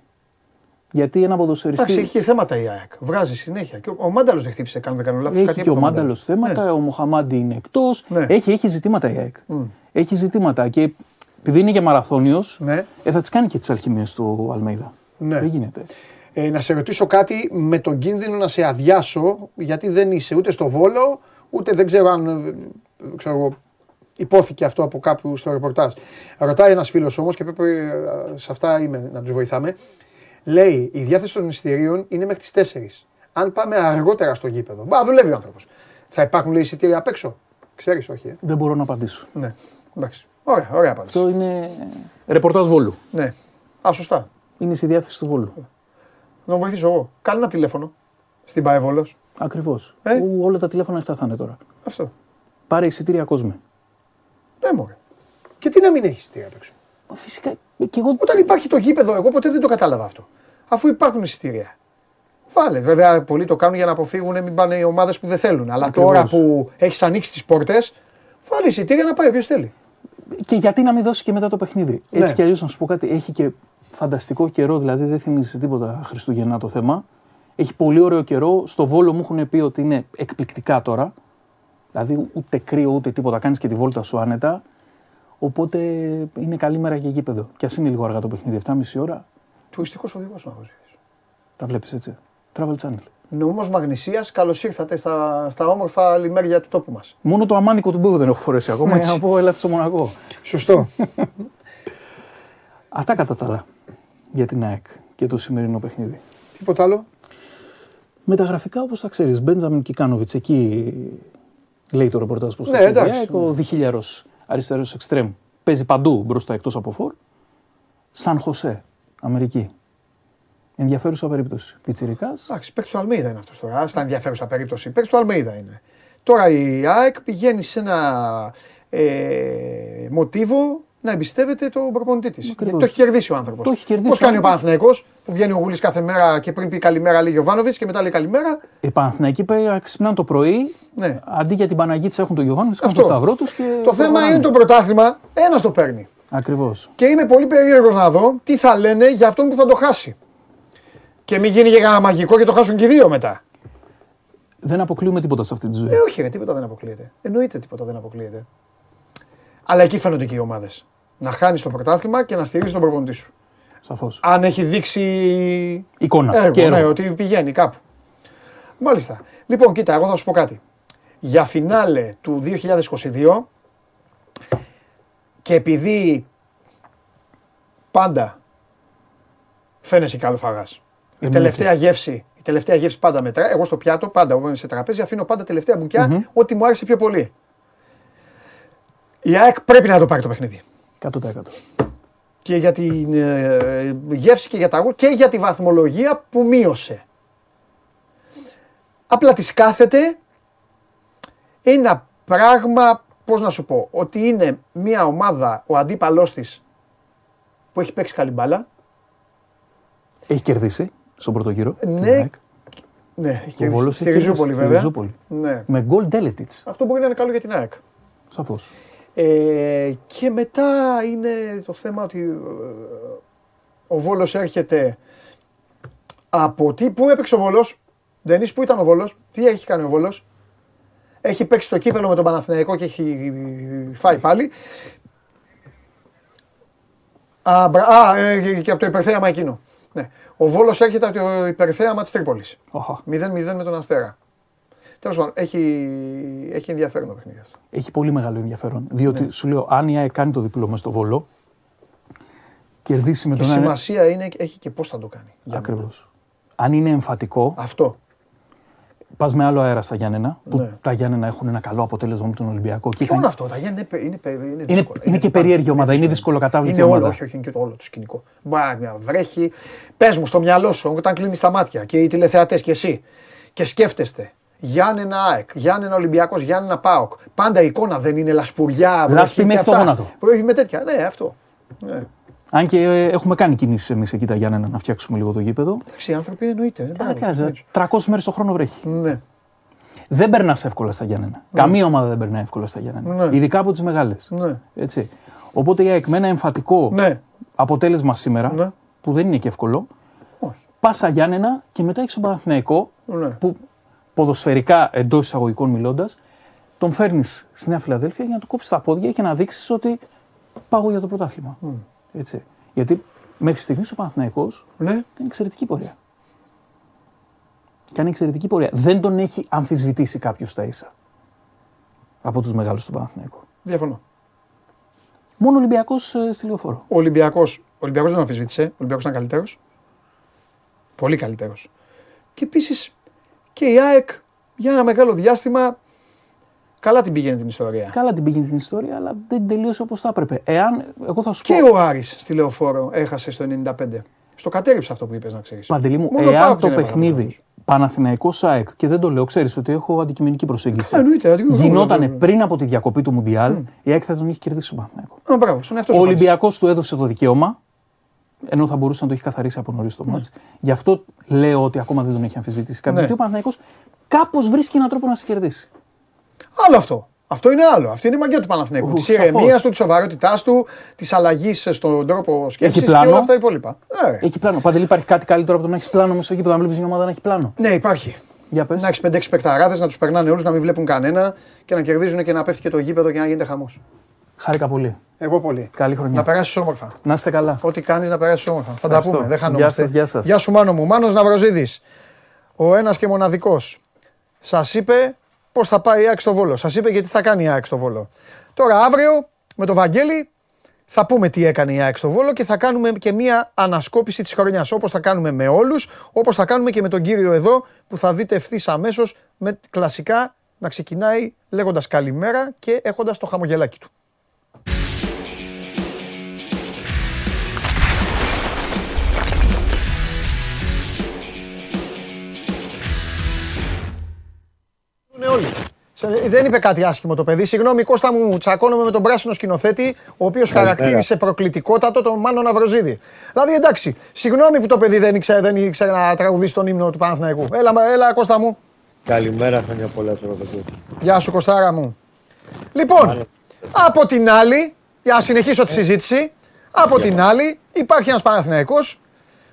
Γιατί ένα Εντάξει, ποδοσφαιριστή. έχει και θέματα η ΑΕΚ. Βγάζει συνέχεια. Και ο, ο Μάνταλος δεν χτύπησε καν, δεν κάνω λάθος. Έχει και ο Μάνταλος θέματα, ο Μοχαμάντι είναι εκτός. Ναι. Έχει, έχει ζητήματα η ΑΕΚ. Έχει ζητήματα. Και επειδή είναι και μαραθώνιος, Ναι. ε, θα τις κάνει και τις αλχημίες του Αλμέιδα. Ναι. Δεν γίνεται. Ε, να σε ρωτήσω κάτι με τον κίνδυνο να σε αδειάσω, γιατί δεν είσαι ούτε στο Βόλο, ούτε δεν ξέρω αν ε, ξέρω, εγώ, υπόθηκε αυτό από κάπου στο ρεπορτάζ. Ρωτάει ένας φίλος όμως και πρέπει ε, σε αυτά είμαι, να τους βοηθάμε. Λέει η διάθεση των εισιτηρίων είναι μέχρι τις 4. Αν πάμε αργότερα στο γήπεδο, μπα δουλεύει ο άνθρωπος. Θα υπάρχουν λέει εισιτήρια απ' έξω. Ξέρεις, όχι. Ε; Δεν μπορώ να απαντήσω. Ναι, εντάξει. Ωραία, ωραία απάντηση. Αυτό είναι ρεπορτάζ Βόλου. Ναι. Α, σωστά. Είναι στη διάθεση του Βόλου. Να τον βοηθήσω εγώ. Κάνε ένα τηλέφωνο στην Παεβόλο. Ακριβώς. Ε; Όλα τα τηλέφωνα ανοιχτά θα είναι τώρα. Αυτό. Πάρε εισιτήρια κόσμε. Ναι, μωρέ. Και τι να μην έχεις εισιτήρια απ' έξω; Μα Φυσικά και εγώ Όταν υπάρχει το γήπεδο, εγώ ποτέ δεν το κατάλαβα αυτό. Αφού υπάρχουν εισιτήρια. Βάλε. Βέβαια, πολλοί το κάνουν για να αποφύγουν μην πάνε οι ομάδες που δεν θέλουν. Αλλά Ακριβώς. τώρα που έχεις ανοίξει τις πόρτες, βάλε εισιτήρια να πάει όποιος θέλει. Και γιατί να μην δώσει και μετά το παιχνίδι. Έτσι Ναι. κι αλλιώς να σου πω κάτι, έχει και φανταστικό καιρό, δηλαδή δεν θυμίζει σε τίποτα Χριστούγεννα το θέμα. Έχει πολύ ωραίο καιρό. Στο Βόλο μου έχουν πει ότι είναι εκπληκτικά τώρα. Δηλαδή ούτε κρύο ούτε τίποτα. Κάνεις και τη βόλτα σου άνετα. Οπότε είναι καλή μέρα για γήπεδο. Κι ας είναι λίγο αργά το παιχνίδι, 7,5 ώρα, Τουριστικός οδηγός να τα βλέπεις έτσι. Travel Channel. Νομός Μαγνησίας, καλώς ήρθατε στα, στα όμορφα λιμέρια του τόπου μας. Μόνο το αμάνικο του Μπούβου δεν έχω φορέσει ακόμα. Έτσι. Για να πω, έλατε στο Μονακό. Σωστό. Αυτά κατά τα άλλα για την ΑΕΚ και το σημερινό παιχνίδι. Τίποτα άλλο; Με τα γραφικά όπως τα ξέρεις, Μπέντζαμιν Κικάνοβιτ εκεί λέει το ρεπορτάζ πώ Ναι, το ξέρει. εντάξει. ΑΕΚ, Ο διχίλιαρο αριστερός εξτρέμ παίζει παντού μπροστά εκτός από φόρ. Σαν Χωσέ, Αμερική. Ενδιαφέρουσα περίπτωση. Πιτσυρικά. Εντάξει, παίκτης του Αλμίδα είναι αυτός τώρα. Στα ενδιαφέρουσα περίπτωση. Παίκτης του Αλμίδα είναι. Τώρα η ΑΕΚ πηγαίνει σε ένα ε, μοτίβο να εμπιστεύεται τον προπονητή της. Γιατί το έχει κερδίσει ο άνθρωπος. Το έχει κερδίσει Πώς ο κάνει ο άνθρωπος. Παναθηναϊκός που βγαίνει ο Γουλής κάθε μέρα και πριν πει καλημέρα λέει Γιωβάνοβιτς και μετά λέει καλημέρα. Οι Παναθηναϊκοί πρέπει ξυπνάνε το πρωί. Ναι. Αντί για την Παναγίτσα έχουν τον Γιωβάνο, έχουν Αυτό. το σταυρό τους. Και Το θέμα είναι το πρωτάθλημα, ένας το παίρνει. Ακριβώς. Και είμαι πολύ περίεργος να δω τι θα λένε για αυτόν που θα το χάσει. Και μην γίνει για κανένα μαγικό και το χάσουν και οι δύο μετά. Δεν αποκλείουμε τίποτα σε αυτή τη ζωή. Ε, όχι, ρε, τίποτα δεν αποκλείεται. Εννοείται τίποτα δεν αποκλείεται. Αλλά εκεί φαίνονται και οι ομάδες. Να χάνεις το πρωτάθλημα και να στηρίζεις τον προπονητή σου. Σαφώς. Αν έχει δείξει Εικόνα. έργο, και έργο. ναι, ότι πηγαίνει κάπου. Μάλιστα. Λοιπόν, κοίτα, εγώ θα σου πω κάτι. Για φινάλε του 2022 και επειδή πάντα φαίνεσαι καλό φαγάς. Η Εννοείται. τελευταία γεύση, η τελευταία γεύση πάντα μετράει. Εγώ στο πιάτο, πάντα όταν είμαι σε τραπέζι, αφήνω πάντα τελευταία μπουκιά ό,τι μου άρεσε πιο πολύ. Η ΑΕΚ πρέπει να το πάρει το παιχνίδι. 100%. Και για την ε, γεύση και για τα γκολ και για τη βαθμολογία που μείωσε. Απλά της κάθεται ένα πράγμα, πώς να σου πω, ότι είναι μια ομάδα, ο αντίπαλός της που έχει παίξει καλή μπάλα. Έχει κερδίσει στον πρώτο γύρο. την Ναι, ΑΕΚ. Ναι, έχει Ο κερδίσει. Βόλος Στη έχει κερδίσει Ριζούπολη στη βέβαια. Ριζούπολη. Ναι. Με γκολ Ντέλετιτς. Αυτό μπορεί να είναι καλό για την ΑΕΚ. Σαφώς. Ε, και μετά είναι το θέμα ότι ε, ο Βόλος έρχεται από τι, πού έπαιξε ο Βόλος, Ντενής, πού ήταν ο Βόλος, τι έχει κάνει ο Βόλος; Έχει παίξει το κύπελο με τον Παναθηναϊκό και έχει φάει πάλι. Α, μπρα- α, ε, και από το υπερθέαμα εκείνο. Ναι. Ο Βόλος έρχεται από το υπερθέαμα της Τρίπολης. 0-0 με τον Αστέρα. Τέλος πάντων, έχει, έχει ενδιαφέρον το παιχνίδι αυτό. Έχει πολύ μεγάλο ενδιαφέρον. Διότι Ναι. σου λέω, αν η ΑΕΚ κάνει το διπλό μες στο βόλο, κερδίσει με Και τον ένα. σημασία είναι, έχει και πώς θα το κάνει. για μένα. Ακριβώς. Αν είναι εμφατικό, Αυτό. Πας με άλλο αέρα στα Γιάννενα, που Ναι. τα Γιάννενα έχουν ένα καλό αποτέλεσμα με τον Ολυμπιακό. Και Ποιο είχαν- είναι αυτό, τα Γιάννη είναι, πε- είναι, πε- είναι είναι, δύσκολα. είναι και περίεργη ομάδα, είναι δύσκολα. δυσκολοκατάβλητη Είναι όλο, ομάδα. όχι, όχι, είναι και το όλο το σκηνικό. Μπορεί να βρέχει. Πες μου στο μυαλό σου, όταν κλείνεις τα μάτια και οι τηλεθεατές και εσύ και σκέφτεστε. Γιάννενα ΑΕΚ, Γιάννενα Ολυμπιακός, Γιάννενα ΠΑΟΚ. Πάντα η εικόνα δεν είναι λασπουριά, βροχή Λάσπη και μέχρι το αυτά. γόνατο. Βροχή με τέτοια. Ναι, αυτό. Ναι. Αν και ε, έχουμε κάνει κινήσεις εμείς εκεί τα Γιάννενα να φτιάξουμε λίγο το γήπεδο. Εντάξει, οι άνθρωποι εννοείται. ε, Α, μπράβο, τι άλλο, έτσι. 300 μέρες το χρόνο βρέχει. Ναι. Δεν περνάς εύκολα στα Γιάννενα. Καμία ομάδα δεν περνάει εύκολα στα Γιάννενα. Ναι. Ειδικά από τις μεγάλες. Ναι. Έτσι. Οπότε η ΑΕΚ με ένα εμφατικό Ναι. αποτέλεσμα σήμερα, Ναι. που δεν είναι και εύκολο, Όχι. πας στα Γιάννενα και μετά έχεις τον Παναθηναϊκό, Ναι. που ποδοσφαιρικά εντός εισαγωγικών μιλώντας, τον φέρνεις στη Νέα Φιλαδέλφια για να του κόψεις τα πόδια και να δείξεις ότι πάω για το πρωτάθλημα. Έτσι. Γιατί μέχρι στιγμής ο Παναθηναϊκός Ναι. κάνει εξαιρετική πορεία. Κάνει εξαιρετική πορεία. Δεν τον έχει αμφισβητήσει κάποιος στα ίσα. Από τους μεγάλους του Παναθηναϊκού. Διαφωνώ. Μόνο Ολυμπιακός στη λεωφόρο. Ο Ολυμπιακός Ολυμπιακός δεν τον αμφισβήτησε. Ο Ολυμπιακός ήταν καλύτερος. Πολύ καλύτερος. Και επίσης και η ΑΕΚ για ένα μεγάλο διάστημα Καλά την πήγαινε την ιστορία. Καλά την πήγαινε την ιστορία, αλλά δεν τελείωσε όπως θα έπρεπε. Εάν, εγώ θα σου Και πω. ο Άρης στη λεωφόρο έχασε στο 95. Στο κατέριψε αυτό που είπες να ξέρεις. Παντελή μου, Μόνο ο εάν Πάοκ το δεν έβαλε παιχνίδι βαθμούς. Παναθηναϊκό ΣΑΕΚ, και δεν το λέω, ξέρεις ότι έχω αντικειμενική προσέγγιση. Ε, εννοείται, αντικειμενικό, Γινόταν βέβαια. πριν από τη διακοπή του Μουντιάλ, η ΑΕΚ θα τον είχε κερδίσει τον Παναθηναϊκό. Α, μπράβο, στον εαυτό Ο σου. απάντησε. Ολυμπιακός του έδωσε το δικαίωμα, ενώ θα μπορούσε να το έχει καθαρίσει από νωρίς Ναι. το μάτς. Γι' αυτό λέω ότι ακόμα δεν τον έχει αμφισβητήσει κάποιος. Ναι. Γιατί ο Παναθηναϊκός κάπως βρίσκει έναν τρόπο να σε κερδίσει. Άλλο αυτό. Αυτό είναι άλλο. Αυτή είναι η μαγεία του Παναθηναϊκού. Ου, Της σαφώς. ηρεμία του, της σοβαρότητάς του, της αλλαγής στον τρόπο σκέψης και πλάνο; όλα αυτά τα υπόλοιπα. Ε, ρε. Έχει πλάνο. Παντελή, υπάρχει κάτι καλύτερο από το να έχεις πλάνο μέσα στο γήπεδο, να βλέπεις μια ομάδα να έχει πλάνο; Ναι, υπάρχει. Για πες. Να έχεις 5-6 παικταράδες, να τους περνάνε όλους, να μην βλέπουν κανένα και να κερδίζουν και να πέφτει και το γήπεδο και να γίνεται χαμός. Χάρηκα πολύ. Εγώ πολύ. Καλή χρονιά. Να περάσεις όμορφα. Να είστε καλά. Ό,τι κάνεις να περάσεις όμορφα. Θα τα Ευχαριστώ. πούμε. Δεν Γεια χανόμαστε. σας, γεια σας. Γεια σου, μάνο μου. Μάνος Ναυροζίδης. Ο ένας και μοναδικός. Σας είπε πώς θα πάει η ΑΕΚ στο βόλο. Σας είπε γιατί θα κάνει η ΑΕΚ στο βόλο. Τώρα αύριο με το Βαγγέλη θα πούμε τι έκανε η ΑΕΚ στο Βόλο και θα κάνουμε και μία ανασκόπηση της χρονιάς. Όπως θα κάνουμε με όλους, όπως θα κάνουμε και με τον κύριο εδώ που θα δείτε ευθύς αμέσως με κλασικά να ξεκινάει λέγοντας καλημέρα και έχοντας το χαμογελάκι του. Όλοι. Σε- Δεν είπε κάτι άσχημο το παιδί. Συγγνώμη, Κώστα μου, τσακώνομαι με τον πράσινο σκηνοθέτη, ο οποίος χαρακτήρισε προκλητικότατο τον Μάνο Ναυροζίδη. Δηλαδή, εντάξει, συγγνώμη που το παιδί δεν ήξερε, δεν ήξερε να τραγουδήσει τον ύμνο του Παναθηναϊκού. Έλα, μα- έλα, Κώστα μου. Καλημέρα, χρόνια πολλά σε όλους. Γεια σου, Κωστάρα μου. Λοιπόν, από την άλλη, για να συνεχίσω τη συζήτηση, από την άλλη υπάρχει ένας Παναθηναϊκός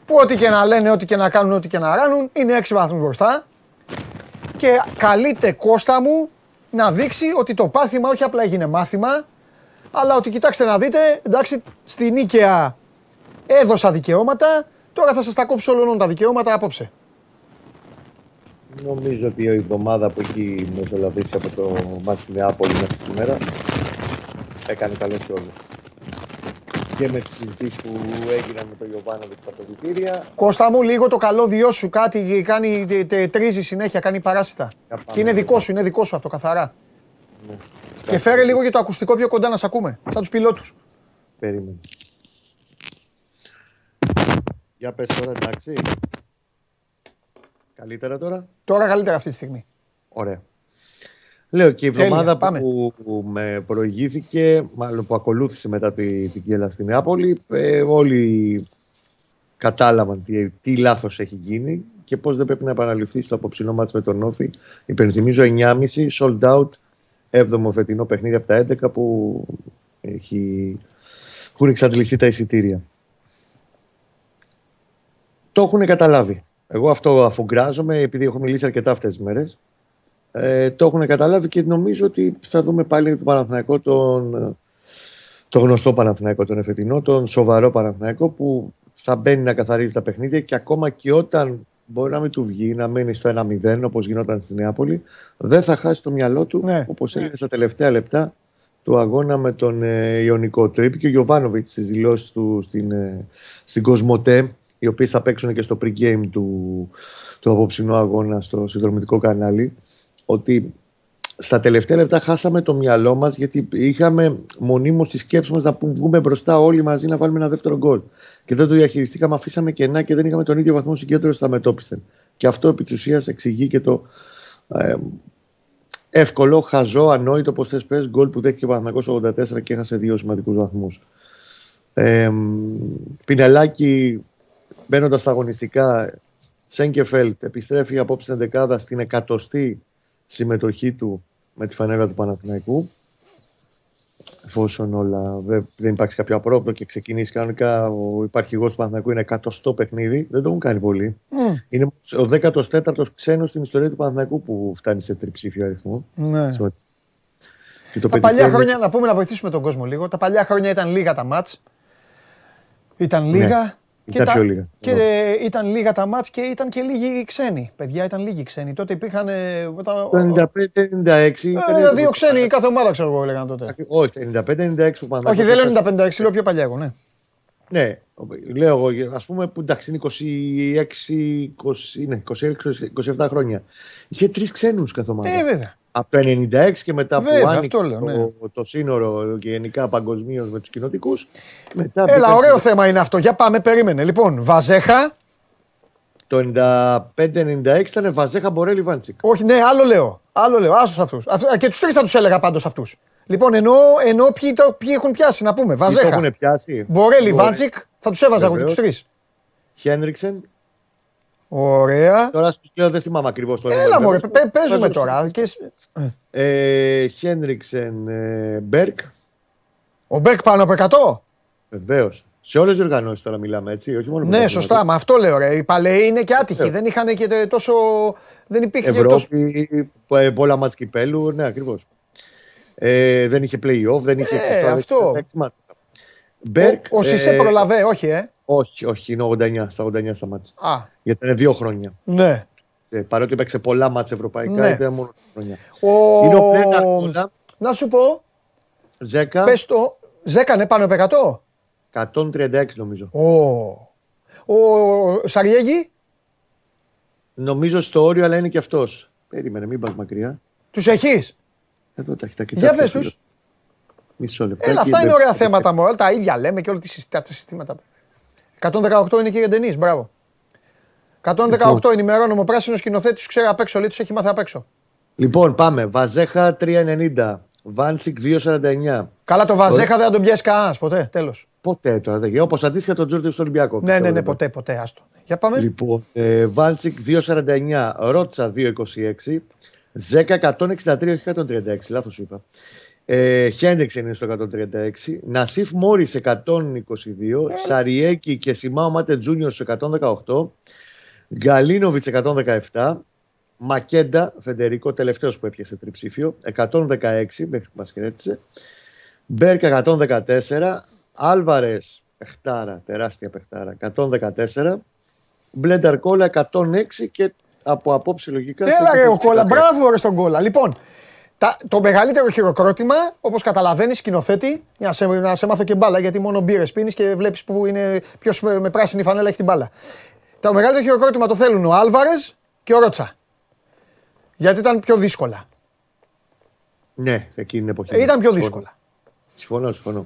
που ό,τι και να λένε, ό,τι και να κάνουν, ό,τι και να ράνουν, είναι 6 βαθμούς μπροστά και καλείται Κώστα μου να δείξει ότι το πάθημα όχι απλά έγινε μάθημα, αλλά ότι κοιτάξτε να δείτε, εντάξει, στην Νίκαια έδωσα δικαιώματα, τώρα θα σας τα κόψω όλων τα δικαιώματα απόψε. Νομίζω ότι η εβδομάδα που έχει μεσολαβήσει από το μάτι στη Νεάπολη μέχρι σήμερα έκανε καλό σε όλους. Και με τις συζητήσεις που έγιναν με τον Ιωβάνοβιτ στα ποδητήρια. Κώστα μου, λίγο το καλώδιό σου κάτι κάνει, τε- τε- τρίζει συνέχεια, κάνει παράσιτα. Για πάμε. Και είναι δικό σου, είναι δικό σου αυτό καθαρά. Ναι. Και φέρε λίγο και το ακουστικό πιο κοντά να σε ακούμε, σαν τους πιλότους. Περίμενε. Για πες τώρα, εντάξει. Καλύτερα τώρα; Τώρα καλύτερα αυτή τη στιγμή. Ωραία. Λέω και η Τέλεια, εβδομάδα πάμε. που, που με προηγήθηκε, μάλλον που ακολούθησε μετά τη, την Κέλα στη Νεάπολη, ε, όλοι κατάλαβαν τι, τι λάθος έχει γίνει και πώς δεν πρέπει να επαναληφθεί στο απόψινό μάτς με τον Όφη. Υπενθυμίζω 9.30 sold out, 7ο φετινό παιχνίδι από τα 11 που έχει, έχουν εξαντληθεί τα εισιτήρια. Το έχουν καταλάβει. Εγώ αυτό αφουγκράζομαι επειδή έχω μιλήσει αρκετά αυτές τις μέρες. Ε, το έχουν καταλάβει και νομίζω ότι θα δούμε πάλι τον Παναθηναϊκό, τον, το γνωστό Παναθηναϊκό, τον εφετινό, τον σοβαρό Παναθηναϊκό που θα μπαίνει να καθαρίζει τα παιχνίδια και ακόμα και όταν μπορεί να μην του βγει, να μένει στο 1-0 όπως γινόταν στη Νεάπολη, δεν θα χάσει το μυαλό του Ναι. όπως έγινε στα τελευταία λεπτά του αγώνα με τον ε, Ιωνικό. Το είπε και ο Γιωβάνοβιτς στις δηλώσεις του στην, ε, στην Κοσμοτέ, οι οποίες θα παίξουν και στο pre-game του, του απόψινού αγώνα στο συνδρομητικό κανάλι, ότι στα τελευταία λεπτά χάσαμε το μυαλό μας γιατί είχαμε μονίμως τη σκέψη μας να που- βγούμε μπροστά όλοι μαζί να βάλουμε ένα δεύτερο γκολ. Και δεν το διαχειριστήκαμε, αφήσαμε κενά και δεν είχαμε τον ίδιο βαθμό συγκέντρωση στα μετόπισθεν. Και αυτό επί της ουσίας εξηγεί και το ε, εύκολο, χαζό, ανόητο, όπως θες πες, γκολ που δέχτηκε ο Παναθηναϊκός 84 και έχασε δύο σημαντικούς βαθμούς. Ε, Πινελάκη, μπαίνοντας στα αγωνιστικά, Σέγκεφελτ επιστρέφει απόψε στην δεκάδα στην εκατοστή συμμετοχή του με τη φανέλα του Παναθηναϊκού. Εφόσον όλα δε- δεν υπάρξει κάποιο απρόπτο και ξεκινήσει κανονικά ο υπαρχηγός του Παναθηναϊκού είναι εκατοστό παιχνίδι, δεν το έχουν κάνει πολύ. Μμ, Είναι ο 14ο ξένος στην ιστορία του Παναθηναϊκού που φτάνει σε τριψήφιο αριθμό. Ναι. Και το Τα παιδί παλιά παίρνει- χρόνια, να πούμε να βοηθήσουμε τον κόσμο λίγο, τα παλιά χρόνια ήταν λίγα τα μάτς. Ήταν λίγα. Ναι. Ήταν τα- πιο λίγα. Και ε, ήταν λίγα τα μάτς και ήταν και λίγοι ξένοι. Παιδιά, ήταν λίγοι ξένοι. Τότε υπήρχαν. ε, τα- Το 95-96. ε, δύο ξένοι κάθε ομάδα, ξέρω εγώ, έλεγαν τότε. Όχι, 95-96 ο Παναθηναϊκός Όχι, δεν λέω έφτασε- 95-96, λέω πιο παλιά εγώ, ναι. Ναι, λέω εγώ, ας πούμε που εντάξει είναι 26, 20, ναι, 26, 27 χρόνια. Είχε τρεις ξένους κάθε ομάδα. Ε, βέβαια. Από το 96 και μετά Βέβαια, που αυτό άνοιξε λέω, ναι. το, το σύνορο και γενικά παγκοσμίως με τους κοινοτικούς. Μετά Έλα, μπήκαν ωραίο θέμα είναι αυτό. Για πάμε, περίμενε. Λοιπόν, Βαζέχα. Το 95-96 ήταν Βαζέχα Μπορέλη Βάντσικ. Όχι, ναι, άλλο λέω. Άλλο λέω. Άστο αυτούς. Και τους τρεις θα τους έλεγα πάντως αυτούς. Λοιπόν, ενώ, ενώ ποιοι, το, ποιοι έχουν πιάσει, να πούμε. Τι το Βαζέχα. έχουν πιάσει; Μπορέλη, Βάντσικ. Θα τους έβαζα εγώ και τους Βεβαίως. τρεις. Χένριξεν. Ωραία. Τώρα σου λέω δεν θυμάμαι ακριβώς το Έλα, μωρέ, νούμερο. παι- παίζουμε Παίζω τώρα. στο- Και... Ε, Χένριξεν ε, Μπέρκ. Ο Μπεργκ πάνω από 100. Βεβαίως. Σε όλες τις οργανώσεις τώρα μιλάμε έτσι. Όχι μόνο Ναι, πρωτάθλημα. σωστά. Μα αυτό λέω. Ρε. Οι παλαιοί είναι και άτυχοι. Δεν είχαν και τε- τόσο. Δεν υπήρχε και τόσο. Ευρώπη, ε, πολλά ματς κυπέλου, ναι, ακριβώς. Ε, δεν είχε play-off, δεν είχε. Ε, ξέρεις, τώρα, αυτό. δεν έχει ματς. Μπεργκ. Ο, ο Σισέ ε, προλαβέ, όχι, ε. Όχι, όχι, είναι 89, στα 89 στα ματς. Α, Γιατί ήταν δύο χρόνια. ναι. Ε, παρότι έπαιξε πολλά ματς ευρωπαϊκά, Ναι. ήταν μόνο δύο χρόνια. Ο... Είναι ο Πλέτα Κόλλα, Να σου πω, Ζέκα, πες το, ζέκανε πάνω από 100. 136 νομίζω. Ο, ο Σαριέγη, Νομίζω στο όριο, αλλά είναι και αυτός. Περίμενε, μην πας μακριά. τους έχεις; Εδώ τα έχει τα Για κοιτάξω. πες φίλο. τους. Μισό λεπτό. Έλα, αυτά είναι ωραία θέματα μου. Τα ίδια λέμε και όλα τις συστήματα- τα συστήματα. 118 είναι κύριε Ντενής, μπράβο. 118 ενημερώνουμε ο πράσινος σκηνοθέτης, τους ξέρει απ' έξω, λέει τους έχει μάθει απ' έξω. Λοιπόν, πάμε. Βαζέχα 390. Βάντσικ 249. Καλά, το Βαζέχα δεν θα τον πιάσει κανένας ποτέ. Τέλος. Ποτέ τώρα δεν γίνει. Όπως αντίστοιχα τον Τζόρνταν στο Ολυμπιακό. Ναι, πιστεύω, ναι, ναι, δεν ποτέ, ποτέ. Άστο. Για πάμε. Λοιπόν, ε, Βάντσικ 2,49, Ρότσα 2,26, Ζέκα 163, όχι 136, λάθος είπα. Ε, Χένρικσεν είναι στο 136, Νασίφ Μόρις 122, Σαριέκη και Σιμάο Μάτε Τζούνιο στο 118, Γκαλίνοβιτς 117, Μακέντα, Φεντερικό, τελευταίος που έπιασε τριψήφιο, 116 μέχρι που μας χαιρέτησε, Μπέρκα 114, Άλβαρες, παιχτάρα, τεράστια παιχτάρα, 114, Μπλένταρ Κόλλα 106 και από απόψη λογικά. Έλα σε ρε ο επίπεδο Κόλλα, 13. μπράβο ρε στον Κόλλα. Λοιπόν, τα, το μεγαλύτερο χειροκρότημα, όπως καταλαβαίνεις, σκηνοθέτη, για να σε, να σε μάθω και μπάλα, γιατί μόνο μπύρες πίνεις και βλέπεις που είναι ποιος με, με πράσινη φανέλα έχει την μπάλα. Το μεγαλύτερο χειροκρότημα το θέλουν ο Άλβαρες και ο Ρότσα. Γιατί ήταν πιο δύσκολα. Ναι, εκείνη την εποχή. Ε, ήταν πιο Συμφωνώ. δύσκολα. Συμφωνώ, συμφωνώ.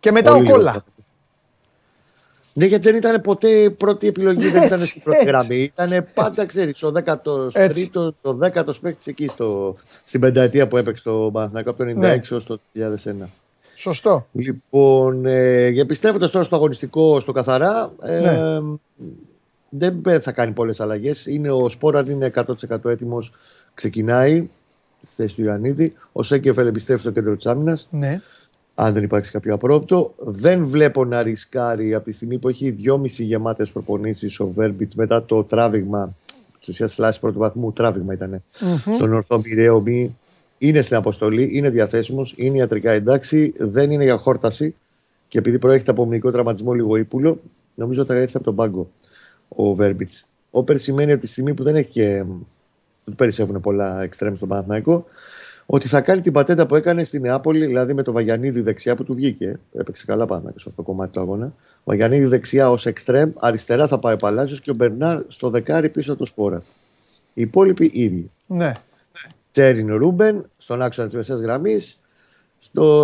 Και μετά Πολύ ο Κόλλα. Λίγο. Ναι, γιατί δεν ήταν ποτέ η πρώτη επιλογή, δεν ήταν Έτσι, στην πρώτη έτσι. γραμμή. Ήταν πάντα, ξέρεις, ο 13ο, Έτσι. ο 10ο παίκτης εκεί στο, στην πενταετία που έπαιξε το Παναθηναϊκό από το 96 Ναι. έως το 2001. Σωστό. Λοιπόν, ε, για πιστεύοντα τώρα στο αγωνιστικό, στο καθαρά, ε, Ναι. δεν θα κάνει πολλές αλλαγές. Ο Σπόραρ είναι 100% έτοιμος, ξεκινάει στη θέση του Ιωαννίδη. Ο Σέκεφελ επιστρέφει στο κέντρο της άμυνας, Ναι. Αν δεν υπάρξει κάποιο απρόπτο. Δεν βλέπω να ρισκάρει από τη στιγμή που έχει δυόμιση γεμάτες προπονήσεις ο Βέρμπιτς μετά το τράβηγμα. Στην ουσία, σλάση πρώτου βαθμού, τράβηγμα ήταν. Στον ορθό Πυραιό μη είναι στην αποστολή, είναι διαθέσιμος, είναι ιατρικά εντάξει, δεν είναι για χόρταση. Και επειδή προέρχεται από μυϊκό τραυματισμό λίγο ύπουλο, νομίζω ότι θα έρθει από τον πάγκο ο Βέρμπιτς. Όπερ σημαίνει ότι τη στιγμή που δεν έχει και. Δεν του περισσεύουν πολλά εξτρέμ στον Παναθηναϊκό, ότι θα κάνει την πατέντα που έκανε στην Νεάπολη, δηλαδή με το Βαγιανίδη δεξιά που του βγήκε. Έπαιξε καλά πάνω σε αυτό το κομμάτι του αγώνα. Ο Βαγιανίδη δεξιά ως εξτρέμ, αριστερά θα πάει ο Παλάζιο και ο Μπερνάρ στο δεκάρι πίσω από το σπόρα. Οι υπόλοιποι ίδιοι. Ναι. Τσέριν Ρούμπεν στον άξονα της μεσαίας γραμμής.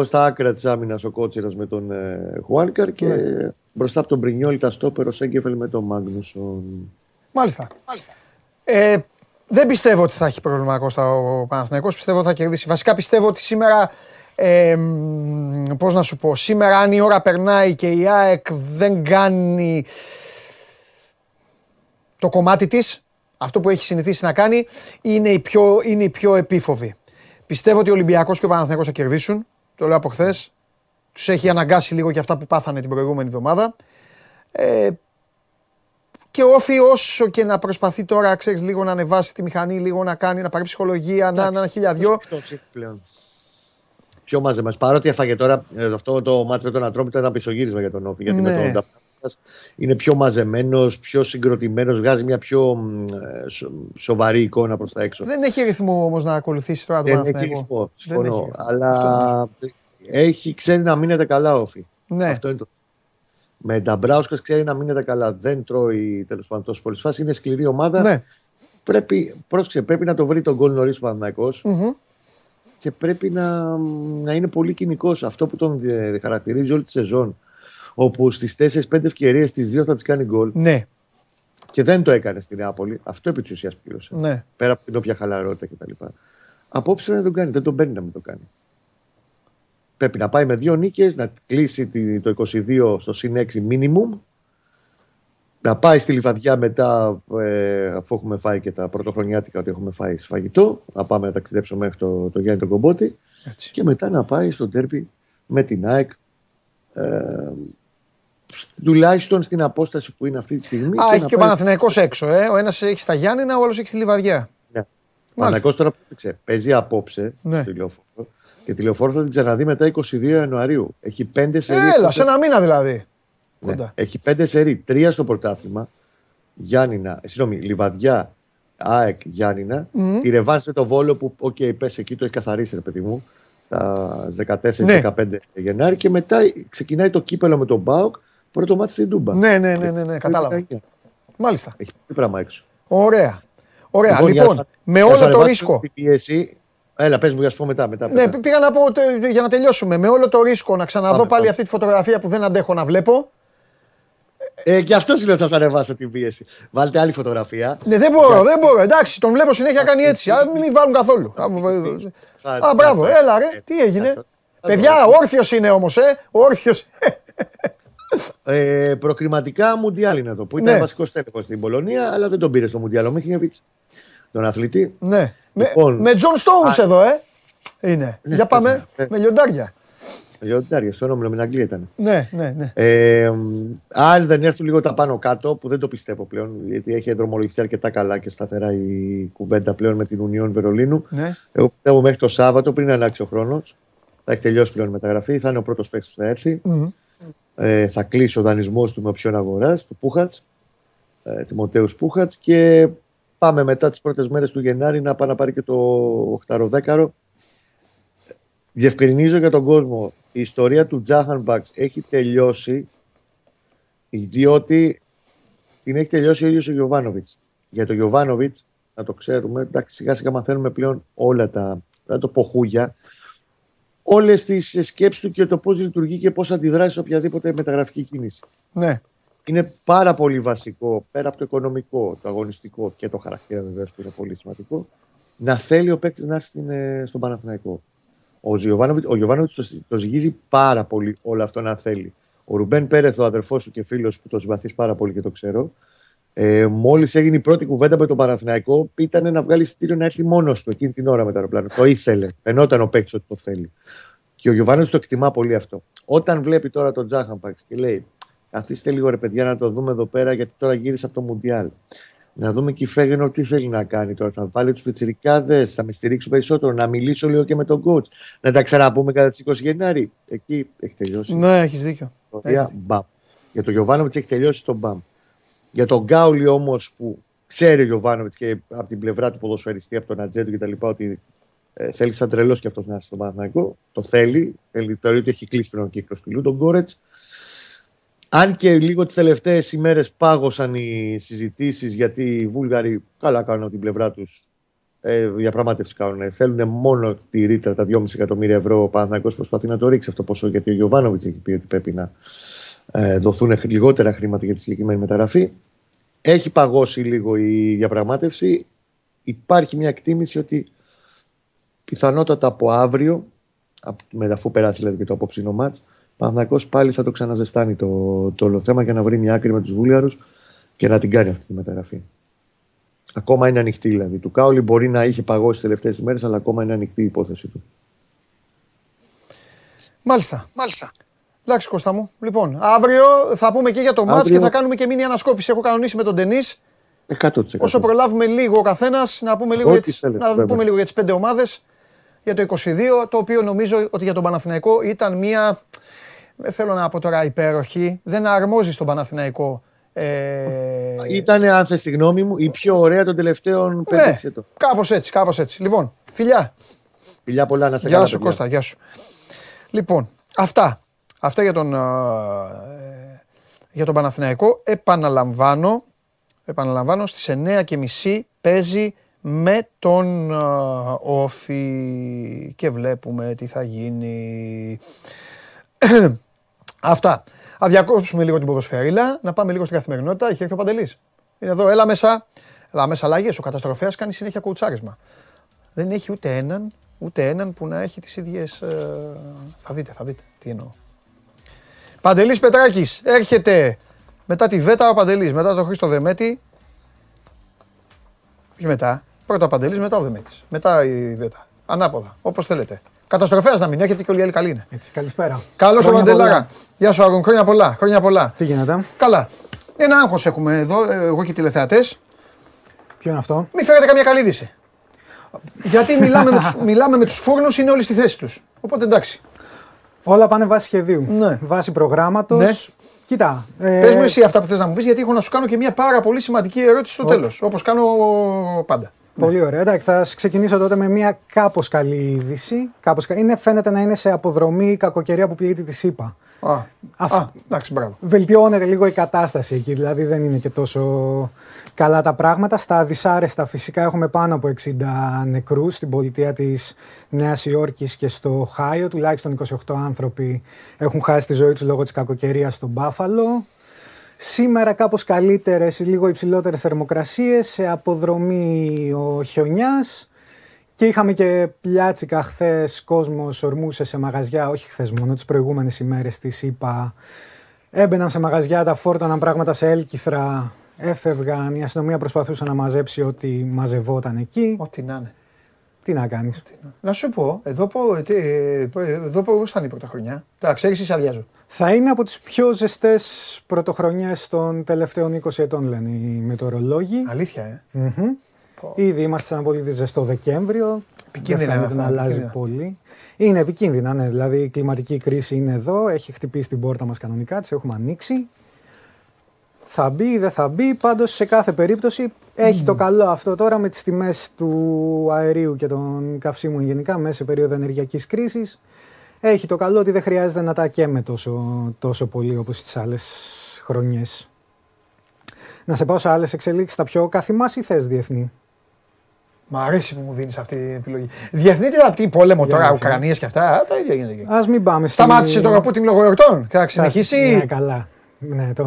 Στα άκρα της άμυνας ο Κότσιρας με τον ε, Χουάνκαρ και Ναι. μπροστά από τον Μπρινιόλ τα στόπερο Σέγκεφελ με τον Μάγνουσον. Μάλιστα. Ε, δεν πιστεύω ότι θα έχει πρόβλημα Κώστα ο Παναθηναϊκός. Πιστεύω ότι θα κερδίσει. Βασικά πιστεύω ότι σήμερα. Ε, μ, πώς να σου πω, σήμερα αν η ώρα περνάει και η ΑΕΚ δεν κάνει το κομμάτι της, αυτό που έχει συνηθίσει να κάνει, είναι η πιο, είναι η πιο επίφοβη. Πιστεύω ότι ο Ολυμπιακός και ο Παναθηναϊκός θα κερδίσουν, το λέω από χθες. Τους έχει αναγκάσει λίγο και αυτά που πάθανε την προηγούμενη εβδομάδα. Ε, και ο Όφη όσο και να προσπαθεί τώρα, ξέρεις, λίγο να ανεβάσει τη μηχανή, λίγο να κάνει, να πάρει ψυχολογία, να να ένα χιλιαδιό. πλέον. Πιο μαζεμένο. Παρότι έφαγε τώρα ε, αυτό το μάτσο με τον Ατρόμητο ήταν πισωγύρισμα για τον Όφη. Γιατί Ναι. με τον Νταπάς είναι πιο μαζεμένος, πιο συγκροτημένος, βγάζει μια πιο μ, ε, σο- σοβαρή εικόνα προς τα έξω. Δεν έχει ρυθμό όμως να ακολουθήσει τώρα το Δεν έχει Παναθηναϊκό. ρυθμό. Δεν έχει Συμφωνώ. ρυθμό. Αλλά Αυτό έχει, ξέρει να μείνεται καλά ο Όφη. Ναι. Αυτό είναι το. Με Νταμπράουσκα ξέρει να μείνεται καλά. Δεν τρώει τέλος πάντων τόσο πολλές φάσεις. Είναι σκληρή ομάδα. Ναι. πρέπει, πρόσεξε, πρέπει να το βρει τον γκολ νωρίς ο Παναθηναϊκός Μμμ. και πρέπει να, να είναι πολύ κοινικός. Αυτό που τον δι- χαρακτηρίζει όλη τη σεζόν. Όπου στις 4-5 ευκαιρίες τι δύο θα τι κάνει γκολ Ναι, και δεν το έκανε στη Νεάπολη. Αυτό επί της ουσίας πλήρωσε. ναι. Πέρα από την όποια χαλαρότητα κτλ. Απόψε δεν τον κάνει, δεν τον παίρνει να μην το κάνει. Πρέπει να πάει με δύο νίκες, να κλείσει τη- το 22 στο συν 6 minimum. Να πάει στη λιβαδιά μετά, ε, αφού έχουμε φάει και τα πρωτοχρονιάτικα, ότι έχουμε φάει σφαγητό. Να πάμε να ταξιδέψουμε μέχρι το, το Γιάννη τον Κομπότη. Έτσι. Και μετά να πάει στο τέρπι με την ΑΕΚ. Ε, σ- τουλάχιστον στην απόσταση που είναι αυτή τη στιγμή. Α, και έχει να και ο πάει- Παναθηναϊκός έξω, ε. Ο ένας έχει στα Γιάννηνα, ο άλλος έχει στη Λιβαδιά. Ναι. Ο Μάλιστα. Παναγιώτης τώρα έπαιξε. Παίζει απόψε Ναι. στη λεωφόρο. Και τη λεωφόρο θα την ξαναδεί μετά 22 Ιανουαρίου. Έχει πέντε σερί. Έλα, σε ένα μήνα δηλαδή. Ναι. Κοντά. Έχει πέντε σερί. Τρία στο πρωτάθλημα. Γιάννινα, ε, συγγνώμη, Λιβαδιά, ΑΕΚ, Γιάννινα. Μμμ. Τη ρεβάνς με το Βόλο που, OK, okay, πες εκεί, το έχει καθαρίσει, ρε παιδί μου. Στα 14-15 Ναι. Γενάρη. Και μετά ξεκινάει το κύπελο με τον ΠΑΟΚ. Πρώτο ματς στην Τούμπα. Ναι, ναι, ναι, ναι, ναι, κατάλαβα. 19. Μάλιστα. Έχει πολύ πράγμα έξω. Ωραία. Ωραία. για Λοιπόν, να- με για να όλο το ανεβάσουμε ρίσκο. την πίεση. Έλα, πες μου, για να σου πω μετά. μετά, Ναι, μετά. πήγα να πω τε- για να τελειώσουμε. Με όλο το ρίσκο να ξαναδώ Πάμε, πάλι πάμε. αυτή τη φωτογραφία που δεν αντέχω να βλέπω. Ε, και αυτό είναι ότι θα σα ανεβάσω την πίεση. Βάλτε άλλη φωτογραφία. Ναι, δεν μπορώ, δεν μπορώ. Εντάξει, τον βλέπω συνέχεια κάνει έτσι. Α, μην βάλουν καθόλου. Α, β- Α, μπράβο, έλα ρε, τι έγινε. Παιδιά, όρθιο είναι όμω, ε. Όρθιο. Ε, προκριματικά Μουντιάλ είναι εδώ. Που ήταν Ναι. βασικό τέλεχο στην Πολωνία, αλλά δεν τον πήρε στο Μουντιάλ. Ο Μίχινεβιτ, τον αθλητή. Ναι. Με, Λοιπόν. με Τζον Stones εδώ, ε. Είναι. Ναι, Για πάμε. ναι. Με λιοντάρια. Λιοντάρια, στο όνομα με την Αγγλία ήταν. Ναι, ναι, ναι. Ε, αν δεν έρθουν λίγο τα πάνω κάτω, που δεν το πιστεύω πλέον, γιατί έχει δρομολογηθεί αρκετά καλά και σταθερά η κουβέντα πλέον με την Ουνιόν Βερολίνου. ναι. Εγώ πιστεύω μέχρι το Σάββατο, πριν αλλάξει ο χρόνος, θα έχει τελειώσει πλέον η μεταγραφή. Θα είναι ο πρώτος παίκτης που θα έρθει. Μμμ. Ε, θα κλείσει ο δανεισμός του με οψιόν αγοράς, του Πούχατς, ε, Τιμωτέου Πούχατ. Και πάμε μετά τις πρώτες μέρες του Γενάρη να πάει να πάρει και το 8-10. Διευκρινίζω για τον κόσμο, η ιστορία του Τζάχαν Μπαξ έχει τελειώσει διότι την έχει τελειώσει ο ίδιος ο Γιωβάνοβιτς. Για τον Γιωβάνοβιτς, να το ξέρουμε, εντάξει σιγά σιγά μαθαίνουμε πλέον όλα τα, δεν το πω χούγια, όλες τις σκέψεις του και το πώς λειτουργεί και πώς αντιδράσει σε οποιαδήποτε μεταγραφική κίνηση. ναι. Είναι πάρα πολύ βασικό, πέρα από το οικονομικό, το αγωνιστικό και το χαρακτήρα βεβαίως που είναι πολύ σημαντικό, να θέλει ο παίκτης να έρθει στην, ε, στον Παναθηναϊκό. Ο Γιωβάνοβιτς ο Γιωβάνοβιτς το, συ- το ζυγίζει πάρα πολύ όλο αυτό να θέλει. Ο Ρουμπέν Πέρεθ, ο αδερφός σου και φίλος που το συμπαθείς πάρα πολύ και το ξέρω, ε, μόλις έγινε η πρώτη κουβέντα με τον Παναθηναϊκό, ήταν να βγάλει εισιτήριο να έρθει μόνος του εκείνη την ώρα με το αεροπλάνο. Το ήθελε. Φαινόταν ο παίκτης ότι το θέλει. Και ο Γιωβάνοβιτς το εκτιμά πολύ αυτό. Όταν βλέπει τώρα τον Τζάχαμπαξ και λέει, Καθίστε λίγο ρε παιδιά να το δούμε εδώ πέρα γιατί τώρα γύρισε από το Μουντιάλ. Να δούμε και η Φέγενορ τι θέλει να κάνει τώρα. Θα βάλει τους πιτσιρικάδες, θα με στηρίξουν περισσότερο. Να μιλήσω λίγο και με τον coach. Να τα ξαναπούμε κατά τις 20 Γενάρη. Εκεί έχει τελειώσει. Ναι, έχεις δίκιο. η ιστορία. Μπαμ. Για τον Γιωβάνοβιτς έχει τελειώσει το μπαμ. Για τον Γκάουλι όμως που ξέρει ο Γιωβάνοβιτς και από την πλευρά του ποδοσφαιριστή, από τον Ατζέντο κτλ. ότι ε, θέλει σαν τρελός και αυτός να έρθει στον Παναθηναϊκό. Το θέλει. θέλει θεωρεί ότι έχει κλείσει πλέον ο κύκλος του Τον Γκόρετς. Αν και λίγο τις τελευταίες ημέρες πάγωσαν οι συζητήσεις γιατί οι Βούλγαροι καλά κάνουν από την πλευρά τους. Ε, διαπραγμάτευση κάνουν. Θέλουν μόνο τη ρήτρα, τα 2,5 εκατομμύρια ευρώ. Ο Παναθηναϊκός προσπαθεί να το ρίξει αυτό το ποσό γιατί ο Γιωβάνοβιτς έχει πει ότι πρέπει να ε, δοθούν λιγότερα χρήματα για τη συγκεκριμένη μεταγραφή. Έχει παγώσει λίγο η διαπραγμάτευση. Υπάρχει μια εκτίμηση ότι πιθανότατα από αύριο, απ- με- αφού περάσει δηλαδή και το απόψινο μάτς, ο Παναθηναϊκός πάλι θα το ξαναζεστάνει το, το όλο θέμα για να βρει μια άκρη με τους Βούλγαρους και να την κάνει αυτή τη μεταγραφή. Ακόμα είναι ανοιχτή δηλαδή. Του Κάολι μπορεί να είχε παγώσει τις τελευταίες ημέρες, αλλά ακόμα είναι ανοιχτή η υπόθεση του. Μάλιστα. Μάλιστα. Εντάξει, Κώστα μου. Λοιπόν, αύριο θα πούμε και για το μάτς Αύριο- και θα κάνουμε και μήνυ ανασκόπηση. Έχω κανονίσει με τον Ντενή. 100%. Όσο προλάβουμε λίγο ο καθένας, να πούμε λίγο, Ό,τι για τις, θέλετε, να βέβαια. πούμε λίγο για τις πέντε ομάδες για το 22, το οποίο νομίζω ότι για τον Παναθηναϊκό ήταν μια, δεν θέλω να πω τώρα υπέροχη, δεν αρμόζει στον Παναθηναϊκό. Ε, Ήταν, αν θες τη γνώμη μου, η πιο ωραία των τελευταίων 5-6 ναι, ετών. κάπως έτσι, κάπως έτσι. Λοιπόν, φιλιά. Φιλιά πολλά να είστε Γεια καλά, σου παιδιά. Κώστα, γεια σου. Λοιπόν, αυτά. Αυτά για τον, ε, για τον Παναθηναϊκό. Επαναλαμβάνω, επαναλαμβάνω στις 9.30 παίζει με τον α, Όφη και βλέπουμε τι θα γίνει. Αυτά. Α διακόψουμε λίγο την ποδοσφαιρίλα, να πάμε λίγο στην καθημερινότητα. Έχει έρθει ο Παντελής. Είναι εδώ, έλα μέσα. Έλα μέσα αλλαγές. Ο καταστροφέας κάνει συνέχεια κουτσάρισμα. Δεν έχει ούτε έναν, ούτε έναν που να έχει τις ίδιες... ε, θα δείτε, θα δείτε τι εννοώ. Παντελής Πετράκης έρχεται μετά τη Βέτα ο Παντελής, μετά τον Χρήστο Δεμέτη. Όχι μετά. Πρώτα ο Παντελής, μετά ο Δεμέτης. Μετά η Βέτα. Ανάποδα, όπως θέλετε. Καταστροφέας να μην έχετε και όλοι οι άλλοι καλοί είναι. Έτσι, καλησπέρα. Καλώς το Χρόνια Παντελάρα. πολλά. Γεια σου Άγων, χρόνια πολλά. Χρόνια πολλά. Τι γίνεται, Καλά. Ένα άγχος έχουμε εδώ, ε, εγώ και οι τηλεθεατές. ποιο είναι αυτό; Μην φέρετε καμία καλή είδηση. Γιατί μιλάμε με τους, μιλάμε με τους φούρνους, είναι όλοι στη θέση τους. Οπότε εντάξει. Όλα πάνε βάσει σχεδίου. Ναι. Βάσει προγράμματος. Ναι. Κοίτα. ε, Πες μου εσύ αυτά που θες να μου πεις, γιατί έχω να σου κάνω και μια πάρα πολύ σημαντική ερώτηση στο τέλος. Όπως κάνω πάντα. Πολύ ωραία. Εντάξει, θα σας ξεκινήσω τότε με μια κάπως καλή είδηση. Κάπως, κα- είναι, φαίνεται να είναι σε αποδρομή η κακοκαιρία που πλήττει τη ΣΥΠΑ. Α, Αυτό. α, εντάξει, μπράβο. Βελτιώνεται λίγο η κατάσταση εκεί, δηλαδή δεν είναι και τόσο καλά τα πράγματα. Στα δυσάρεστα φυσικά έχουμε πάνω από 60 νεκρούς στην πολιτεία της Νέας Υόρκης και στο Χάιο. Τουλάχιστον 28 άνθρωποι έχουν χάσει τη ζωή τους λόγω της κακοκαιρίας στο Μπάφαλο. Σήμερα κάπως καλύτερες, λίγο υψηλότερες θερμοκρασίες, σε αποδρομή ο χιονιάς. Και είχαμε και πλιάτσικα χθες. Κόσμος ορμούσε σε μαγαζιά, όχι χθες μόνο, τις προηγούμενες ημέρες της ΣΥΠΑ. Έμπαιναν σε μαγαζιά, τα φόρτωναν πράγματα σε έλκυθρα, έφευγαν. Η αστυνομία προσπαθούσε να μαζέψει ό,τι μαζευόταν εκεί. Ό,τι να είναι. Τι να κάνεις. Να σου πω, εδώ, πω, τι, ε, εδώ πώς θα είναι η πρωτοχρονιά. Τα ξέρεις ή σε αδειάζω. Θα είναι από τις πιο ζεστές πρωτοχρονιές των τελευταίων 20 ετών, λένε οι μετεωρολόγοι. Αλήθεια, ε. Μμμ. Ήδη είμαστε σε ένα πολύ ζεστό Δεκέμβριο. Επικίνδυνα Δεν είναι φαίνεται να αυτά, αλλάζει επικίνδυνα. πολύ. Είναι επικίνδυνα, ναι. Δηλαδή η κλιματική κρίση είναι εδώ, έχει χτυπήσει την πόρτα μας κανονικά, τις έχουμε ανοίξει. Θα μπει, δεν θα μπει, πάντως σε κάθε περίπτωση έχει το καλό αυτό τώρα με τις τιμές του αερίου και των καυσίμων γενικά μέσα σε περίοδο ενεργειακής κρίσης. Έχει το καλό ότι δεν χρειάζεται να τα καίμε τόσο, τόσο πολύ όπως τις άλλες χρονιές. Να σε πάω σε άλλες εξελίξεις, τα πιο καθημάς ή θες διεθνή; Μ' αρέσει που μου δίνεις αυτή την επιλογή. Διεθνή τι θα πει, πόλεμο Για τώρα, να Ουκρανίες και αυτά, α, τα ίδια γίνεται εκεί. Ας μην πάμε στη... Σταμάτησε τώρα που την λόγω εορτών και θα συνεχίσει; Ναι, καλά. Ναι, το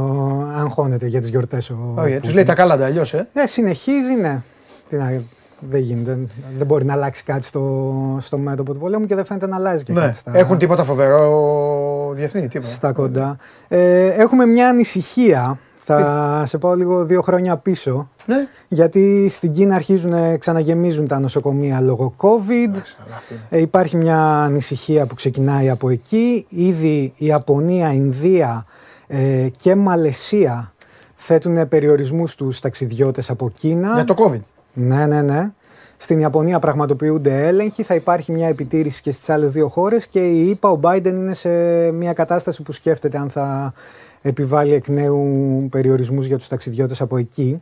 αγχώνεται για τις γιορτές ο Όχι, τους Πούτιν. λέει τα κάλαντα αλλιώς, ε. Ε, συνεχίζει, ναι. Τι να, δεν γίνεται. Δεν, δεν μπορεί να αλλάξει κάτι στο, στο μέτωπο του πολέμου και δεν φαίνεται να αλλάζει και Ναι. κάτι στα, Έχουν τίποτα φοβερό διεθνή, τίποτα. στα κοντά. Ε, έχουμε μια ανησυχία. Θα σε πάω λίγο δύο χρόνια πίσω. Ναι. Γιατί στην Κίνα αρχίζουν να ξαναγεμίζουν τα νοσοκομεία λόγω COVID. Αλλά αυτή είναι. Ε, υπάρχει μια ανησυχία που ξεκινάει από εκεί. Ήδη η Ιαπωνία, Ινδία ε, και Μαλαισία θέτουν περιορισμούς στους ταξιδιώτες από Κίνα. Για το COVID. Ναι, ναι, ναι. Στην Ιαπωνία πραγματοποιούνται έλεγχοι, θα υπάρχει μια επιτήρηση και στις άλλες δύο χώρες και η ΙΠΑ, ο Biden είναι σε μια κατάσταση που σκέφτεται αν θα επιβάλλει εκ νέου περιορισμούς για τους ταξιδιώτες από εκεί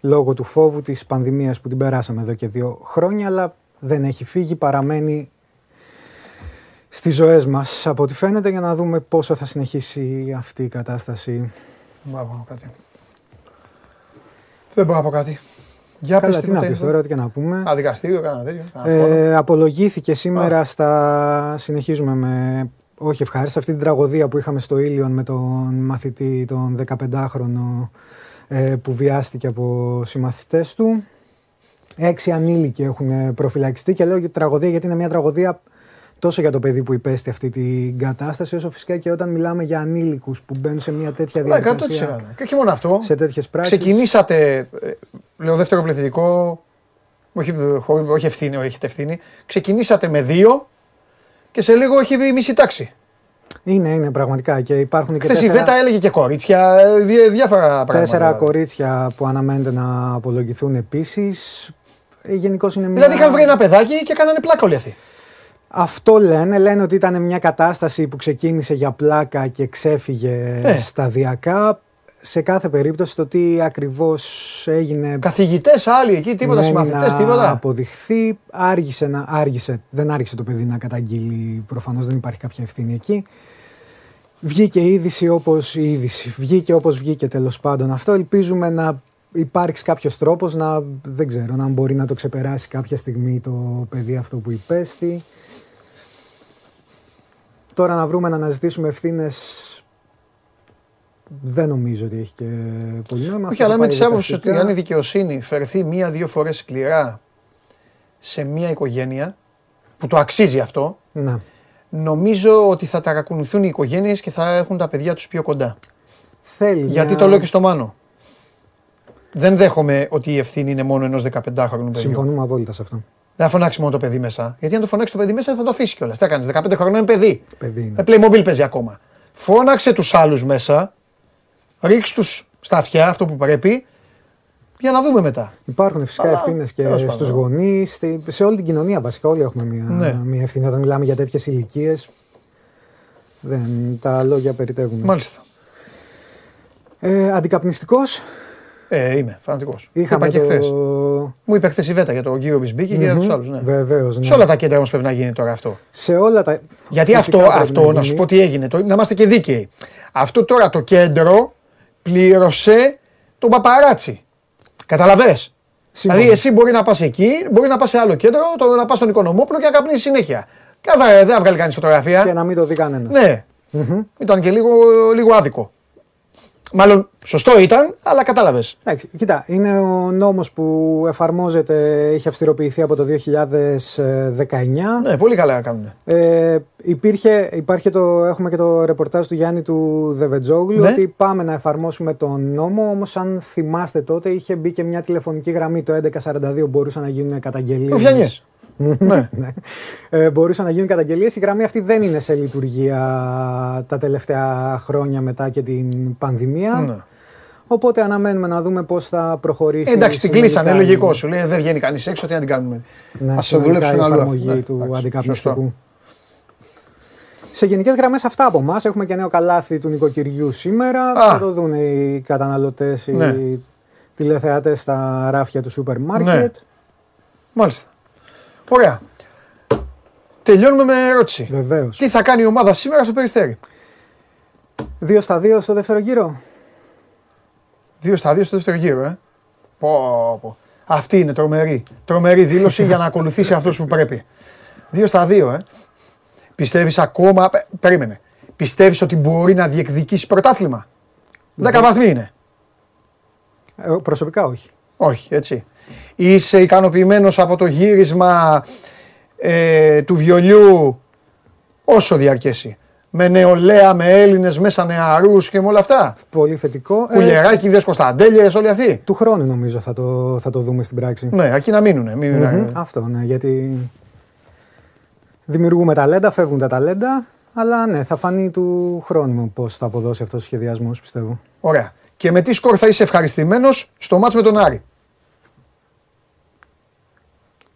λόγω του φόβου της πανδημίας που την περάσαμε εδώ και δύο χρόνια αλλά δεν έχει φύγει, παραμένει στις ζωές μας από ό,τι φαίνεται για να δούμε πόσο θα συνεχίσει αυτή η κατάσταση. Δεν μπορώ να πω κάτι. Δεν μπορώ να πω κάτι. Για Καλά, πες τι να τίποτα. πεις τώρα, ό,τι και να πούμε. Α, δικαστήριο, κάνα τέτοιο. κάνα φόρο. Ε, απολογήθηκε σήμερα στα. Συνεχίζουμε με. Όχι ευχάριστα, αυτή την τραγωδία που είχαμε στο Ήλιον με τον μαθητή, τον 15χρονο ε, που βιάστηκε από συμμαθητές του. Έξι ανήλικοι έχουν προφυλακιστεί και λέω και τραγωδία γιατί είναι μια τραγωδία τόσο για το παιδί που υπέστη αυτή την κατάσταση, όσο φυσικά και όταν μιλάμε για ανήλικους που μπαίνουν σε μια τέτοια Ναι, 100%. διαδικασία, Και όχι μόνο αυτό. σε τέτοιες πράξεις. Ξεκινήσατε, ε, λέω δεύτερο πληθυντικό, όχι, χω- όχι ευθύνη, όχι έχετε ευθύνη. Ξεκινήσατε με δύο και σε λίγο έχει μπει μισή τάξη. Είναι, είναι πραγματικά και υπάρχουν και Χθες η τέσσερα- Βέτα έλεγε και κορίτσια, ε, δι- διάφορα πράγματα. Τέσσερα κορίτσια που αναμένεται να απολογηθούν επίσης. Γενικώς είναι μια. Δηλαδή είχαν βρει ένα παιδάκι και κάνανε πλάκα όλοι αυτοί. Αυτό λένε. Λένε ότι ήταν μια κατάσταση που ξεκίνησε για πλάκα και ξέφυγε Ε. σταδιακά. Σε κάθε περίπτωση το τι ακριβώς έγινε. Καθηγητές άλλοι εκεί, τίποτα, μένει συμμαθητέ, να τίποτα. αποδειχθεί. Άργησε, να, άργησε, δεν άργησε το παιδί να καταγγείλει. Προφανώς δεν υπάρχει κάποια ευθύνη εκεί. Βγήκε η είδηση όπως η είδηση. Βγήκε όπως βγήκε τέλος πάντων αυτό. Ελπίζουμε να υπάρξει κάποιος τρόπος να, δεν ξέρω, να μπορεί να το ξεπεράσει κάποια στιγμή το παιδί αυτό που υπέστη. Τώρα να βρούμε να αναζητήσουμε ευθύνες. Δεν νομίζω ότι έχει και πολύ νόημα. Όχι, Αυτό αλλά θα με πάει της άποψης ότι δικαστικά. αν η δικαιοσύνη φερθεί μία-δύο φορές σκληρά σε μία οικογένεια, που το αξίζει αυτό, Να. νομίζω ότι θα ταρακουνηθούν οι οικογένειες και θα έχουν τα παιδιά τους πιο κοντά. Θέλει Γιατί μια- το λέω και στο Μάνο. Δεν δέχομαι ότι η ευθύνη είναι μόνο ενός 15χρονου παιδιού. Συμφωνούμε απόλυτα σε αυτό. Δεν θα φωνάξει μόνο το παιδί μέσα. Γιατί αν το φωνάξει το παιδί μέσα θα το αφήσει κιόλας. Τι έκανε, 15 χρόνια είναι παιδί. Παιδί είναι. Ε, Playmobil παίζει ακόμα. Φώναξε τους άλλους μέσα, ρίξ τους στα αυτιά αυτό που πρέπει, για να δούμε μετά. Υπάρχουν φυσικά Αλλά, ευθύνες και τέλος πάντων. στου γονεί, σε όλη την κοινωνία βασικά. Όλοι έχουμε μια, Ναι. μια ευθύνη όταν μιλάμε για τέτοιες ηλικίες. Δεν, τα λόγια περιτεύουν. Μάλιστα. Ε, Αντικαπνιστικός. Ε, είμαι φανατικός. Είχαμε Είπα και το... χθες. Μου είπε χθες η Βέτα για τον κύριο Μπισμπίκη και για τους άλλους. Ναι. Βεβαίως. Ναι. Σε όλα τα κέντρα όμως πρέπει να γίνει τώρα αυτό. Σε όλα τα. Γιατί φυσικά αυτό, πρέπει αυτό να, σου γίνει. πω τι έγινε, το, να είμαστε και δίκαιοι. Αυτό τώρα το κέντρο πλήρωσε τον παπαράτσι. Καταλαβες; Σύμφωνα. Δηλαδή εσύ μπορεί να πας εκεί, μπορεί να πας σε άλλο κέντρο, το, να πας στον Οικονομόπουλο και να καπνίσεις συνέχεια. Και δεν θα- δεν θα βγάλει κανείς φωτογραφία. Και να μην το δει κανένας. Ναι. Ήταν και λίγο, λίγο άδικο. Μάλλον σωστό ήταν, αλλά κατάλαβες. Εντάξει, κοίτα, είναι ο νόμος που εφαρμόζεται, έχει αυστηροποιηθεί από το 2019. Ναι, πολύ καλά κάνουν. Ε, υπήρχε, υπάρχει το, έχουμε και το ρεπορτάζ του Γιάννη του Δεβετζόγλου Ναι. ότι πάμε να εφαρμόσουμε τον νόμο, όμως αν θυμάστε τότε είχε μπει και μια τηλεφωνική γραμμή το 1142 μπορούσαν να γίνουν καταγγελίες. Ρουφιανιές. ναι. Ναι. Ε, μπορούσαν να γίνουν καταγγελίες. Η γραμμή αυτή δεν είναι σε λειτουργία τα τελευταία χρόνια μετά και την πανδημία. Ναι. Οπότε αναμένουμε να δούμε πώς θα προχωρήσει. Ε, εντάξει, την συνολικά κλείσανε, η- λογικό σου. Λέει δεν βγαίνει κανείς έξω, τι να την κάνουμε. Ναι, Ας συνολικά δουλέψουν η αλλού εφαρμογή αυτοί. Ναι, του εντάξει, αντικαπνιστικού. σωστό. Σε γενικές γραμμές αυτά από εμάς. Έχουμε και νέο καλάθι του νοικοκυριού σήμερα. Α. Θα το δουν οι καταναλωτές, οι Ναι. τηλεθεατές στα ράφια του σούπερ Ναι. μάρκετ. Μάλιστα. Ωραία. Τελειώνουμε με ερώτηση. Βεβαίως. Τι θα κάνει η ομάδα σήμερα στο Περιστέρι; Δύο στα δύο στο δεύτερο γύρο. Δύο στα δύο στο δεύτερο γύρο, ε. Πω, πω. Αυτή είναι τρομερή. Τρομερή δήλωση για να ακολουθήσει αυτός που πρέπει. Δύο στα δύο, ε. Πιστεύεις ακόμα. πε- Περίμενε. Πιστεύεις ότι μπορεί να διεκδικήσει πρωτάθλημα; Δέκα βαθμοί είναι. Ε, προσωπικά όχι. Όχι, έτσι. Είσαι ικανοποιημένος από το γύρισμα ε, του βιολιού; Όσο διαρκέσει. Με νεολαία, με Έλληνες μέσα νεαρούς και με όλα αυτά. Πολύ θετικό. Ε, Κουλιεράκηδες, Κωνσταντέλιες, όλοι αυτοί. του χρόνου νομίζω θα το, θα το δούμε στην πράξη. Ναι, εκεί να μείνουνε. Μην, Μμμ, Αυτό, ναι, γιατί δημιουργούμε ταλέντα, φεύγουν τα ταλέντα, αλλά ναι, θα φανεί του χρόνου πώς θα αποδώσει αυτός ο σχεδιασμός, πιστεύω. Ωραία. Και με τι σκορ θα είσαι ευχαριστημένος στο μάτς με τον Άρη;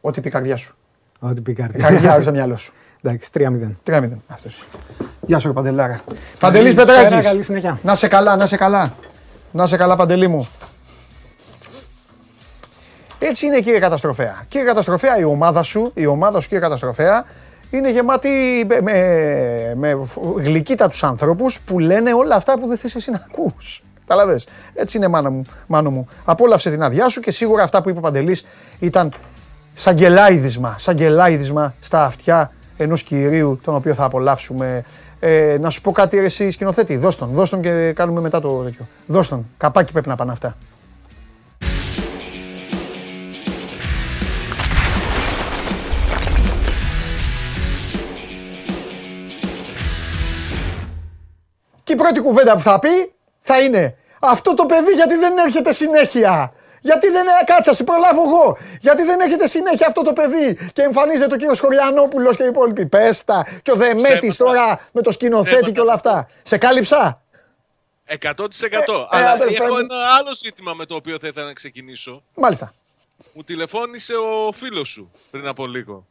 Ό,τι πει η καρδιά σου. Ό,τι πει η Η καρδιά. καρδιά, όχι το μυαλό σου. Εντάξει, 3-0. 3-0. Αυτός. Γεια σου, ρε Παντελάρα. Παντελής Καλή μέρα, Πετράκης. Καλή συνέχεια. Να σε καλά, να σε καλά. Να σε καλά, Παντελή μου. Έτσι είναι κύριε Καταστροφέα. Κύριε Καταστροφέα, η ομάδα σου, η ομάδα σου κύριε Καταστροφέα, είναι γεμάτη με, με, με γλυκύτατους ανθρώπους που λένε όλα αυτά που δεν θες εσύ να ακούς. Καταλαβες. Έτσι είναι μάνα μου, μάνο μου. Απόλαυσε την άδειά σου και σίγουρα αυτά που είπε ο Παντελής ήταν σαν γελάιδισμα, σαν γελάιδισμα στα αυτιά ενός κυρίου τον οποίο θα απολαύσουμε. Ε, να σου πω κάτι ρε εσύ σκηνοθέτη, δώσ' τον, δώσ' τον και κάνουμε μετά το τέτοιο. Δώσ' τον, καπάκι πρέπει να πάνε αυτά. Και η πρώτη κουβέντα που θα πει θα είναι αυτό το παιδί γιατί δεν έρχεται συνέχεια. Γιατί δεν κάτσα, σε προλάβω εγώ. Γιατί δεν έρχεται συνέχεια αυτό το παιδί και εμφανίζεται ο κύριος Χωριανόπουλος και οι υπόλοιποι. Πέστα και ο Δεμέτης Ψέματα. τώρα με το σκηνοθέτη Ψέματα. και όλα αυτά. Σε κάλυψα. 100%. ε, Αλλά αδερφέ έχω μου. ένα άλλο ζήτημα με το οποίο θα ήθελα να ξεκινήσω. Μάλιστα. Μου τηλεφώνησε ο φίλος σου πριν από λίγο.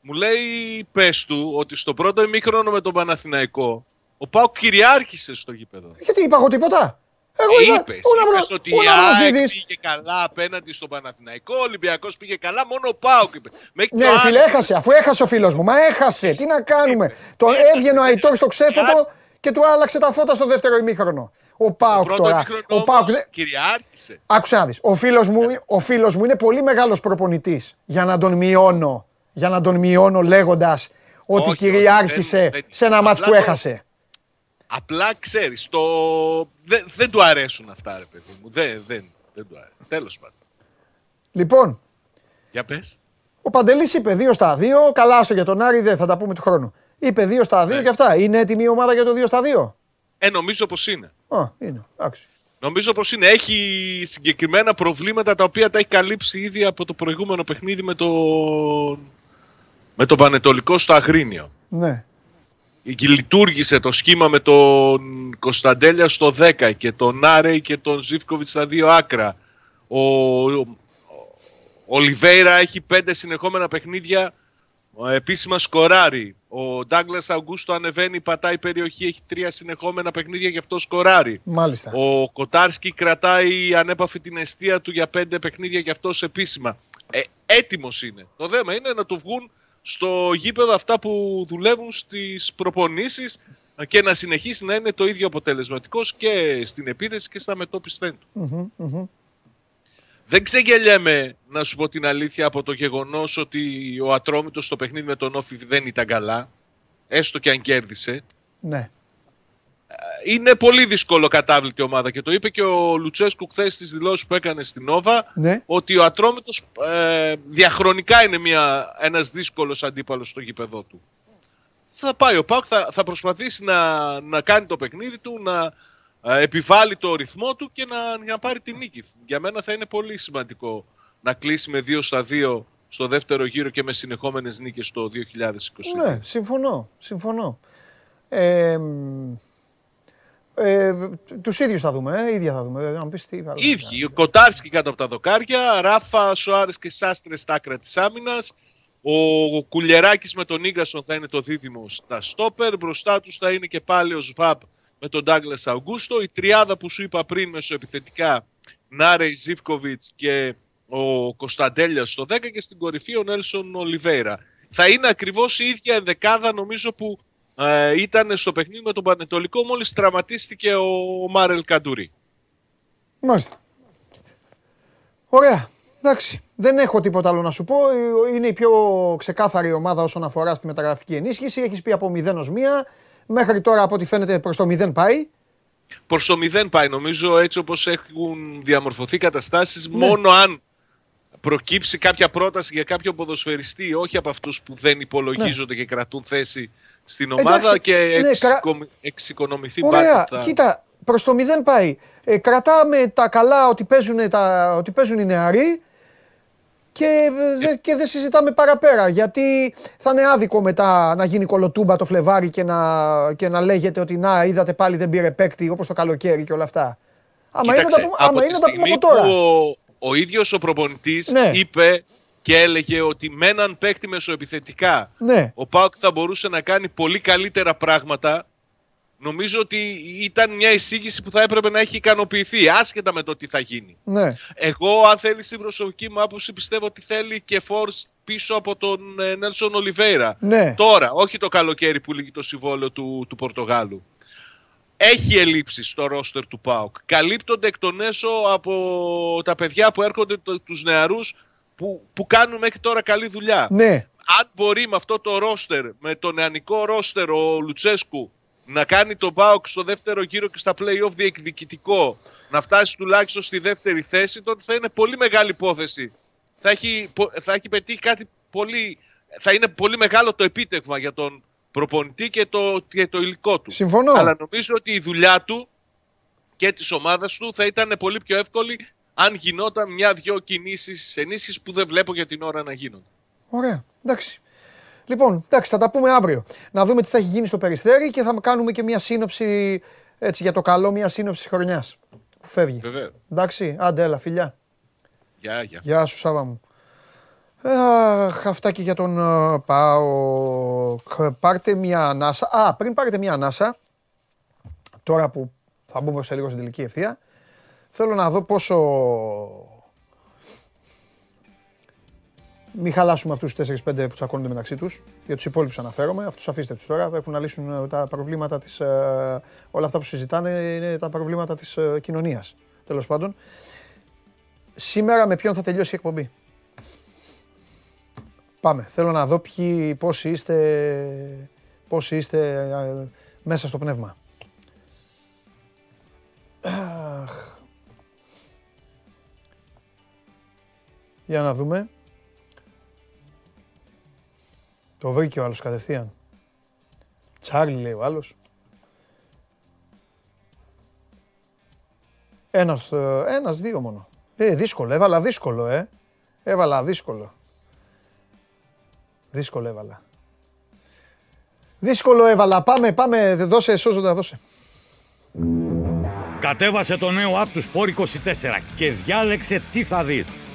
Μου λέει, πες του, ότι στο πρώτο ημίχρονο με τον Παναθηναϊκό, ο Πάο κυριάρχησε στο γήπεδο. Γιατί είπα εγώ τίποτα; Εγώ Ε, είπα. είπες, ο Ναυρο- είπες ότι ο η ΑΕΚ Ναυροζίδης- πήγε καλά απέναντι στον Παναθηναϊκό, ο Ολυμπιακός πήγε καλά, μόνο ο Πάοκ είπε. Μέχρι Ναι, το ρε φίλε, άνοιξε. έχασε. Αφού έχασε ο φίλος μου. Μα έχασε. Τι να κάνουμε; Τον Έχασε, έβγαινε ο Αϊτόρ στο ξέφωτο Κάτι- και του άλλαξε τα φώτα στο δεύτερο ημίχρονο. Ο Πάοκ πρώτο τώρα. ημίχρονο Ο Πάοκ. όμως δεν- κυριάρχησε. Άκουσε να δεις. Ο φίλος μου, ο φίλος μου είναι πολύ μεγάλος προπονητής για να τον μειώνω. Για να τον μειώνω λέγοντας ότι Όχι, όχι, κυριάρχησε δεν- δεν- σε ένα μάτς απλά που το- έχασε. Απλά ξέρεις, το... δεν, δεν του αρέσουν αυτά, ρε παιδί μου. Δεν, δεν, δεν του αρέσουν. Τέλος πάντων. Λοιπόν, Για πες. ο Παντελής είπε 2 στα 2. Καλά, άστο για τον Άρη, δεν θα τα πούμε του χρόνου. Είπε 2 στα 2 Ναι. και αυτά. Είναι έτοιμη η ομάδα για το 2 στα 2. Ε, νομίζω πως είναι. Α, είναι. Εντάξει. Νομίζω πως είναι. Έχει συγκεκριμένα προβλήματα τα οποία τα έχει καλύψει ήδη από το προηγούμενο παιχνίδι με τον, με τον Πανετολικό στο Αγρίνιο. Ναι. Λειτουργήσε το σχήμα με τον Κωνσταντέλια στο 10 και τον Άρεϊ και τον Ζήφκοβιτς στα δύο άκρα. Ο, ο, ο Λιβέιρα έχει πέντε συνεχόμενα παιχνίδια ε, επίσημα σκοράρει. Ο Ντάγκλας Αγκούστο ανεβαίνει, πατάει περιοχή, έχει τρία συνεχόμενα παιχνίδια γι' αυτό σκοράρει. Μάλιστα. Ο Κοτάρσκι κρατάει ανέπαφη την αιστεία του για πέντε παιχνίδια γι' αυτός επίσημα. Ε, έτοιμος είναι. Το θέμα είναι να του βγουν στο γήπεδο αυτά που δουλεύουν στις προπονήσεις και να συνεχίσει να είναι το ίδιο αποτελεσματικός και στην επίθεση και στα μετώπιστέν του. Μμμ, μμμ. Δεν ξεγελιέμαι να σου πω την αλήθεια από το γεγονός ότι ο Ατρόμητος στο παιχνίδι με τον Όφη δεν ήταν καλά, έστω και αν κέρδισε. Ναι. Είναι πολύ δύσκολο κατάβλητη ομάδα και το είπε και ο Λουτσέσκου χθες στις δηλώσεις που έκανε στην Νόβα Ναι. ότι ο Ατρόμητος ε, διαχρονικά είναι μια, ένας δύσκολος αντίπαλος στο γήπεδό του. Θα πάει ο Πάουκ, θα, θα προσπαθήσει να, να κάνει το παιχνίδι του, να ε, επιβάλλει το ρυθμό του και να, για να πάρει την νίκη. Για μένα θα είναι πολύ σημαντικό να κλείσει με 2 στα 2 στο δεύτερο γύρο και με συνεχόμενες νίκες το 2020. Ναι, συμφωνώ. Συμφωνώ. Ε, μ, ε, τους ίδιους θα δούμε, ε, ίδια θα δούμε. Να μου πεις τι άλλο. ίδιοι. Ο Κοτάρσκι κάτω από τα δοκάρια, Ράφα, Σοάρε και Σάστρες στα άκρα της άμυνας. Ο Κουλιεράκη με τον Ίγκασον θα είναι το δίδυμο στα στόπερ. Μπροστά τους θα είναι και πάλι ο Σβάπ με τον Ντάγκλας Αουγκούστο. Η τριάδα που σου είπα πριν μεσοεπιθετικά, Νάρεϊ Ζήφκοβιτς και ο Κωνσταντέλιας στο 10 και στην κορυφή ο Νέλσον Ολιβέηρα. Θα είναι ακριβώς η ίδια ενδεκάδα νομίζω που ε, ήταν στο παιχνίδι με τον Πανετολικό μόλις τραυματίστηκε ο Μάρελ Καντουρί. Μάλιστα. Ωραία. Εντάξει. Δεν έχω τίποτα άλλο να σου πω. Είναι η πιο ξεκάθαρη ομάδα όσον αφορά στη μεταγραφική ενίσχυση. Έχεις πει από 0 ως 1. Μέχρι τώρα, από ό,τι φαίνεται, προς το 0 πάει. Προς το 0 πάει νομίζω έτσι όπως έχουν διαμορφωθεί καταστάσεις. Ναι. Μόνο αν προκύψει κάποια πρόταση για κάποιο ποδοσφαιριστή, όχι από αυτούς που δεν υπολογίζονται και κρατούν θέση στην ομάδα Ναι. Εντάξει, και ναι, εξοικο- εξοικονομηθεί Ωραία. budget. θα- Κοίτα, προς το 0 πάει. Ε, κρατάμε τα καλά ότι παίζουν, τα, ότι παίζουν οι νεαροί και, ε, δε- και δεν συζητάμε παραπέρα. Γιατί θα είναι άδικο μετά να γίνει κολοτούμπα το Φλεβάρι και να, και να λέγεται ότι να είδατε πάλι δεν πήρε παίκτη όπως το καλοκαίρι και όλα αυτά. Άμα είναι να τα Κοίταξε, πούμε, από άμα τη είναι να τα πούμε στιγμή από τώρα. που ο, ο ίδιος ο προπονητής Ναι. είπε και έλεγε ότι με έναν παίκτη μεσοεπιθετικά Ναι. ο Πάουκ θα μπορούσε να κάνει πολύ καλύτερα πράγματα. Νομίζω ότι ήταν μια εισήγηση που θα έπρεπε να έχει ικανοποιηθεί, άσχετα με το τι θα γίνει. Ναι. Εγώ, αν θέλεις την προσωπική μου άποψη, πιστεύω ότι θέλει και φόρς πίσω από τον ε, Νέλσον Ολιβέηρα. Ναι. Τώρα, όχι το καλοκαίρι που λύγει το συμβόλαιο του, του Πορτογάλου. Έχει ελλείψεις στο ρόστερ του ΠΑΟΚ. Καλύπτονται εκ των έσω από τα παιδιά που έρχονται, το, τους νεαρούς, που, που κάνουν μέχρι τώρα καλή δουλειά. Ναι. Αν μπορεί με αυτό το ρόστερ, με το νεανικό ρόστερ ο Λουτσέσκου, να κάνει τον ΠΑΟΚ στο δεύτερο γύρο και στα play-off διεκδικητικό, να φτάσει τουλάχιστον στη δεύτερη θέση, τότε θα είναι πολύ μεγάλη υπόθεση. Θα έχει, πο- θα έχει πετύχει κάτι πολύ... Θα είναι πολύ μεγάλο το επίτευγμα για τον προπονητή και το, και το υλικό του. Συμφωνώ. Αλλά νομίζω ότι η δουλειά του και της ομάδας του θα ήταν πολύ πιο εύκολη αν γινόταν μια-δυο κινήσεις ενίσχυσης που δεν βλέπω για την ώρα να γίνονται. Ωραία. Εντάξει. Λοιπόν, εντάξει, θα τα πούμε αύριο. Να δούμε τι θα έχει γίνει στο περιστέρι και θα κάνουμε και μια σύνοψη έτσι για το καλό, μια σύνοψη της χρονιάς που φεύγει. Βέβαια. Εντάξει, άντε έλα, φιλιά. Γεια, γεια. Γεια σου Σάβα μου. Αχ, αυτά και για τον ε, ΠΑΟΚ. Πάρτε μια ανάσα. Α, πριν πάρετε μια ανάσα, τώρα που θα μπούμε σε λίγο στην τελική ευθεία, θέλω να δω πόσο... Μην χαλάσουμε αυτούς του 4-5 που τσακώνονται μεταξύ τους. Για τους υπόλοιπους αναφέρομαι. Αυτούς αφήστε τους τώρα. Έχουν να λύσουν ε, τα προβλήματα της. όλα αυτά που συζητάνε είναι τα προβλήματα της κοινωνίας. Τέλος πάντων. Σήμερα με ποιον θα τελειώσει η εκπομπή; Πάμε. Θέλω να δω ποιοι, πόσοι είστε, πόσοι είστε ε, μέσα στο πνεύμα. Αχ. Για να δούμε. Το βρήκε ο άλλος κατευθείαν. Τσάρλι λέει ο άλλος. Ένας, ε, ένας δύο μόνο. Ε, δύσκολο, έβαλα δύσκολο, ε. Έβαλα δύσκολο. Δύσκολο έβαλα. Δύσκολο έβαλα. Πάμε, πάμε. Δώσε, σώζοντα, δώσε. Κατέβασε το νέο app του Sport 24 και διάλεξε τι θα δεις.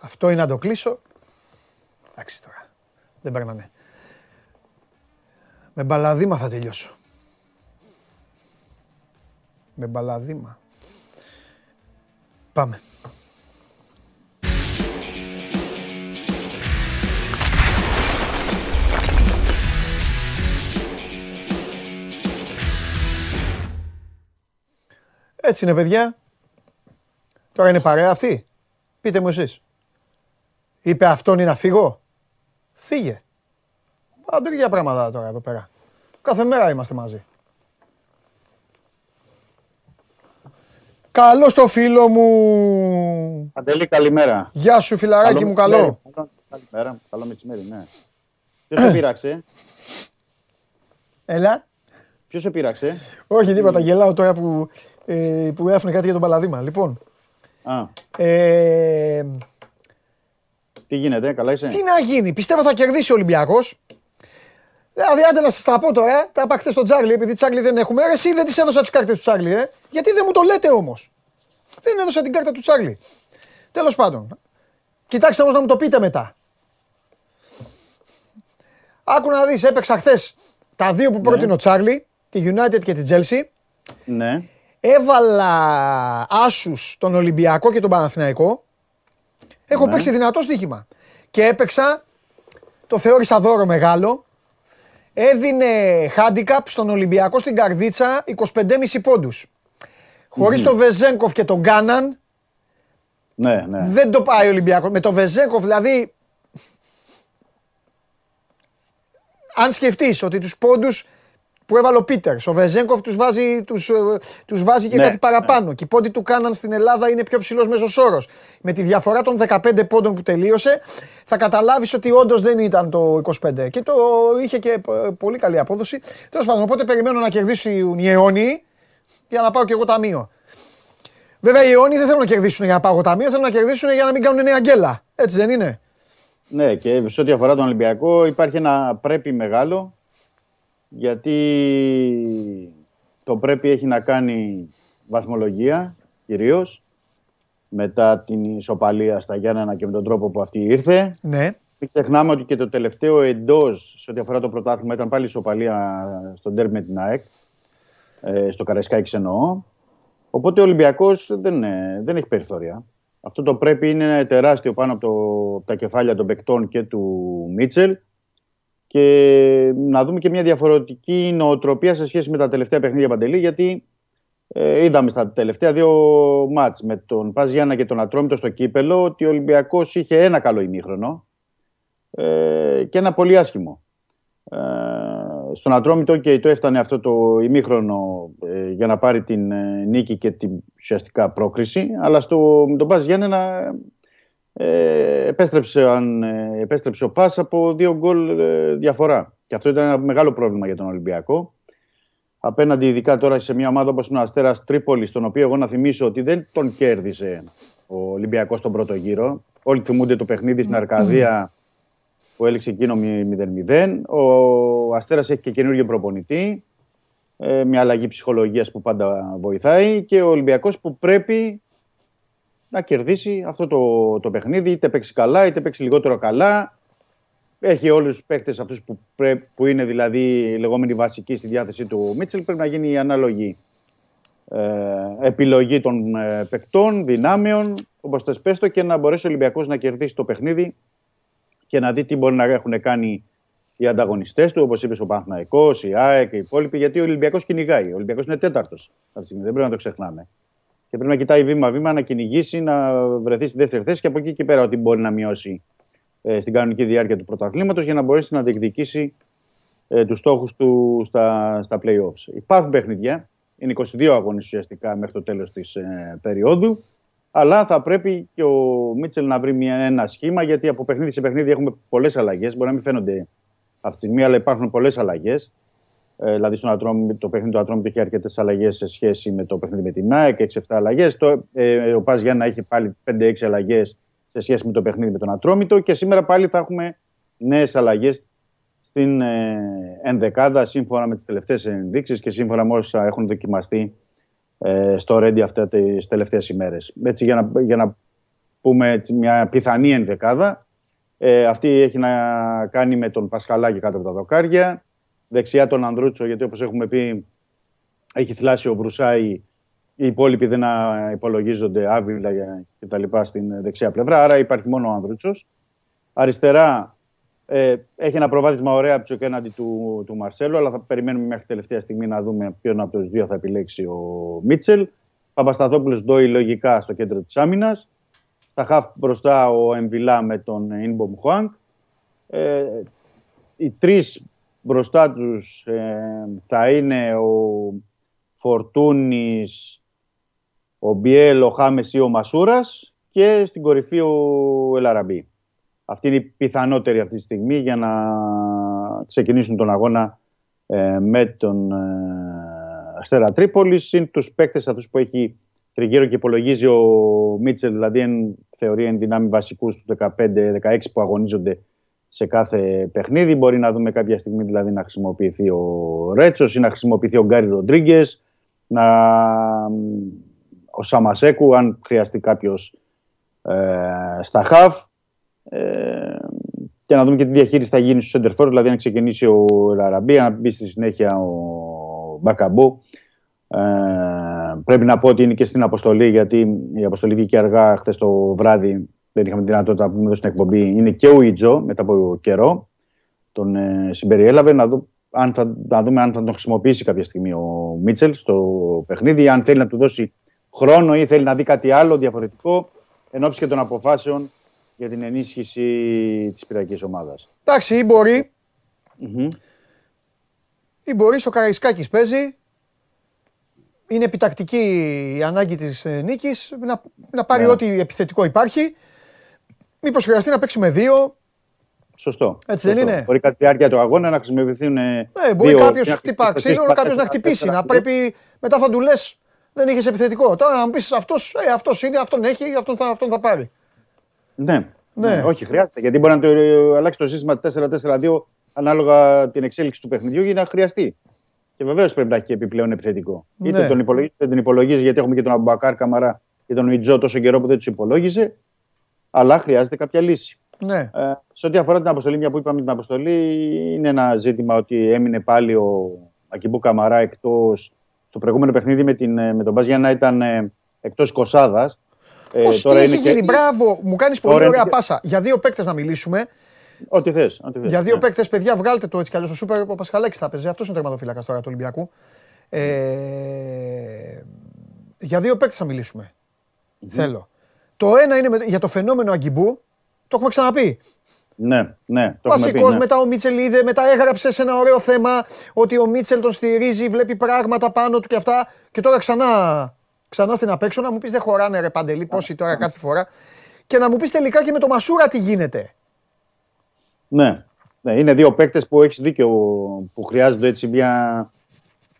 Αυτό είναι να το κλείσω. Εντάξει τώρα. Δεν περνάνε. Με μπαλαδίμα θα τελειώσω. Με μπαλαδίμα. Πάμε. Έτσι είναι παιδιά. Τώρα είναι παρέα αυτή. Πείτε μου εσείς. Είπε αυτόν είναι να φύγω. Φύγε. Αντρίγια πράγματα τώρα εδώ πέρα. Κάθε μέρα είμαστε μαζί. Καλώ το φίλο μου. Αντελή, καλημέρα. Γεια σου φιλαράκι μου, καλό. Καλημέρα, καλό μεσημέρι, ναι. Ποιος σε πείραξε; Έλα. Ποιος σε πείραξε; Όχι τίποτα, γελάω τώρα που, ε, που έφυγε κάτι για τον Παλαδίμα. Λοιπόν, Α, ε, τι γίνεται, καλά είσαι; τι να γίνει, πιστεύω θα κερδίσει ο Ολυμπιακός. Δηλαδή, άντε να σας τα πω τώρα, τα είπα χθες στον Τσάρλι, επειδή Τσάρλι δεν έχουμε. Ρε, εσύ δεν τη έδωσα τις κάρτες του Τσάρλι, ε. Γιατί δεν μου το λέτε όμως. Δεν έδωσα την κάρτα του Τσάρλι. Τέλος πάντων. Κοιτάξτε όμως να μου το πείτε μετά. Άκου να δεις, έπαιξα χθες τα δύο που πρότεινε ο Τσάρλι, τη United και τη Chelsea. Ναι. Έβαλα άσους τον Ολυμπιακό και τον Παναθηναϊκό. Έχω Ναι. παίξει δυνατό στοίχημα. Και έπαιξα, το θεώρησα δώρο μεγάλο, έδινε handicap στον Ολυμπιακό στην Καρδίτσα 25,5 πόντους. Χωρίς τον Βεζένκοφ και τον Γκάναν, Ναι, ναι. δεν το πάει ο Ολυμπιακός. Με τον Βεζένκοφ δηλαδή, αν σκεφτείς ότι τους πόντους που έβαλε ο Πίτερς, ο Βεζένκοφ τους βάζει, τους, ε, τους βάζει και Ναι, κάτι παραπάνω. Και οι πόντοι του Κάναν στην Ελλάδα είναι πιο ψηλός μέσος όρος. Με τη διαφορά των 15 πόντων που τελείωσε, θα καταλάβεις ότι όντως δεν ήταν το 25. Και το είχε και ε, πολύ καλή απόδοση. Τέλος πάντων, οπότε περιμένω να κερδίσουν οι αιώνιοι για να πάω και εγώ ταμείο. Βέβαια οι αιώνιοι δεν θέλουν να κερδίσουν για να πάω εγώ ταμείο, θέλουν να κερδίσουν για να μην κάνουν νέα γκέλα. Έτσι δεν είναι; Ναι, και σε ό,τι αφορά τον Ολυμπιακό υπάρχει ένα πρέπει μεγάλο γιατί το πρέπει έχει να κάνει βαθμολογία κυρίως μετά την ισοπαλία στα Γιάννενα και με τον τρόπο που αυτή ήρθε. Ναι. Μην ξεχνάμε ότι και το τελευταίο εντός σε ό,τι αφορά το πρωτάθλημα ήταν πάλι ισοπαλία στον τέρμι με την ΑΕΚ. Ε, στο Καραϊσκάκη εννοώ. Οπότε ο Ολυμπιακός δεν, ε, δεν έχει περιθώρια. Αυτό το πρέπει είναι τεράστιο πάνω από, το, από τα κεφάλια των παικτών και του Μίτσελ. Και να δούμε και μια διαφορετική νοοτροπία σε σχέση με τα τελευταία παιχνίδια Παντελή, γιατί ε, είδαμε στα τελευταία δύο μάτς με τον Πας Γιάννα και τον Ατρόμητο στο κύπελο ότι ο Ολυμπιακός είχε ένα καλό ημίχρονο ε, και ένα πολύ άσχημο. Ε, στον Ατρόμητο και το έφτανε αυτό το ημίχρονο ε, για να πάρει την ε, νίκη και την ουσιαστικά πρόκριση, αλλά στο, με τον Πας Γιάννενα ε, επέστρεψε, αν, ε, επέστρεψε ο Πας από δύο γκολ ε, διαφορά. Και αυτό ήταν ένα μεγάλο πρόβλημα για τον Ολυμπιακό. απέναντι ειδικά τώρα σε μια ομάδα όπως είναι ο Αστέρας Τρίπολης, τον οποίο εγώ να θυμίσω ότι δεν τον κέρδισε ο Ολυμπιακός τον πρώτο γύρο. Όλοι θυμούνται το παιχνίδι στην Αρκαδία που έληξε εκείνο 0-0. Ο Αστέρας έχει και καινούργιο προπονητή, ε, μια αλλαγή ψυχολογίας που πάντα βοηθάει και ο Ολυμπιακός που πρέπει να κερδίσει αυτό το, το παιχνίδι, είτε παίξει καλά είτε παίξει λιγότερο καλά. Έχει όλους τους παίχτε αυτούς που, πρέ- που είναι δηλαδή οι λεγόμενοι βασικοί στη διάθεση του Μίτσελ. Πρέπει να γίνει η ανάλογη ε, επιλογή των ε, παικτών, δυνάμεων, όπως θες πες το, και να μπορέσει ο Ολυμπιακός να κερδίσει το παιχνίδι και να δει τι μπορεί να έχουν κάνει οι ανταγωνιστές του, όπως είπες ο Παναθναϊκό, η ΑΕΚ, οι υπόλοιποι. Γιατί ο Ολυμπιακός κυνηγάει. Ο Ολυμπιακός είναι τέταρτος. Δεν πρέπει να το ξεχνάμε. Και πρέπει να κοιτάει βήμα-βήμα, να κυνηγήσει, να βρεθεί στη δεύτερη θέση και από εκεί και πέρα ότι μπορεί να μειώσει ε, στην κανονική διάρκεια του πρωταθλήματος για να μπορέσει να διεκδικήσει ε, τους στόχους του στα, στα playoffs. Υπάρχουν παιχνίδια. Είναι 22 αγώνες ουσιαστικά μέχρι το τέλος της ε, περίοδου. Αλλά θα πρέπει και ο Μίτσελ να βρει μια, ένα σχήμα γιατί από παιχνίδι σε παιχνίδι έχουμε πολλές αλλαγές. Μπορεί να μην φαίνονται αυτή τη στιγμή, αλλά υπάρχουν πολλές αλλαγές. Ε, δηλαδή, στον Ατρόμι, το παιχνίδι του Ατρόμι είχε αρκετές αλλαγές σε σχέση με το παιχνίδι με την ΑΕΚ, 6-7 αλλαγές. Ε, ο Πας Γιάννα έχει πάλι 5-6 αλλαγές σε σχέση με το παιχνίδι με τον Ατρόμητο. Και σήμερα πάλι θα έχουμε νέες αλλαγές στην ε, ενδεκάδα σύμφωνα με τις τελευταίες ενδείξεις και σύμφωνα με όσα έχουν δοκιμαστεί ε, στο Ρέντι αυτέ τις τελευταίες ημέρες. Έτσι, για να, για να πούμε έτσι, μια πιθανή ενδεκάδα. Ε, αυτή έχει να κάνει με τον Πασχαλάκη κάτω από τα δοκάρια. Δεξιά τον Ανδρούτσο, γιατί όπως έχουμε πει έχει θλάσει ο Βρουσάη. Οι υπόλοιποι δεν α, υπολογίζονται άβυλα και τα λοιπά στην δεξιά πλευρά. Άρα υπάρχει μόνο ο Ανδρούτσος. Αριστερά ε, έχει ένα προβάδισμα ωραία και έναντι του, του Μαρσέλου, αλλά θα περιμένουμε μέχρι τελευταία στιγμή να δούμε ποιον από τους δύο θα επιλέξει ο Μίτσελ. Παπασταθόπουλος Ντόι λογικά στο κέντρο της άμυνας. Στα χαφ μπροστά ο Εμβιλά με τον Ινμπομ Χουάνκ. Ε, οι τρεις μπροστά τους ε, θα είναι ο Φορτούνης, ο Μπιέλ, ο Χάμες ή ο Μασούρας και στην κορυφή ο Ελαραμπή. Αυτή είναι η πιθανότερη αυτή τη στιγμή για να ξεκινήσουν τον αγώνα ε, με τον ε, Αστέρα Τρίπολης. Είναι τους παίκτες αυτούς που έχει τριγύρω και υπολογίζει ο Μίτσελ, δηλαδή εν θεωρεί εν δυνάμει βασικούς τους 15-16 που αγωνίζονται σε κάθε παιχνίδι. Μπορεί να δούμε κάποια στιγμή δηλαδή να χρησιμοποιηθεί ο Ρέτσος ή να χρησιμοποιηθεί ο Γκάρι Ροντρίγκες, να... ο Σαμασέκου, αν χρειαστεί κάποιος ε, στα χαφ. Ε, και να δούμε και τι διαχείριση θα γίνει στο Center δηλαδή να ξεκινήσει ο Ραραμπή, να μπει στη συνέχεια ο Μπακαμπού. Ε, πρέπει να πω ότι είναι και στην αποστολή, γιατί η αποστολή βγήκε αργά χθες το βράδυ. Δεν είχαμε τη δυνατότητα να πούμε εδώ στην εκπομπή. Είναι και ο Ιτζο μετά από καιρό. Τον ε, συμπεριέλαβε να, δω, αν θα, να δούμε αν θα τον χρησιμοποιήσει κάποια στιγμή ο Μίτσελ στο παιχνίδι, αν θέλει να του δώσει χρόνο ή θέλει να δει κάτι άλλο διαφορετικό εν ώψη και των αποφάσεων για την ενίσχυση της πυριακής ομάδας. Εντάξει, ή μπορεί, ή μπορεί στο Καραϊσκάκης παίζει, είναι επιτακτική η ανάγκη της ε, νίκης, να, να πάρει Ναι. ό,τι επιθετικό υπάρχει. Μήπως χρειαστεί να παίξει με δύο. Σωστό. Έτσι δεν Σωστό. είναι; Μπορεί κατά τη διάρκεια του αγώνα να χρησιμοποιηθούν. Ναι, μπορεί κάποιος χτυπά ξύλο, κάποιος να χτυπήσει. Να πρέπει μετά θα του λες δεν είχες επιθετικό. Τώρα να μου πεις αυτός ε, αυτός είναι, αυτόν έχει, αυτόν θα, αυτόν θα πάρει. Ναι. Ναι. ναι. όχι, χρειάζεται. Γιατί μπορεί να το ε, αλλάξει το σύστημα 4-4-2 ανάλογα την εξέλιξη του παιχνιδιού για να χρειαστεί. Και βεβαίως πρέπει να έχει και επιπλέον επιθετικό. Ναι. Είτε τον υπολογίζεις, είτε την υπολογίζεις, γιατί έχουμε και τον Αμπακάρ Καμαρά και τον Ιτζό τόσο καιρό που δεν τους υπολόγιζε. Αλλά χρειάζεται κάποια λύση. Ναι. Ε, σε ό,τι αφορά την αποστολή, μια που είπαμε την αποστολή, είναι ένα ζήτημα ότι έμεινε πάλι ο Ακιμπού Καμαρά εκτός. Το προηγούμενο παιχνίδι με, την, ε, με τον Μπάζ Γιάννα ήταν ε, εκτός Κοσάδας. Ε, Πώς τι έχει γίνει, μπράβο, μου κάνεις πολύ Τώρα είναι ωραία και- πάσα. Για δύο παίκτες να μιλήσουμε. Ό,τι θες. Ό,τι θες, Για δύο ναι. παίκτες, παιδιά, βγάλτε το έτσι κι αλλιώς. Ο Σούπερ ο Πασχαλάκης θα παίζει. Αυτός είναι ο τερματοφύλακας τώρα του Ολυμπιακού. Ε, για δύο παίκτες θα μιλήσουμε. Θέλω. Το ένα είναι με- για το φαινόμενο Αγκιμπού. Το έχουμε ξαναπεί. Ναι, ναι. Το έχουμε πει, Βασικό, ναι. μετά ο Μίτσελ είδε, μετά έγραψε σε ένα ωραίο θέμα ότι ο Μίτσελ τον στηρίζει, βλέπει πράγματα πάνω του και αυτά. Και τώρα ξανά, ξανά στην απέξω να μου πεις δεν χωράνε ρε παντελή, πόσοι τώρα κάθε φορά. Και να μου πεις τελικά και με το Μασούρα τι γίνεται. Ναι. ναι. Είναι δύο παίκτες που έχεις δίκιο που χρειάζονται έτσι μια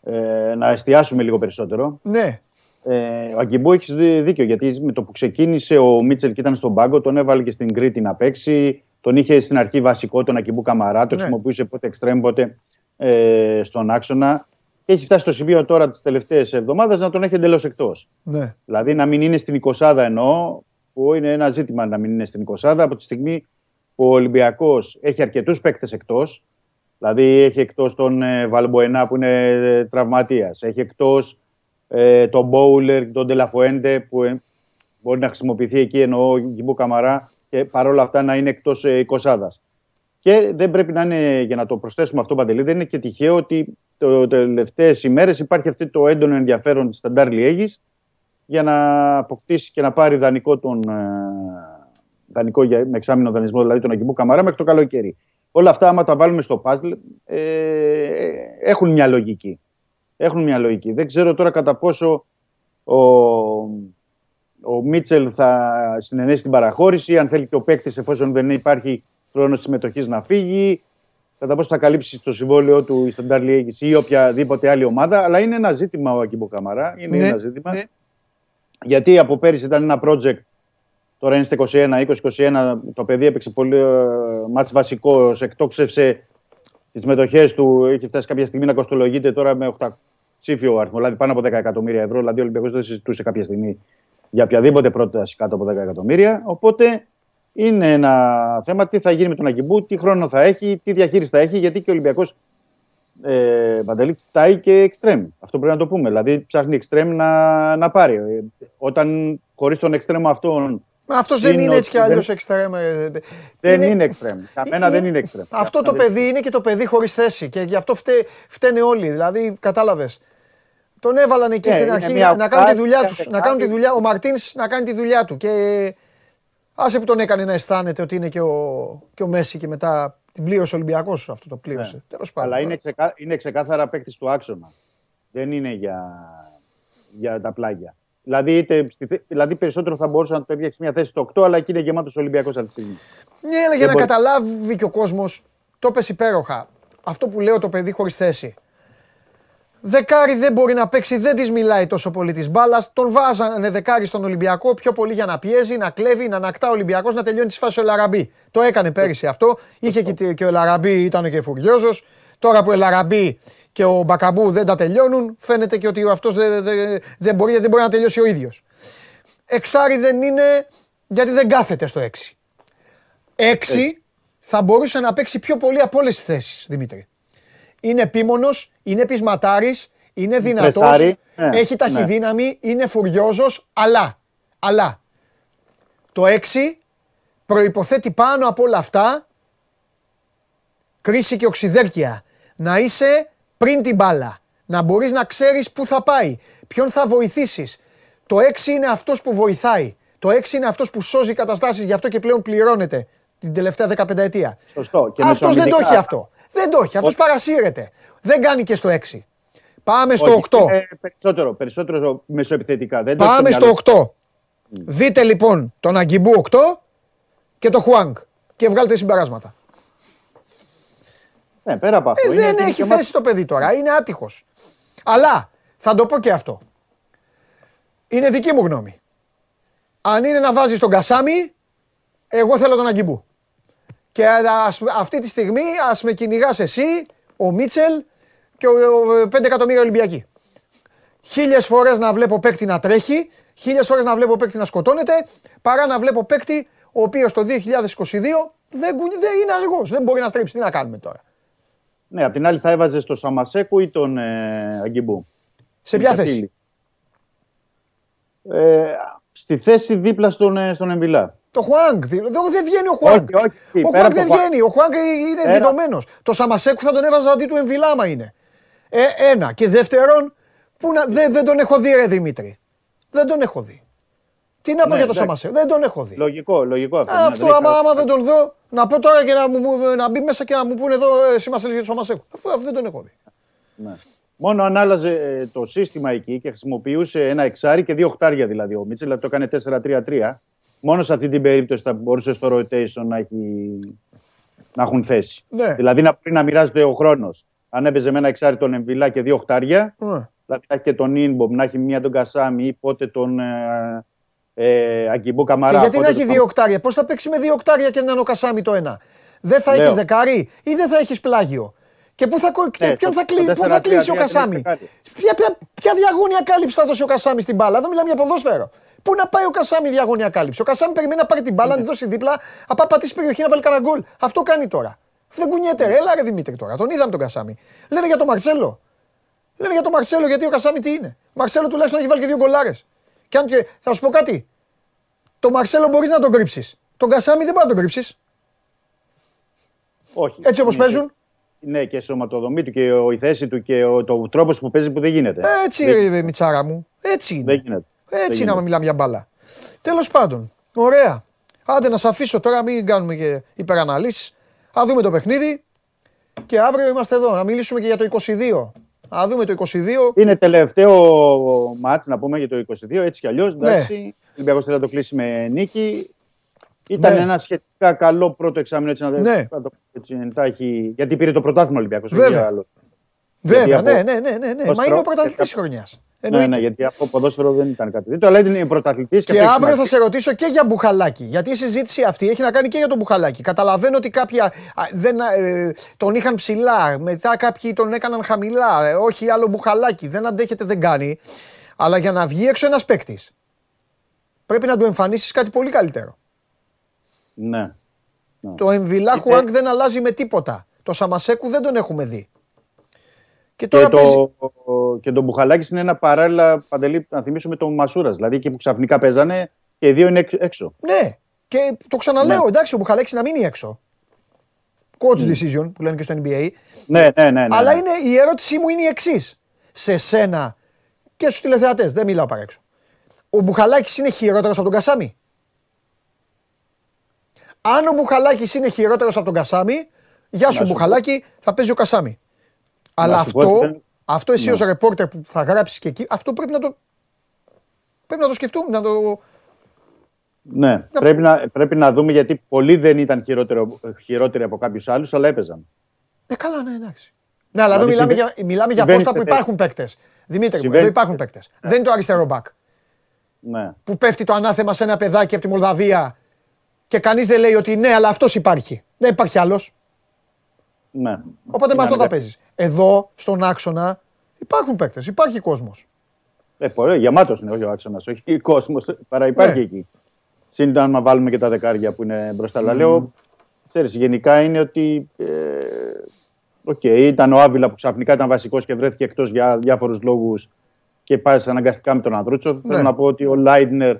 ε, να εστιάσουμε λίγο περισσότερο. Ναι. Ε, ο Αγκιμπού έχεις δίκιο γιατί με το που ξεκίνησε ο Μίτσελ και ήταν στον πάγκο, τον έβαλε και στην Κρήτη να παίξει. Τον είχε στην αρχή βασικό τον Αγκιμπού Καμαρά, το Ναι. χρησιμοποιούσε πότε εξτρέμ, πότε ε, στον άξονα. Και έχει φτάσει στο σημείο τώρα τις τελευταίες εβδομάδες να τον έχει εντελώς εκτός. ναι. Δηλαδή να μην είναι στην 20 εννοώ, που είναι ένα ζήτημα να μην είναι στην 20 από τη στιγμή που ο Ολυμπιακός έχει αρκετούς παίκτες εκτός. Δηλαδή έχει εκτός τον ε, Βαλμποενά που είναι ε, τραυματίας. Έχει εκτός ε, τον Μπόουλερ, τον Τελαφοέντε που ε, μπορεί να χρησιμοποιηθεί εκεί εννοώ ο Γκιμπού Καμαρά και παρόλα αυτά να είναι εκτός ε, 20 Και δεν πρέπει να είναι, για να το προσθέσουμε αυτό, Παντελή, δεν είναι και τυχαίο ότι το τελευταίες ημέρες υπάρχει αυτό το έντονο ενδιαφέρον τη Σταντάρ Λιέγης για να αποκτήσει και να πάρει δανεικό, τον, ε, δανεικό για, με εξάμεινο δανεισμό, δηλαδή τον Αγκιμπού Καμαρά μέχρι το καλοκαίρι. Όλα αυτά, άμα τα βάλουμε στο puzzle, ε, έχουν μια λογική. Έχουν μια λογική. Δεν ξέρω τώρα κατά πόσο ο, ο Μίτσελ θα συνενέσει την παραχώρηση, αν θέλει και ο παίκτης, εφόσον δεν υπάρχει χρόνος συμμετοχής να φύγει, κατά πόσο θα καλύψει το συμβόλαιο του η Σταντάρ Liège ή οποιαδήποτε άλλη ομάδα. Αλλά είναι ένα ζήτημα ο Αγκιμπού Καμαρά. Είναι Ναι, ένα ζήτημα. ναι. Γιατί από πέρυσι ήταν ένα project, τώρα είναι στα 21, 20-21, το παιδί έπαιξε πολύ ε, μάτς βασικός, εκτόξευσε τις μετοχές του, έχει φτάσει κάποια στιγμή να κοστολογείται τώρα με 8 ψήφιο αριθμός, δηλαδή πάνω από 10 εκατομμύρια ευρώ, δηλαδή ο Ολυμπιακός δεν συζητούσε κάποια στιγμή για οποιαδήποτε πρόταση κάτω από 10 εκατομμύρια, οπότε είναι ένα θέμα τι θα γίνει με τον Αγκιμπού, τι χρόνο θα έχει, τι διαχείριση θα έχει, γιατί και ο Ολυμπιακός ε, Παντελή κοιτάει και εξτρέμ. Αυτό πρέπει να το πούμε. Δηλαδή ψάχνει εξτρέμ να, να πάρει. Ε, όταν χωρίς τον εξτρέμ αυτόν. Αυτός δεν είναι είναι έτσι κι ότι αλλιώς δεν- εξτρέμ. ε, Δεν είναι εξτρέμ. Καμένα δεν είναι εξτρέμ. Αυτό το παιδί είναι και το παιδί χωρίς θέση και γι' αυτό φταί, φταίνε όλοι. Δηλαδή, κατάλαβες. Τον έβαλαν εκεί Ναι, στην είναι αρχή μια να, να κάνουν τη φάση, δουλειά μια του. Να δεκάδη. κάνουν τη δουλειά, ο Μαρτίνς να κάνει τη δουλειά του. Και άσε που τον έκανε να αισθάνεται ότι είναι και ο, και ο Μέση και μετά την πλήρωσε ο Ολυμπιακός αυτό το πλήρωσε. Ναι. Τέλος πάντων. Αλλά είναι, ξεκά, είναι ξεκάθαρα παίκτης του άξονα. Δεν είναι για, για τα πλάγια. Δηλαδή, είτε, στη θε- δηλαδή περισσότερο θα μπορούσε να το έπιαξε μια θέση στο 8, αλλά εκεί είναι γεμάτος Ολυμπιακός αυτή τη στιγμή. Ναι, αλλά για Δεν να μπορεί- καταλάβει και ο κόσμος, το πες υπέροχα. Αυτό που λέω το παιδί χωρίς θέση. Δεκάρι δεν μπορεί να παίξει, δεν της μιλάει τόσο πολύ της μπάλας. Τον βάζανε δεκάρι στον Ολυμπιακό πιο πολύ για να πιέζει, να κλέβει, να ανακτά ο Ολυμπιακός, να τελειώνει τη φάση ο Λαραμπή. Το έκανε πέρυσι αυτό. Είχε και, και ο Λαραμπή, ήταν και φουριόζος. Τώρα που ο Λαραμπή και ο Μπακαμπού δεν τα τελειώνουν, φαίνεται και ότι αυτός δεν, δεν, δεν, μπορεί, δεν μπορεί να τελειώσει ο ίδιος. Εξάρι δεν είναι γιατί δεν κάθεται στο 6. 6 θα μπορούσε να παίξει πιο πολύ από όλες τις θέσεις, Δημήτρη. Είναι επίμονος, είναι πεισματάρης, είναι δυνατός, Πρεσάρει, ναι, έχει ταχυδύναμη, είναι φουριόζος, αλλά, αλλά το 6 προϋποθέτει πάνω από όλα αυτά κρίση και οξυδέρκεια. Να είσαι πριν την μπάλα. Να μπορείς να ξέρεις πού θα πάει. Ποιον θα βοηθήσεις. Το 6 είναι αυτός που βοηθάει. Το 6 είναι αυτός που σώζει καταστάσεις. Γι' αυτό και πλέον πληρώνεται την τελευταία 15 ετία. Σωστό. Και Αυτός δεν το μεσοαμυντικά- έχει αυτό. Δεν το έχει. Αυτός παρασύρεται. Δεν κάνει και στο 6. Πάμε στο Όχι, 8. είναι περισσότερο, περισσότερο μεσοεπιθετικά. Δεν το έχει Πάμε στο στο μυαλό. 8. Δείτε λοιπόν τον Αγκιμπού 8 και το Χουάνγκ και βγάλτε συμπεράσματα. Ναι, πέρα από αυτό. Ε, είναι δεν ότι είναι έχει και θέση το παιδί τώρα. Είναι άτυχος. Αλλά θα το πω και αυτό. Είναι δική μου γνώμη. Αν είναι να βάζεις τον Κασάμι, εγώ θέλω τον Αγκιμπού. Και ας- αυτή τη στιγμή ας με κυνηγάς εσύ, ο Μίτσελ και ο, 5 εκατομμύρια Ολυμπιακοί. Χίλιες φορές να βλέπω παίκτη να τρέχει, χίλιες φορές να βλέπω παίκτη να σκοτώνεται, παρά να βλέπω παίκτη ο οποίος το 2022 δεν, κουνι- δεν είναι αργός. Δεν μπορεί να στρέψει. Τι να κάνουμε τώρα; Ναι, απ' την άλλη θα έβαζε στο Σαμασέκου ή τον ε, Αγκιμπού. Σε ποια Στην θέση; Κατήλη. Ε, στη θέση δίπλα στον, ε, στον Εμβιλά. Το Χουάνγκ. δη- Δεν δεν βγαίνει ο Χουάνγκ. Όχι, όχι, Ο πέρα Χουάνγκ από δεν το Χουάνγκ. βγαίνει. Ο Χουάνγκ είναι Πέρα- διδομένο. Το Σαμασέκου θα τον έβαζα αντί του Εμβιλάμα είναι. Ε, ένα. Και δεύτερον, που να, δεν, δεν τον έχω δει, ρε Δημήτρη. Δεν τον έχω δει. Τι να πω Ναι, για το εντάξει. Σαμασέκου. Δεν τον έχω δει. Λογικό, λογικό αυτό. Α, ναι, αυτό δεν άμα, έχει άμα δεν τον δω, να πω τώρα και να, μου, μου- να μπει μέσα και να μου πούνε εδώ ε, εσύ μας λες για το Σαμασέκου. Αυτό, αυτό δεν τον έχω δει. Ναι. Μόνο αν άλλαζε ε, το σύστημα εκεί και χρησιμοποιούσε ένα εξάρι και δύο οχτάρια δηλαδή ο Μίτσελ, δηλαδή το έκανε 4-3-3. Μόνο σε αυτή την περίπτωση θα μπορούσε στο rotation να, έχει... να έχουν θέση. Ναι. Δηλαδή να μπορεί να μοιράζεται ο χρόνος. αν έπαιζε με ένα εξάρι τον Εμβιλά και δύο οχτάρια, Ε, δηλαδή να έχει και τον Ινμπομ, να έχει μία τον Κασάμι ή πότε τον ε, ε, Αγκιμπού Καμαρά. Και γιατί να πότε έχει τον- δύο οκτάρια, πώς θα παίξει με δύο οκτάρια και να είναι ο Κασάμι το ένα; Δεν θα Λέω. έχει δεκάρι ή δεν θα έχεις πλάγιο; Και πού θα, κο- και Ναι, ποιον το- θα, κλει- το πού θα 4-3-3 κλείσει ο δεν Κασάμι; έχει δεκάρι. Ποια, ποια, ποια διαγώνια κάλυψη θα δώσει ο Κασάμι στην μπάλα; Εδώ μιλάμε για ποδόσφαιρο. Πού να πάει ο Κασάμι διαγώνια κάλυψη; Ο Κασάμι περιμένει να πάρει την μπάλα, να τη δώσει δίπλα, απά πατήσει περιοχή να βάλει κανένα γκολ. Αυτό κάνει τώρα. Δεν κουνιέται, ρε. Έλα ρε Δημήτρη τώρα. Τον είδαμε τον Κασάμι. Λένε για τον Μαρσέλο. Λένε για τον Μαρσέλο γιατί ο Κασάμι τι είναι; Ο Μαρσέλο τουλάχιστον έχει βάλει και δύο γκολάρες. Και αν και, θα σου πω κάτι. Το Μαρσέλο μπορείς να τον κρύψεις. Τον Κασάμι δεν μπορεί να τον κρύψεις. Όχι. Έτσι όπως Είναι- παίζουν. Ναι, και η σωματοδομή του και ο- η θέση του και ο, το τρόπος που παίζει που δεν γίνεται. Έτσι, δεν, ρε, Μιτσάρα μου. Έτσι είναι. δεν γίνεται. Έτσι Δεν να γίνεται. μιλάμε για μπάλα. Τέλος πάντων, ωραία. Άντε να σε αφήσω τώρα, μην κάνουμε και υπεραναλύσεις. Α δούμε το παιχνίδι και αύριο είμαστε εδώ να μιλήσουμε και για το 22. Α δούμε το 22. Είναι τελευταίο μάτς, να πούμε για το 22, έτσι κι αλλιώς. Ναι. Εντάξει, ο Ολυμπιακός θέλει να το κλείσει με νίκη. Ήταν Ναι. ένα σχετικά καλό πρώτο εξάμεινο, έτσι να Ναι. να το, έτσι, να έχει, γιατί πήρε το πρωτάθλημα ο Ολυμπιακός. όχι Βέβαια. άλλο. Βέβαια, Γιατί ναι, από- ναι, ναι, ναι, ναι. ως Μα είναι ο προ- πρωταθλητής της χρονιάς. Ναι, ναι, γιατί από ποδόσφαιρο δεν ήταν κάτι τέτοιο, αλλά είναι πρωταθλητής. Και αυτό έχει αύριο θα σημασία. σε ρωτήσω και για μπουχαλάκι. Γιατί η συζήτηση αυτή έχει να κάνει και για τον μπουχαλάκι. Καταλαβαίνω ότι κάποια α, δεν, ε, τον είχαν ψηλά, μετά κάποιοι τον έκαναν χαμηλά. ε, όχι άλλο μπουχαλάκι. Δεν αντέχεται, δεν κάνει. Αλλά για να βγει έξω ένας παίκτης, πρέπει να του εμφανίσεις κάτι πολύ καλύτερο. Ναι. Το Εμβιλά Είναι- Χουάνκ δεν αλλάζει με τίποτα. Το Σαμασέκου δεν τον έχουμε δει. Και Και, τώρα παίζει. το, και το Μπουχαλάκης είναι ένα παράλληλα παντελή, να θυμίσουμε τον Μασούρας. Δηλαδή εκεί που ξαφνικά παίζανε και οι δύο είναι έξω- έξω. Ναι. Και το ξαναλέω, Ναι. εντάξει, ο Μπουχαλάκης να μείνει έξω. Coach decision που λένε και στο NBA. Ναι, ναι, ναι. ναι, Αλλά ναι. είναι, η ερώτησή μου είναι η εξής. Σε σένα και στους τηλεθεατές, δεν μιλάω παρέξω. Ο Μπουχαλάκης είναι χειρότερος από τον Κασάμι; Αν ο Μπουχαλάκης είναι χειρότερος από τον Κασάμι, γεια σου σου πω. Μπουχαλάκη, θα παίζει ο Κασάμι. Αλλά σου πω αυτό, ότι δεν- αυτό εσύ Ναι. ως ρεπόρτερ που θα γράψεις και εκεί, αυτό πρέπει να το. Πρέπει να το σκεφτούμε, να το. Ναι, πρέπει να, πρέπει να δούμε γιατί πολλοί δεν ήταν χειρότερο, χειρότεροι από κάποιους άλλους, αλλά έπαιζαν. Ε, καλά, ναι, εντάξει. Ναι, αλλά εδώ Δηλαδή μιλάμε συμβα- για, μιλάμε για συμβαίνει πόστα που σε υπάρχουν παίκτες. Δημήτρη, μου, Συμβαίνει- εδώ υπάρχουν παίκτες. Δεν είναι το αριστερό μπακ. Ναι. που πέφτει το ανάθεμα σε ένα παιδάκι από τη Μολδαβία και κανείς δεν λέει ότι ναι, αλλά αυτός υπάρχει. Δεν υπάρχει άλλος. ναι. Οπότε με Είναι αυτό θα αναγκαστικό. παίζεις. Εδώ, στον άξονα, υπάρχουν παίκτες, υπάρχει κόσμος. Ε, πολύ, γεμάτος είναι όχι ο άξονας, όχι κόσμος. Παρά υπάρχει Ναι. εκεί. Συν αν βάλουμε και τα δεκάρια που είναι μπροστά. Αλλά λέω, ξέρεις, γενικά είναι ότι. Ε, Οκ, ήταν ο Άβιλα που ξαφνικά ήταν βασικός και βρέθηκε εκτός για διάφορους λόγους και πάει αναγκαστικά με τον Ανδρούτσο. Ναι. Θέλω να πω ότι ο Λάιντνερ.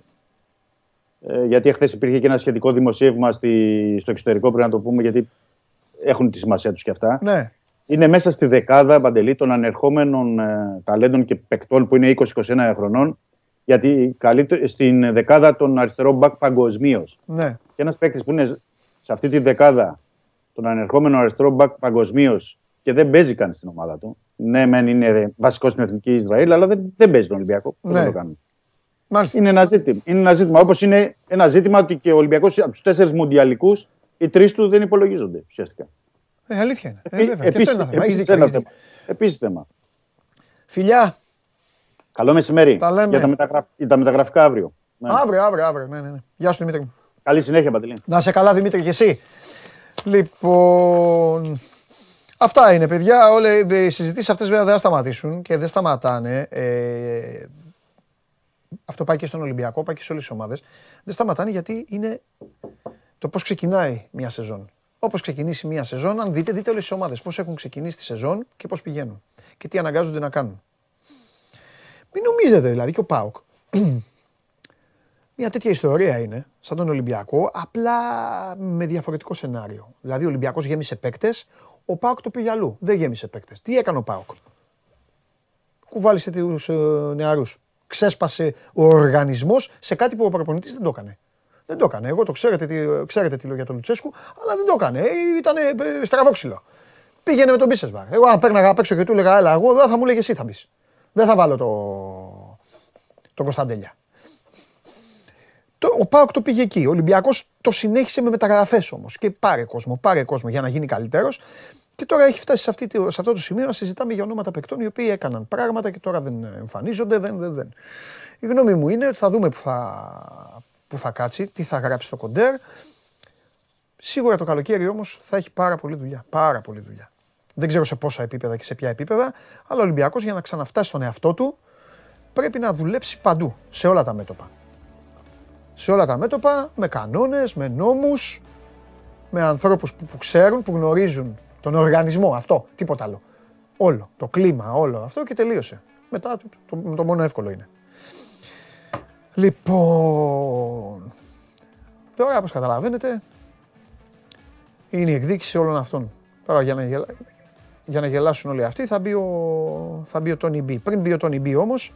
Ε, γιατί εχθές υπήρχε και ένα σχετικό δημοσίευμα στη, στο εξωτερικό, πρέπει να το πούμε, γιατί έχουν τη σημασία τους και αυτά. Ναι. Είναι μέσα στη δεκάδα παντελή των ανερχόμενων ε, ταλέντων και παικτών που είναι 20-21 χρονών. Γιατί καλύτερο, στην δεκάδα των αριστερών μπακ παγκοσμίως. Ναι. Και ένας παίκτης που είναι σε αυτή τη δεκάδα των ανερχόμενων αριστερών μπακ παγκοσμίως και δεν παίζει καν στην ομάδα του. Ναι, μεν είναι βασικός στην εθνική Ισραήλ, αλλά δεν, δεν παίζει τον Ολυμπιακό. Πώς Ναι. θα το κάνουμε. Μάλιστα. Είναι ένα ζήτημα. Είναι ένα ζήτημα. Όπως είναι ένα ζήτημα ότι και ο Ολυμπιακός από τους τέσσερις μουντιαλικούς, οι τρεις του δεν υπολογίζονται ουσιαστικά. Ε, αλήθεια είναι. Ε, βέβαια. Και αυτό είναι ένα θέμα. Έχεις επίσης δίκιο, ένα έχεις θέμα. δίκιο. Επίσης θέμα. Φιλιά, Καλό μεσημέρι. Τα λέμε. Για τα, μεταγραφ... για τα μεταγραφικά αύριο. Ναι. αύριο, αύριο, αύριο. Ναι, ναι, ναι. Γεια σου Δημήτρη μου. Καλή συνέχεια, Παντελή. Να σε καλά Δημήτρη και εσύ. Λοιπόν, αυτά είναι παιδιά. Όλε, οι συζητήσεις αυτές βέβαια δεν θα σταματήσουν και δεν σταματάνε. Ε, αυτό πάει και στον Ολυμπιακό, πάει και σε όλες τις ομάδες. Δεν σταματάνε γιατί είναι το πώς ξεκινάει μια σεζόν. Όπως ξεκινήσει μια σεζόν, αν δείτε, δείτε όλες τις ομάδες πώς έχουν ξεκινήσει τη σεζόν και πώς πηγαίνουν και τι αναγκάζονται να κάνουν. Μην νομίζετε δηλαδή και ο ΠΑΟΚ μια τέτοια ιστορία είναι, σαν τον Ολυμπιακό, απλά με διαφορετικό σενάριο. Δηλαδή, ο Ολυμπιακός γέμισε παίκτες, ο Πάοκ το πήγε αλλού. Δεν γέμισε παίκτες. Τι έκανε ο Πάοκ; Κουβάλισε τους ε, νεαρούς. Ξέσπασε ο οργανισμός σε κάτι που ο προπονητής δεν το έκανε. Δεν το έκανε. Εγώ το ξέρετε τι, ξέρετε τι λέω για τον Λουτσέσκου, αλλά δεν το έκανε. Ήταν στραβόξυλο. Πήγαινε με τον Μπίσεσβαρ. Εγώ, αν παίρναγα απ' έξω και του έλεγα, Έλα, εγώ δεν θα μου έλεγε εσύ θα μπεις. Δεν θα βάλω το, τον Κωνσταντέλια. Το, ο Πάοκ το πήγε εκεί. Ο Ολυμπιακός το συνέχισε με μεταγραφές όμως. Και πάρε κόσμο, πάρε κόσμο για να γίνει καλύτερος. Και τώρα έχει φτάσει σε, αυτή, τη- σε αυτό το σημείο να συζητάμε για ονόματα παικτών οι οποίοι έκαναν πράγματα και τώρα δεν εμφανίζονται. Δεν, δεν, δεν. Η γνώμη μου είναι ότι θα δούμε που θα, που θα κάτσει, τι θα γράψει το κοντέρ. Σίγουρα το καλοκαίρι όμως θα έχει πάρα πολλή δουλειά. Πάρα πολλή δουλειά. Δεν ξέρω σε πόσα επίπεδα και σε ποια επίπεδα, αλλά ο Ολυμπιακός για να ξαναφτάσει στον εαυτό του πρέπει να δουλέψει παντού, σε όλα τα μέτωπα. Σε όλα τα μέτωπα, με κανόνες, με νόμους, με ανθρώπους που, που ξέρουν, που γνωρίζουν τον οργανισμό, αυτό, τίποτα άλλο. Όλο, το κλίμα, όλο αυτό και τελείωσε. Μετά το, το, το μόνο εύκολο είναι. Λοιπόν, τώρα όπως καταλαβαίνετε, είναι η εκδίκηση όλων αυτών. Τώρα για να, γελα... για να γελάσουν όλοι αυτοί θα μπει ο, θα μπει ο Τόνι Μπι. Πριν μπει ο Τόνι Μπι όμως,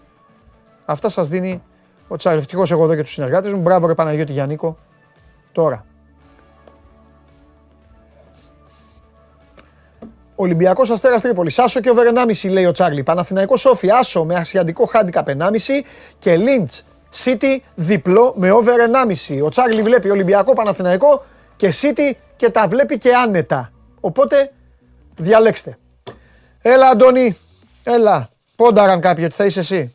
αυτά σας δίνει ο Τσάρλ. Ευτυχώς εγώ εδώ και τους συνεργάτες μου. Μπράβο ρε Παναγιώτη Γιαννίκο. Ολυμπιακός Αστέρας Τρίπολης. Άσο και over 1,5 λέει ο Τσάρλι. Παναθηναϊκός Σόφι. Άσο με ασιαντικό χάντικαπ 1,5 και Λίντς City διπλό με over 1,5. Ο Τσάρλι βλέπει Ολυμπιακό Παναθηναϊκό και City και τα βλέπει και άνετα. Οπότε διαλέξτε. Έλα Αντώνη, έλα. Πόνταραν κάποιοι ότι θα είσαι εσύ.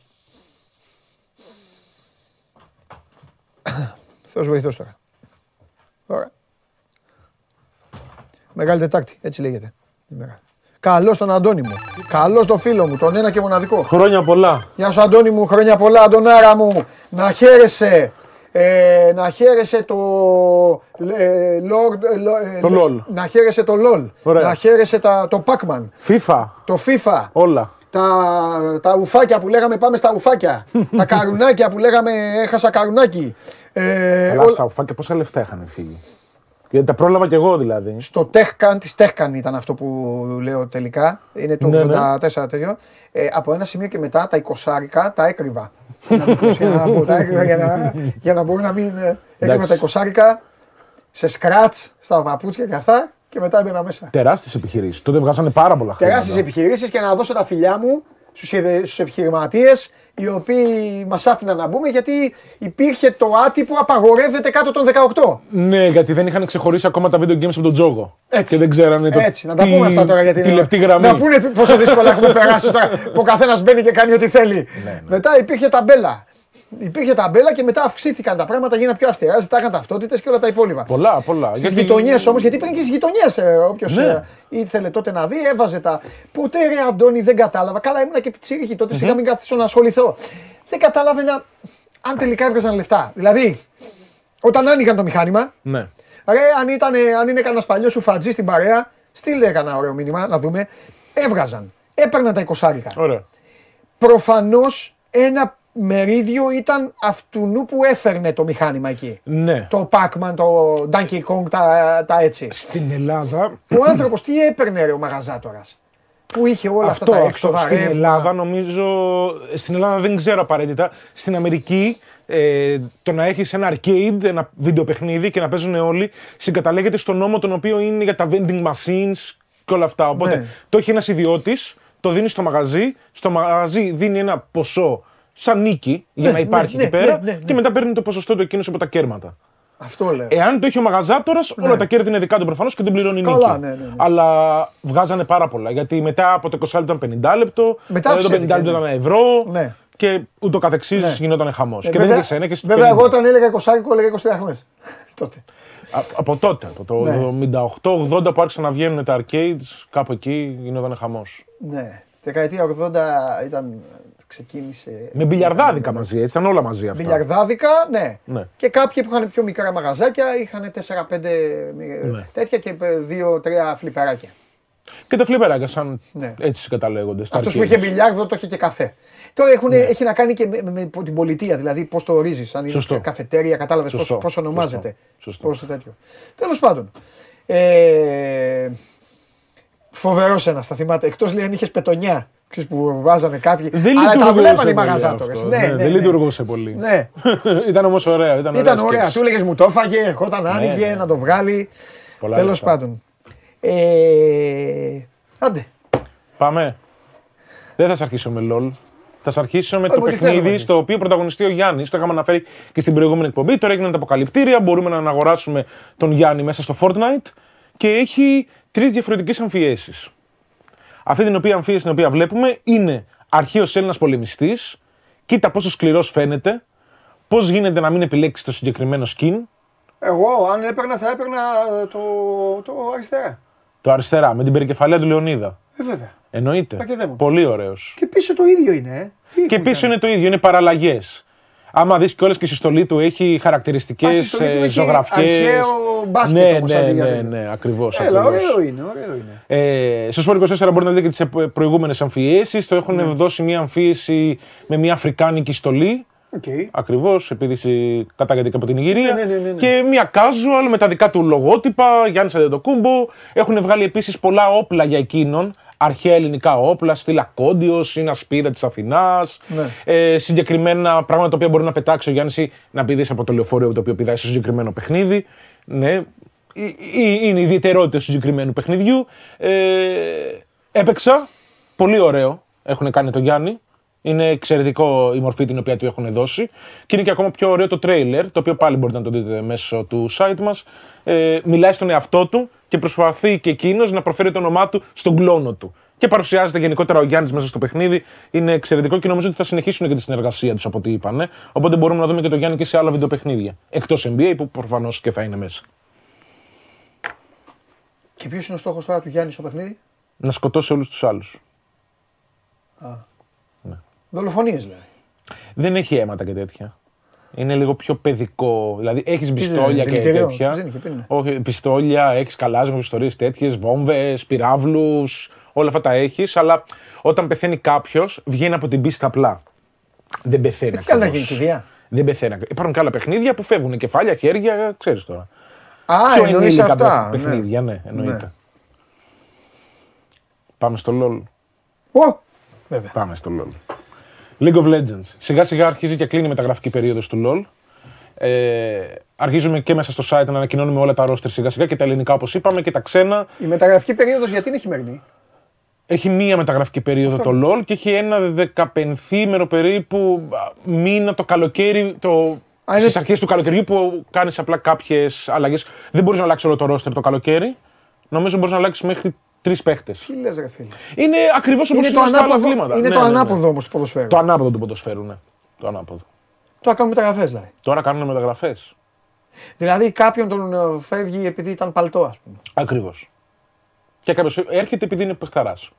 Θεός βοηθός τώρα. Ωραία. Μεγάλη Τετάρτη, έτσι λέγεται. Καλός τον Αντώνη μου. Καλός τον φίλο μου, τον ένα και μοναδικό. Χρόνια πολλά. Γεια σου Αντώνη μου, χρόνια πολλά Αντωνάρα μου. Να χαίρεσαι. Ε, να χαίρεσαι το ε, Lord, ε, λο- ε, Το LOL. Να χαίρεσαι το LOL. Ωραία. Να χαίρεσαι τα, το Pac-Man. FIFA. Το FIFA. Όλα. Τα, τα ουφάκια που λέγαμε πάμε στα ουφάκια. τα καρουνάκια που λέγαμε έχασα καρουνάκι. Ε, Αλλά όλα- στα ουφάκια πόσα λεφτά είχαν φύγει; Γιατί τα πρόλαβα κι εγώ δηλαδή. Στο Τέχκαν, της Τέχκαν ήταν αυτό που λέω τελικά. Είναι το Ναι, ναι. 84 τέτοιο. Ε, από ένα σημείο και μετά τα 20 τα έκρυβα. Ένα μικρός για να πω, τα έκρυβα για να, για να μπορώ να μην. ε, Έκρυβα τα 20 σε σκράτ στα παπούτσια και αυτά και μετά έμπαινα μέσα. Τεράστιες επιχειρήσεις. Τότε βγάζανε πάρα πολλά χρήματα. Τεράστιες επιχειρήσεις και να δώσω τα φιλιά μου στους επιχειρηματίες οι οποίοι μας άφηναν να μπούμε γιατί υπήρχε το άτυπο απαγορεύεται κάτω των 18. Ναι, γιατί δεν είχαν ξεχωρίσει ακόμα τα video games από τον τζόγο. Έτσι. Και δεν ξέρανε το. Έτσι, να τα τι- πούμε αυτά τώρα γιατί. Τη λεπτή γραμμή. Να πούνε πόσο δύσκολα έχουμε περάσει τώρα που ο καθένας μπαίνει και κάνει ό,τι θέλει. Ναι, Μετά υπήρχε ταμπέλα. Υπήρχε ταμπέλα και μετά αυξήθηκαν τα πράγματα, γίνανε πιο αυστηρά, ζητάγαν ταυτότητες και όλα τα υπόλοιπα. Πολλά, πολλά. Στις Γιατί- γειτονιές όμως, γιατί πριν και στις γειτονιές, όποιος Ναι. ήθελε τότε να δει, έβαζε τα. Ποτέ ρε Αντώνη δεν κατάλαβα. Καλά, ήμουν και πιτσίρικη τότε, σιγά μην καθίσω να ασχοληθώ. Δεν κατάλαβαινα αν τελικά έβγαζαν λεφτά. Δηλαδή, όταν άνοιγαν το μηχάνημα, Ναι. Ρε, αν, ήταν, αν είναι κανένας παλιός σου φατζή στην παρέα, στείλε κανένα ωραίο μήνυμα να δούμε. Έβγαζαν. Έπαιρναν τα 20. Ωραία. Προφανώς ένα μερίδιο ήταν αυτού που έφερνε το μηχάνημα εκεί. Ναι. Το Pac-Man, το Donkey Kong, τα, τα έτσι. Στην Ελλάδα. Ο άνθρωπος τι έπαιρνε ρε ο μαγαζάτορας; Που είχε όλα αυτό, αυτά τα αυτό. έξοδα Στην ρεύμα. Ελλάδα νομίζω. Στην Ελλάδα δεν ξέρω απαραίτητα. Στην Αμερική ε, το να έχεις ένα arcade, ένα βιντεοπαιχνίδι και να παίζουν όλοι συγκαταλέγεται στον νόμο τον οποίο είναι για τα vending machines και όλα αυτά. Οπότε Ναι. το έχει ένας ιδιώτης, το δίνεις στο μαγαζί, στο μαγαζί δίνει ένα ποσό σαν νίκη για Ναι, να υπάρχει ναι, εκεί ναι, πέρα ναι, ναι, ναι. και μετά παίρνει το ποσοστό του εκείνο από τα κέρματα. Αυτό λέω. Εάν το έχει ο μαγαζάτορας, όλα τα κέρδη είναι δικά του προφανώς και δεν πληρώνει Ναι. Καλά, νίκη. ναι, ναι, ναι. Αλλά βγάζανε πάρα πολλά. Γιατί μετά από το 20 λεπτό ήταν 50 λεπτό, Μετά μετά το 50 αυξήθηκε, λεπτό ναι. ήταν ευρώ Ναι. και ούτω καθεξής Ναι. γινόταν χαμός. Ε, και δεν είχε ένα και στις βέβαια, 50. εγώ όταν έλεγα 20 έλεγα 20 δραχμές. Τότε. Α- από τότε, από το Ναι. 78-80 που άρχισαν να βγαίνουν τα arcades, κάπου εκεί γινόταν χαμός. Ναι. Δεκαετία 80 ήταν. Ξεκίνησε. Με μπιλιαρδάδικα μαζί, έτσι ήταν όλα μαζί αυτά. Μπιλιαρδάδικα, ναι. Ναι. Και κάποιοι που είχαν πιο μικρά μαγαζάκια είχαν 4-5 Ναι. τέτοια και 2-3 φλιπεράκια. Και τα φλιπεράκια, σαν Ναι. έτσι συγκαταλέγονται. στα Αυτός που arcades. είχε μπιλιάρδο το είχε και καφέ. Τώρα έχουν, Ναι. έχει να κάνει και με, με- με την πολιτεία, δηλαδή πώς το ορίζεις. Αν είναι Σωστό. καφετέρια, κατάλαβες Σωστό. πώς ονομάζεται. Σωστό. Σωστό. Πώς το τέτοιο. Τέλος πάντων. Ε, Φοβερός ένας, τα θυμάται. Εκτός λέει αν είχες πετονιά. Ξέρεις, που βάζανε κάποιοι. Δεν Αλλά τα λειτουργούσε βλέπανε οι πολύ μαγαζάτορες. αυτό. Ναι, ναι, δεν ναι. λειτουργούσε πολύ. Ναι. ήταν όμως ωραίο. Ήταν, Ήταν ωραία. σκέψη. Του έλεγες μου το έφαγε, ερχόταν άνοιγε ναι. να το βγάλει. Πολλά Τέλος λεφτά. πάντων. Ε, άντε. Πάμε. Δεν θα σε αρχίσω με LOL. Θα σε αρχίσω με το ό,τι θες να παιχνίδι αρχίσεις. στο οποίο πρωταγωνιστεί ο Γιάννης. Το είχαμε αναφέρει και στην προηγούμενη εκπομπή. Τώρα έγιναν τα αποκαλυπτήρια. Μπορούμε να αγοράσουμε τον Γιάννη μέσα στο Fortnite. και έχει τρεις διαφορετικές αμφιέσεις. Αυτή την οποία αμφίεση την οποία βλέπουμε είναι αρχαίος Έλληνας πολεμιστής. Κοίτα πόσο σκληρός φαίνεται. Πώς γίνεται να μην επιλέξεις το συγκεκριμένο skin. Εγώ, αν έπαιρνα, θα έπαιρνα ε, το, το αριστερά. Το αριστερά, με την περικεφαλαία του Λεωνίδα. Ε, βέβαια. Εννοείται. Πακεδέμον. Πολύ ωραίος. Και πίσω το ίδιο είναι, ε. Τι Και έχουμε πίσω κάνει; είναι το ίδιο, είναι παραλλαγές. Άμα δεις κιόλα και η συστολή του έχει χαρακτηριστικές Α, στη στολή του έχει ζωγραφιέ. αρχαίο μπάσκετ ναι, όμως, ναι, αντί για ναι, τέτοιο. ναι, ακριβώς. Έλα, ωραίο είναι, ωραίο είναι. Ε, στο Σπort 24 μπορείτε να δείτε και τις προηγούμενες αμφιέσει. Το έχουν Ναι. δώσει μια αμφίεση με μια αφρικάνικη στολή. Οκ. Ακριβώς, επειδή συ- κατάγεται και από τη Νιγηρία. Ναι, ναι, ναι, ναι, ναι. Και μια casual με τα δικά του λογότυπα, Γιάννης Αντετοκούνμπο. Έχουν βγάλει επίσης πολλά όπλα για εκείνον. Αρχαία ελληνικά όπλα, στυλ ακόντιο, είναι ασπίδα της Αθηνάς. Ναι. Ε, συγκεκριμένα πράγματα τα οποία μπορεί να πετάξει ο Γιάννης ή να πηδήξει από το λεωφορείο το οποίο πηδάει στο συγκεκριμένο παιχνίδι. Ναι, Ε, ε, είναι η ιδιαιτερότητα του συγκεκριμένου παιχνιδιού. Ε, έπαιξα. Πολύ ωραίο έχουν κάνει το Γιάννη. Είναι εξαιρετικό η μορφή την οποία του έχουν δώσει. Και είναι και ακόμα πιο ωραίο το τρέιλερ, το οποίο πάλι μπορείτε να το δείτε μέσω του site μας. Ε, μιλάει στον εαυτό του και προσπαθεί και εκείνος να προφέρει το όνομά του στον κλόνο του. Και παρουσιάζεται γενικότερα ο Γιάννης μέσα στο παιχνίδι. Είναι εξαιρετικό και νομίζω ότι θα συνεχίσουν και τη συνεργασία τους από ό,τι είπαν. Οπότε μπορούμε να δούμε και το Γιάννη και σε άλλα βιντεοπαιχνίδια. Εκτός NBA που προφανώς και θα είναι μέσα. Και ποιος είναι ο στόχος τώρα του Γιάννη στο παιχνίδι; Να σκοτώσει όλους τους άλλους. Δολοφονίες δηλαδή. Δεν έχει αίματα και τέτοια. Είναι λίγο πιο παιδικό. Δηλαδή έχεις είναι, πιστόλια και δηλητηριό, τέτοια. τους δίνει και πίνει. Όχι, πιστόλια, έχεις καλάζουμε ιστορίες τέτοιες, βόμβες, πυράβλους, όλα αυτά τα έχεις. Αλλά όταν πεθαίνει κάποιος, βγαίνει από την πίστα απλά. Δεν πεθαίνει. Τι κάνει να ακριβώς. γίνει, κηδεία. Δεν πεθαίνει. ακριβώς. Υπάρχουν και άλλα παιχνίδια που φεύγουν κεφάλια, χέρια, ξέρεις τώρα. Α, Πιο εννοείς ενήλικα αυτά. παι- Παιχνίδια, ναι, εννοείται. Πάμε στο LOL. Ω, βέβαια. Πάμε στο LOL. League of Legends. Σιγά σιγά αρχίζει και κλείνει η μεταγραφική περίοδος του LOL. Ε, αρχίζουμε και μέσα στο site να ανακοινώνουμε όλα τα roster σιγά σιγά και τα ελληνικά όπως είπαμε και τα ξένα. Η μεταγραφική περίοδος γιατί είναι χειμερινή; Έχει μία μεταγραφική περίοδο το LOL και έχει ένα 15ήμερο περίπου α, μήνα το καλοκαίρι. Το... Α, είναι- Στις αρχές του καλοκαιριού που κάνεις απλά κάποιες αλλαγές. Δεν μπορείς να αλλάξεις όλο το roster το καλοκαίρι. Νομίζω μπορείς να αλλάξεις μέχρι τρεις παίχτες. Τι λες, ρε φίλε. Είναι ακριβώς όπως Είναι το ανάποδο, είναι το ανάποδο όμως του ποδοσφαίρου. Το ανάποδο του ποδοσφαίρου, ναι. Το ανάποδο. Τώρα κάνουν μεταγραφές δηλαδή. Τώρα κάνουν μεταγραφές. Δηλαδή κάποιον τον ε, φεύγει επειδή ήταν παλτό, ας πούμε. Ακριβώς. Και κάποιος έρχεται επειδή είναι παιχταράς.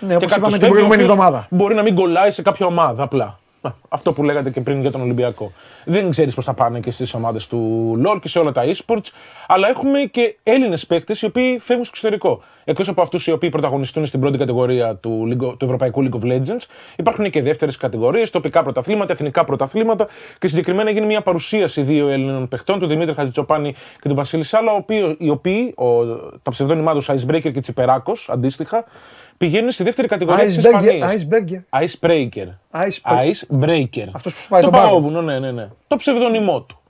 Ναι, όπως είπαμε την προηγούμενη εβδομάδα. Μπορεί να μην κολλάει σε κάποια ομάδα απλά. Α, Αυτό που λέγατε και πριν για τον Ολυμπιακό. Δεν ξέρεις πώς θα πάνε και στις ομάδες του LOL και σε όλα τα e-sports. Αλλά έχουμε και Έλληνες παίκτες οι οποίοι φεύγουν στο εξωτερικό. Εκτός από αυτούς οι οποίοι πρωταγωνιστούν στην πρώτη κατηγορία του, League- του Ευρωπαϊκού League of Legends, υπάρχουν και δεύτερες κατηγορίες, τοπικά πρωταθλήματα, εθνικά πρωταθλήματα και συγκεκριμένα έγινε μια παρουσίαση δύο Έλληνων παιχτών, του Δημήτρη Χατζητσοπάνη και του Βασίλη Σάλα, ο οποίο- οι οποίοι, ο, τα ψευδόνυμά τους Icebreaker και Τσιπεράκος, αντίστοιχα, πηγαίνουν στη δεύτερη κατηγορία της Ισπανίας. Iceberg. Icebreaker. Iceberg. Icebreaker. Αυτός που σπάει το τον πάγκο. παγόβουνο, ναι, ναι, ναι. Το ψευδόνυμό του.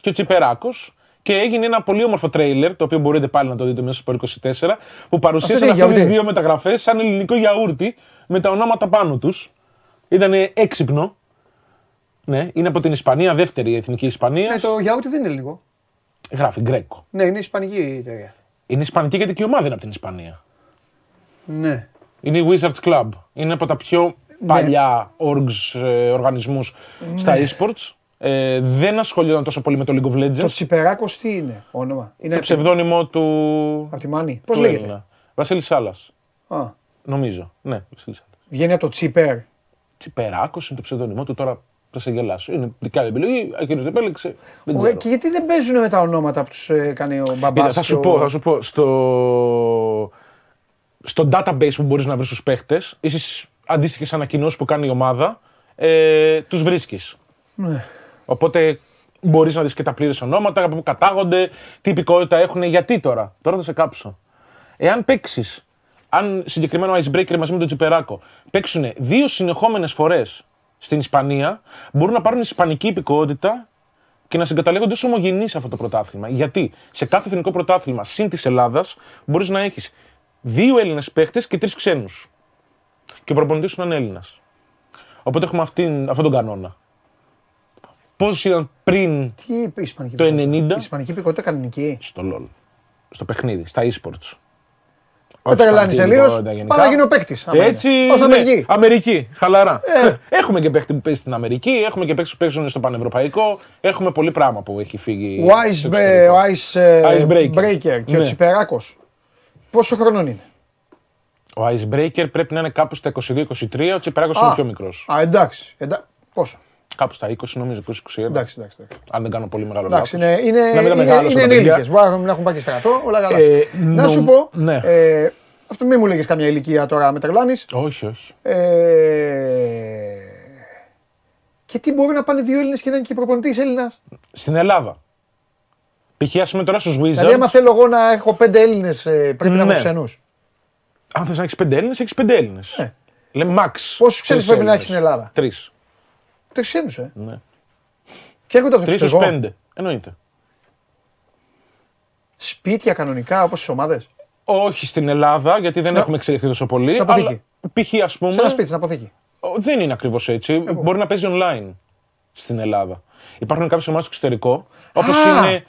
Και ο Τσιπεράκος. Και έγινε ένα πολύ όμορφο τρέιλερ, το οποίο μπορείτε πάλι να το δείτε μέσα στο 24, που παρουσίασαν είναι αυτέ τι γιαούρτι. δύο μεταγραφές σαν ελληνικό γιαούρτι με τα ονόματα πάνω τους. Ήταν έξυπνο. Ναι, είναι από την Ισπανία, δεύτερη εθνική Ισπανίας. Ναι, το γιαούρτι δεν είναι ελληνικό. Γράφει Γκρέκο. Ναι, είναι ισπανική η εταιρεία. Είναι Ισπανική γιατί και η ομάδα είναι από την Ισπανία. Ναι. Είναι η Wizards Club. Είναι από τα πιο παλιά orgs, ε, οργανισμούς στα e-sports. Ε, δεν ασχολιόταν τόσο πολύ με το League of Legends. Το Τσιπεράκος τι είναι όνομα; Είναι Το ψευδόνυμο του. από τη Μάνη. Πώς του λέγεται; Έλληνα. Βασίλης Σάλλας. Α, Νομίζω. Ναι, Βασίλης Σάλλας. βγαίνει από το Τσιπέρ. Τσιπεράκος είναι το ψευδόνυμο του. Τώρα θα σε γελάσω. Είναι δικά του επιλογή. Ο κύριος δεν επέλεξε. Δεν Ωραία, ξέρω. και γιατί δεν παίζουν με τα ονόματα που τους έκανε ο μπαμπάς. Κοίτα, θα σου πω, θα σου πω. Στο, στο database που μπορείς να βρεις τους παίχτες, ή στις αντίστοιχες ανακοινώσεις που κάνει η ομάδα, ε, τους βρίσκεις. Ναι. Οπότε μπορείς να δεις και τα πλήρες ονόματα, από πού κατάγονται, τι υπηκότητα έχουν. Γιατί τώρα, τώρα θα σε κάψω. Εάν παίξεις, αν συγκεκριμένο icebreaker μαζί με τον Τσιπεράκο παίξουν δύο συνεχόμενες φορές στην Ισπανία, μπορούν να πάρουν ισπανική υπηκότητα και να συγκαταλέγονται ως ομογενείς σε αυτό το πρωτάθλημα. Γιατί σε κάθε εθνικό πρωτάθλημα συν της Ελλάδας μπορείς να έχεις δύο Έλληνες παίχτες και τρεις ξένους. Και ο προπονητής σου να είναι Έλληνας. Οπότε έχουμε αυτήν, αυτόν τον κανόνα. Πώς ήταν πριν Τι είπε η Ισπανική Το υπηκότητα; 90. Η Ισπανική υπηκότητα κανονική. στο LOL. στο παιχνίδι, στα e-sports. Δεν τρελάνει τελείως. Πάει να γίνει ο παίκτη. Έτσι. Ω στην ναι, Αμερική. Αμερική, χαλαρά. Ε. Έχουμε και παίχτη που παίζει στην Αμερική, έχουμε και παίχτε που παίζουν στο Πανευρωπαϊκό. Έχουμε πολύ πράγμα που έχει φύγει. Ο Ice, στο Be- εξωτερικό. ο Ice, ε, Icebreaker. Breaker και ο Ναι. Τσιπεράκος. Πόσο χρονών είναι; Ο Icebreaker πρέπει να είναι κάπου στα 22-23, ο Τσιπράκος Α. είναι πιο μικρός. Α, εντάξει. εντά- Πόσο; Κάπου στα 20 νομίζω, 20-21. Εντάξει, εντάξει. εντάξει. Αν δεν κάνω πολύ μεγάλο Εντάξει, λάθος. είναι, είναι, Να μην τα είναι, μεγάλωσα είναι τα παιδιά. ενήλικες. Μπορεί να έχουν πάει και στρατό, όλα καλά. Ε, να νομ- σου πω, ναι. ε, αυτό μην μου λέγες καμιά ηλικία τώρα με τρελάνεις. Όχι, όχι. Ε, και τι μπορεί να πάνε δύο Έλληνες και να είναι και προπονητής Έλληνας; Στην Ελλάδα. Π.χ. ας πούμε τώρα στους Wizards, Δηλαδή άμα θέλω εγώ να έχω πέντε Έλληνες ε, πρέπει να έχω Ναι. ξενούς. αν θες να έχεις πέντε Έλληνες, έχεις πέντε Έλληνες. Ναι. Λέμε max. Πόσους ξένους τρεις πρέπει να έχεις Έλληνες. στην Ελλάδα; Τρεις. Τρεις ξένους, ε. Ναι. Και έρχονται από το Τρεις ως εξωτερικό. πέντε. Εννοείται. Σπίτια κανονικά όπως τις ομάδες; Όχι στην Ελλάδα, γιατί δεν Στα- έχουμε εξελιχθεί τόσο πολύ. Στην αποθήκη. αλλά Π.χ. ας πούμε. Σε ένα σπίτι, στην αποθήκη. Ο, Δεν είναι ακριβώς έτσι. Μπορεί να παίζει online στην Ελλάδα. Υπάρχουν κάποιες ομάδες στο εξωτερικό, όπως Α, είναι.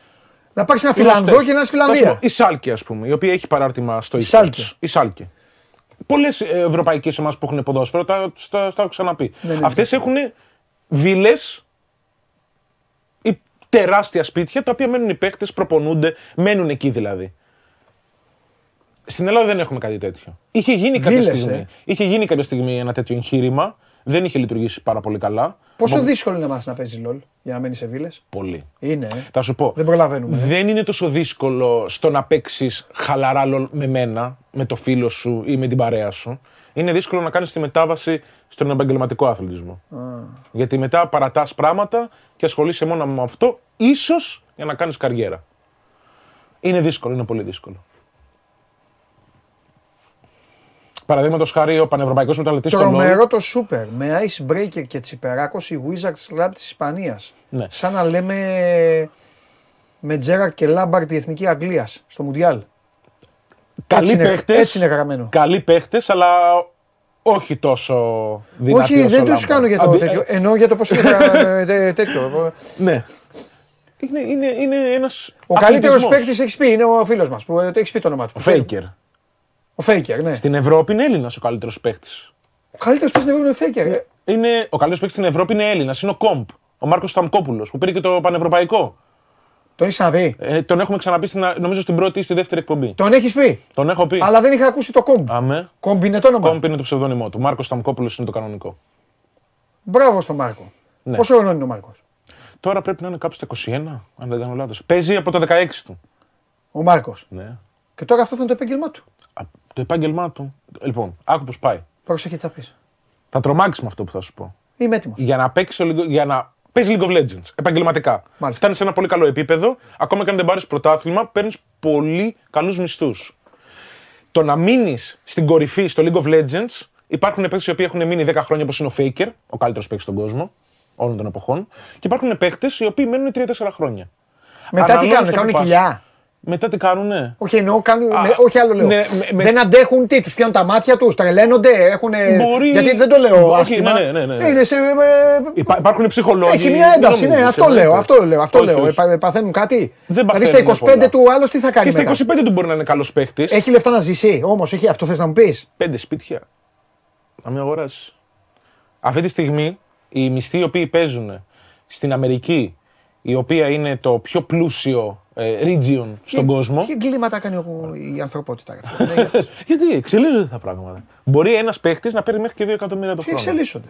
Να πάρεις ένα Φιλοστέ. Φιλανδό και ένα στη Θα σου Φιλανδία. πω, Η Σάλκη, ας πούμε, η οποία έχει παράρτημα στο Η e-sports. Σάλκη. Η Σάλκη. Πολλές ευρωπαϊκές ομάδες που έχουν ποδόσφαιρο, τα, τα, τα έχω ξαναπεί. Ναι, ναι, Αυτές έχουν βίλες ή τεράστια σπίτια τα οποία μένουν οι παίχτε, προπονούνται, μένουν εκεί δηλαδή. Στην Ελλάδα δεν έχουμε κάτι τέτοιο. Είχε γίνει κάποια Βίλες, στιγμή. ε. Είχε γίνει κάποια στιγμή ένα τέτοιο εγχείρημα. Δεν είχε λειτουργήσει πάρα πολύ καλά. Πόσο Μπο- δύσκολο είναι να μάθεις να παίζεις LOL για να μένεις σε βίλες; Πολύ. Είναι, ε. Θα σου πω. Δεν προλαβαίνουμε. ε. Δεν είναι τόσο δύσκολο στο να παίξεις χαλαρά λολ με μένα, με το φίλο σου ή με την παρέα σου. Είναι δύσκολο να κάνεις τη μετάβαση στον επαγγελματικό αθλητισμό. Γιατί μετά παρατάς πράγματα και ασχολείσαι μόνο με αυτό, ίσως για να κάνεις καριέρα. Είναι δύσκολο, είναι πολύ δύσκολο. Παραδείγματος χάρη, ο Πανευρωπαϊκός Μεταλλητής στο LoL. Τρομερό το σούπερ. Με Icebreaker και Τσιπεράκο η Wizards Club της Ισπανίας. Ναι. Σαν να λέμε με Τζέραρτ και Λάμπαρτ η εθνική Αγγλίας στο Μουντιάλ. Καλοί έτσι, είναι, παίχτες, έτσι είναι γραμμένο. Καλοί παίχτες, αλλά όχι τόσο δυνατοί. Όχι, όσο δεν ο τους Lampard. κάνω για το Αντι- τέτοιο. Ενώ για το πώς είναι γρα- ε, τέτοιο. Ναι. Είναι, είναι, είναι ένας Ο καλύτερος αθλητισμός. παίκτη έχεις πει είναι ο φίλος μας που ε, το έχεις πει το όνομά του. Ο Φέικερ. Ο Faker, ναι. Στην Ευρώπη είναι Έλληνας ο καλύτερος παίκτης. Ο καλύτερος παίκτης είναι ο Faker. ε. Είναι, ο καλύτερος παίκτης στην Ευρώπη είναι Έλληνας. Είναι ο Κομπ. Ο Μάρκος Σταμκόπουλος που πήρε και το πανευρωπαϊκό. Τον έχεις ξαναπεί; Ε, τον έχουμε ξαναπεί στην, νομίζω στην πρώτη ή στη δεύτερη εκπομπή. Τον έχεις πει; Τον έχω πει. Αλλά δεν είχα ακούσει το κομπ. Αμέ. Κομπ είναι το όνομα. Κομπ είναι το ψευδόνυμό του. Μάρκος Σταμκόπουλος είναι το κανονικό. Μπράβο στον Μάρκο. Ναι. Πόσο χρόνο είναι ο Μάρκος; Τώρα πρέπει να είναι κάπου στα 21, αν δεν κάνω λάθος. Παίζει από το 16 του. Ο Μάρκος. Ναι. Και τώρα αυτό θα είναι το επάγγελμά του. Α, Το επάγγελμά του. Λοιπόν, άκου πώς πάει. Πρόσεχε τι θα πεις. Θα τρομάξεις με αυτό που θα σου πω. Είμαι έτοιμος. για να παίξει για να παίζεις League of Legends επαγγελματικά. Μάλιστα. Φτάνεις σε ένα πολύ καλό επίπεδο, ακόμα και αν δεν πάρεις πρωτάθλημα, παίρνεις πολύ καλούς μισθούς. Το να μείνεις στην κορυφή στο League of Legends, υπάρχουν παίκτες οι οποίοι έχουν μείνει 10 χρόνια όπως είναι ο Faker, ο καλύτερος παίκτης στον κόσμο όλων των εποχών, και υπάρχουν παίκτες οι οποίοι μένουν 3-4 χρόνια. Μετά τι Αναλόγως κάνουν, το κάνουν που πας. κοιλιά. Μετά τι κάνουνε; Όχι, εννοώ, κάνουν, Α, με- όχι άλλο λέω. ναι, με- με- Δεν αντέχουν τι, τους πιάνουν τα μάτια τους, τρελαίνονται, έχουν. Μπορεί- Γιατί δεν το λέω Όχι, άσχημα. ναι, ναι, ναι, ναι. Είναι σε, ε, Υπά- υπάρχουν ψυχολόγοι. έχει μια δεν ένταση, ναι, νομίζεις, αυτό εννοείται. λέω, αυτό λέω. Αυτό Όχι, λέω. όχι. Επα- Παθαίνουν κάτι. Δεν δηλαδή στα παθαίνουν 25 πολλά. του άλλο τι θα κάνει Και στα μετά; 25 του μπορεί να είναι καλός παίκτη. Έχει λεφτά να ζήσει όμως, αυτό θες να μου πεις; πέντε σπίτια να μην αγοράσεις. Αυτή τη στιγμή οι μισθοί οι οποίοι παίζουν στην Αμερική, η οποία είναι το πιο πλούσιο ε, region στον κόσμο. Τι εγκλήματα κάνει ο- η ανθρωπότητα. ρε φίλε. Ναι, για πες. Γιατί εξελίσσονται τα πράγματα. Μπορεί ένας παίχτη να παίρνει μέχρι και 2 εκατομμύρια το Τι χρόνο. εξελίσσονται;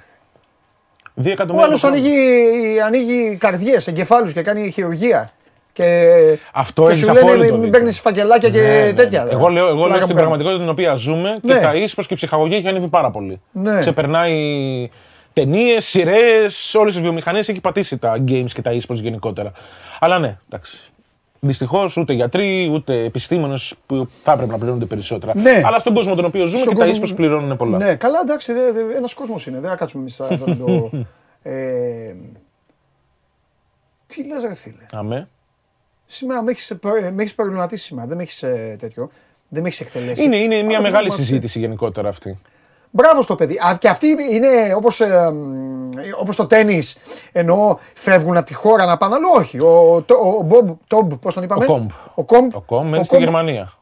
2 Ο εκατομμύρια το άλλος χρόνο. ανοίγει, ανοίγει καρδιές, εγκεφάλους και κάνει χειρουργία. Και, Αυτό και έχεις σου λένε απόλυτο μην δίκιο. παίρνεις φακελάκια και Ναι, ναι, ναι. τέτοια. Εγώ λέω, εγώ λέω Πλάκα στην μου κάνει. πραγματικότητα την οποία ζούμε Ναι. και τα ίσπρο και η ψυχαγωγία έχει ανέβει πάρα πολύ. Ναι. Ξεπερνάει ταινίες, σειρές, όλες τι βιομηχανίες έχει πατήσει τα games και τα e-sports γενικότερα. Αλλά ναι, εντάξει. Δυστυχώς ούτε γιατροί ούτε επιστήμονες που θα έπρεπε να πληρώνονται περισσότερα. Ναι. Αλλά στον κόσμο τον οποίο ζούμε Στον και τα κόσμο- e-sports πληρώνουν πολλά. Ναι, καλά, εντάξει, ένας κόσμος είναι. Δεν θα κάτσουμε εμείς τώρα εδώ να το. ε, τι λες ρε φίλε; Αμέ. Σήμερα με έχεις, με έχεις προβληματίσει σήμερα. Δεν με έχεις ε, τέτοιο. Δεν με έχεις εκτελέσει. Είναι, είναι μια Αλλά μεγάλη μας- συζήτηση γενικότερα αυτή. Μπράβο στο παιδί. Α, και αυτοί είναι όπως, ε, όπως το τένις, εννοώ φεύγουν από τη χώρα να πάνε αλλού. Όχι. Ο, το- ο, Μπομπ, Τόμπ, πώς τον είπαμε; Ο Κόμπ. Ο Κόμπ. Ο Κόμ μένει ο στη Κόμπ- Γερμανία.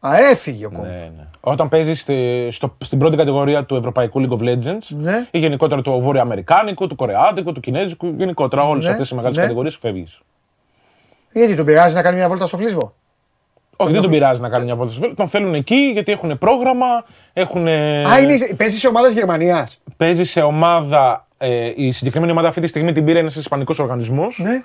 Α, έφυγε ο Κόμπ. Ναι, ναι. Όταν παίζει στη, στο, στην πρώτη κατηγορία του Ευρωπαϊκού League of Legends Ναι. ή γενικότερα του Βορειοαμερικάνικου, του Κορεάτικου, του Κινέζικου, γενικότερα όλες Ναι, αυτές οι μεγάλες ναι. κατηγορίες φεύγεις. Γιατί τον πειράζει να κάνει μια βόλτα στο φλίσβο; Όχι, δεν τον πειράζει να κάνει μια βόλτα στο Βέλγιο. Τον θέλουν εκεί γιατί έχουν πρόγραμμα, έχουν. Α, είναι, παίζει σε ομάδα Γερμανίας. Παίζει σε ομάδα. Ε, η συγκεκριμένη ομάδα αυτή τη στιγμή την πήρε ένας Ισπανικός οργανισμός, Ναι.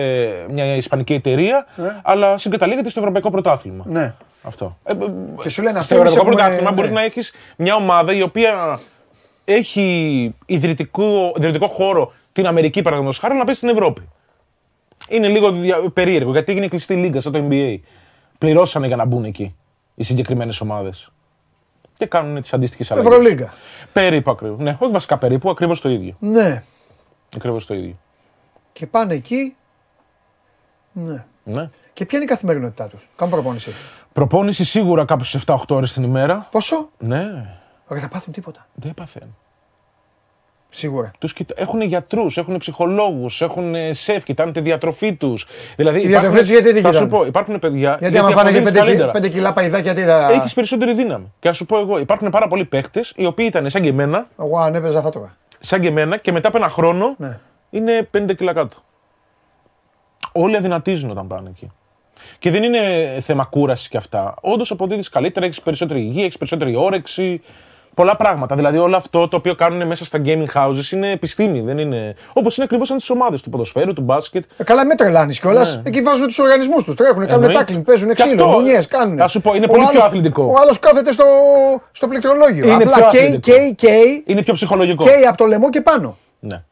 ε, μια Ισπανική εταιρεία, Ναι. αλλά συγκαταλέγεται στο Ευρωπαϊκό Πρωτάθλημα. ναι. Αυτό. Ε, ε, Και σου λένε στο αυτό εμείς Ευρωπαϊκό έχουμε- Πρωτάθλημα ναι. μπορεί να έχεις μια ομάδα η οποία έχει ιδρυτικό, ιδρυτικό χώρο την Αμερική, παραδείγματος χάρη, να παίζει στην Ευρώπη. Είναι λίγο δια- περίεργο γιατί έγινε κλειστή λίγα σαν το NBA. Πληρώσανε για να μπουν εκεί οι συγκεκριμένες ομάδες. Και κάνουν τις αντίστοιχες αλλαγές. Ευρωλίγκα. Περίπου ακριβώς. Ναι, όχι βασικά περίπου, ακριβώς το ίδιο. Ναι. Ακριβώς το ίδιο. Και πάνε εκεί. Ναι. Ναι. Και ποια είναι η καθημερινότητά τους; Κάνουν προπόνηση. Προπόνηση σίγουρα κάπου στις 7-8 ώρες την ημέρα. Πόσο; Ναι, Δεν θα πάθουν τίποτα. δεν παθαίνουν. Σίγουρα. Τους κοιτά... Έχουν γιατρούς, έχουν ψυχολόγους, έχουν σεφ, κοιτάνε τη διατροφή τους. Δηλαδή, Τη διατροφή υπάρχουν- τους γιατί τι Θα σου κοιτάνε; πω, υπάρχουν παιδιά. Γιατί άμα φάνε και 5, 5 κιλά παϊδάκια, τι θα. Έχεις περισσότερη δύναμη. Και να σου πω εγώ, υπάρχουν πάρα πολλοί παίχτες οι οποίοι ήταν σαν και εμένα, Εγώ αν έπαιζα θα τρώγα. σαν και εμένα και μετά από ένα χρόνο Ναι. είναι 50 κιλά κάτω. Όλοι αδυνατίζουν όταν πάνε εκεί. Και δεν είναι θέμα κούρασης και αυτά. Όντως αποδίδει καλύτερα, έχεις περισσότερη υγεία, έχεις περισσότερη όρεξη. Πολλά πράγματα. Δηλαδή, όλο αυτό το οποίο κάνουν μέσα στα gaming houses είναι επιστήμη. Δεν είναι... Όπως είναι ακριβώς σαν τις ομάδες του ποδοσφαίρου, του μπάσκετ. Ε, καλά, με τρελάνεις κιόλας. Ναι. Εκεί βάζουν τους οργανισμούς τους. Τρέχουν, κάνουν Εννοείται. τάκλινγκ, παίζουν Και ξύλο, αυτό, μπουνιέ, κάνουν. να σου πω, είναι Ο πολύ πιο άλλος- αθλητικό. Ο άλλος κάθεται στο, στο πληκτρολόγιο. Είναι Απλά πιο καίει, αθλητικό. καίει, καίει, Είναι πιο ψυχολογικό. καίει από το λαιμό και πάνω. Ναι.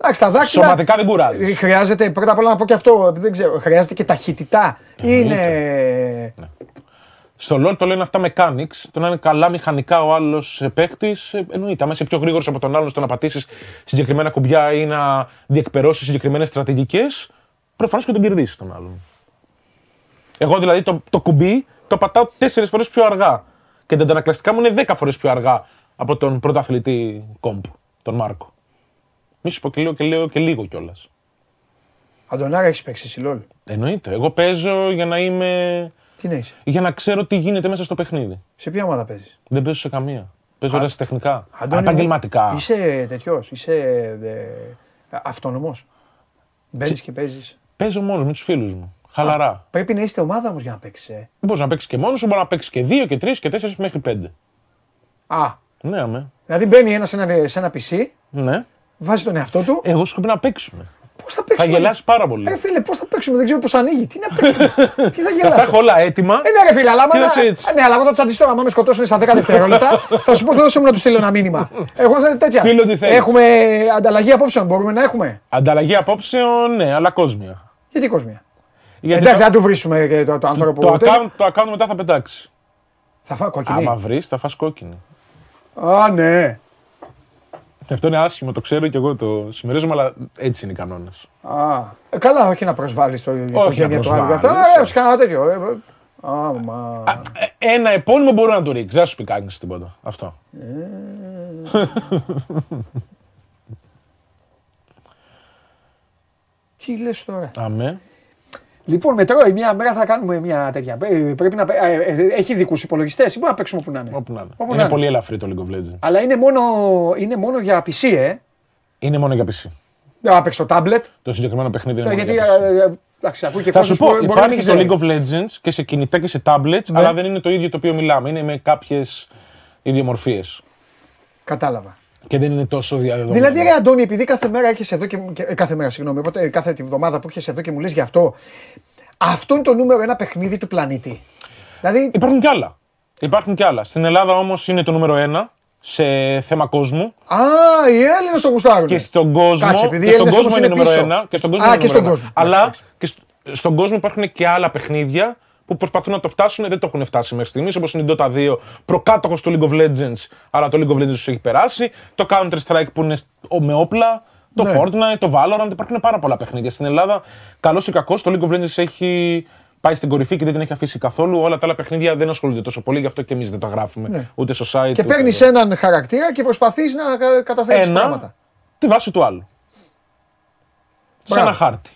Εντάξει, τα δάχτυλα. Σωματικά δεν κουράζει. Ε, Χρειάζεται πρώτα απ' όλα να πω και αυτό. Δεν ξέρω. Χρειάζεται και ταχύτητα. Είναι. Στο LoL το λένε αυτά mechanics, το να είναι καλά μηχανικά ο άλλος παίχτη. Εννοείται. Αν είσαι πιο γρήγορος από τον άλλον στο να πατήσεις συγκεκριμένα κουμπιά ή να διεκπερώσει συγκεκριμένες στρατηγικές, προφανώς και τον κερδίσει τον άλλον. Εγώ δηλαδή το, το κουμπί το πατάω τέσσερις φορές πιο αργά. Και τα αντανακλαστικά μου είναι δέκα φορές πιο αργά από τον πρωταθλητή κόμπ, τον Μάρκο. Μη σου πω και λέω και, λέω και λίγο κιόλας. Αντωνάρα έχεις παίξει εσύ, λόλ. Εννοείται. Εγώ παίζω για να είμαι. Τι να είσαι; για να ξέρω τι γίνεται μέσα στο παιχνίδι. Σε ποια ομάδα παίζεις; Δεν παίζω σε καμία. Παίζω ερασιτεχνικά. Αντώνη μου, Επαγγελματικά. Είσαι τέτοιος, είσαι ε, αυτόνομος; Μπαίνεις και παίζεις; Παίζω μόνος με τους φίλους μου. Χαλαρά. Πρέπει να είστε ομάδα όμως για να παίξεις. Ε. Μπορείς να παίξεις και μόνος σου, μπορεί να παίξεις και δύο και τρεις και τέσσερις μέχρι πέντε. Α, Ναι, αμέ. δηλαδή μπαίνει ένας σε ένα, σε ένα PC, Ναι. βάζει τον εαυτό του. Εγώ σου πρέπει να παίξουμε. Πώς θα Θα παίξουμε. γελάσει πάρα πολύ. Ρε φίλε, πώς θα παίξουμε, δεν ξέρω πώς ανοίγει. Τι να παίξουμε; Τι θα Θα τα γελάσω. έχω όλα έτοιμα. Ε, ναι, ρε φίλε, αλλά άμα Τι να- να σε έτσι. Ναι, αλλά εγώ θα τσαντιστώ. τώρα. Άμα με σκοτώσουν στα 10 δευτερόλεπτα, θα σου πω, θα δώσω μου να τους στείλω ένα μήνυμα. Εγώ θα τέτοια. Στείλ ό,τι θέλεις. Έχουμε ανταλλαγή απόψεων, μπορούμε να έχουμε; Ανταλλαγή απόψεων, ναι, αλλά κόσμια. Γιατί κόσμια; Γιατί Εντάξει, το, να του βρίσουμε και το, το άνθρωπο. το, τέτοιο. account, το account μετά θα πετάξεις. Θα φάω κόκκινη. Άμα βρεις, θα φας κόκκινη. Α, ναι. Και αυτό είναι άσχημο, το ξέρω και εγώ το συμμερίζομαι, αλλά έτσι είναι οι κανόνες. Α, ε, καλά, όχι να προσβάλλεις το οικογένεια του άλλου. προσβάλλεις. Αυτό, ναι, κανένα τέτοιο. ε, ε, Α, μα. Ένα επώνυμο μπορεί να το ρίξει. Δεν θα σου πει κανείς τίποτα. Αυτό. Τι λες τώρα; Αμέ. Λοιπόν, με τρώει μια μέρα θα κάνουμε μια τέτοια. Ε, Πρέπει να. ε, ε, Έχει ειδικού υπολογιστές ή μπορεί να παίξουμε όπου να είναι. Όπου να είναι. Όπου να είναι είναι. πολύ ελαφρύ το League of Legends. Αλλά είναι μόνο, είναι μόνο για PC, ε. Είναι μόνο για PC. Δεν θα παίξει το tablet. Το συγκεκριμένο παιχνίδι είναι Ε, μόνο Γιατί. για PC. ε, ε, Εντάξει, ακούει και Θα σου κόσμος πω, που μπορεί να μην υπάρχει το ξέρει. League of Legends και σε κινητά και σε tablets, Ναι. αλλά δεν είναι το ίδιο το οποίο μιλάμε. Είναι με κάποιες ιδιομορφίες. Κατάλαβα. Και δεν είναι τόσο διαδεδομένο. Δηλαδή, ρε Αντώνη, επειδή κάθε μέρα έχεις εδώ και. και- ε, κάθε μέρα, συγγνώμη, οπότε ε, κάθε τη βδομάδα που έχεις εδώ και μου λες γι' αυτό. Αυτό είναι το νούμερο ένα παιχνίδι του πλανήτη. Δηλαδή, Υπάρχουν κι άλλα. Υπάρχουν κι άλλα. Στην Ελλάδα όμως είναι το νούμερο ένα σε θέμα κόσμου. Α, οι Έλληνες το γουστάρουν. Και στον κόσμο. Κάτσε, επειδή και οι στον Έλληνες κόσμο όμως είναι είναι νούμερο πίσω. ένα. Και στον κόσμο Α, είναι και νούμερο στον ένα. κόσμο. Αλλά και σ- στον κόσμο υπάρχουν και άλλα παιχνίδια που προσπαθούν να το φτάσουν, δεν το έχουν φτάσει μέχρι στιγμής. Όπως είναι η Dota 2, προκάτοχος του League of Legends, αλλά το League of Legends τους έχει περάσει. Το Counter Strike που είναι σ- με όπλα. Το Ναι. Fortnite, το Valorant, υπάρχουν πάρα πολλά παιχνίδια. Στην Ελλάδα, καλός ή κακός, το League of Legends έχει πάει στην κορυφή και δεν την έχει αφήσει καθόλου. Όλα τα άλλα παιχνίδια δεν ασχολούνται τόσο πολύ, γι' αυτό και εμείς δεν τα γράφουμε. Ναι. Ούτε στο site. Και ούτε παίρνεις εδώ. έναν χαρακτήρα και προσπαθείς να κα- καταστρέψεις ένα πράγματα. τη βάση του άλλου. Σε Μπράβο. ένα χάρτη.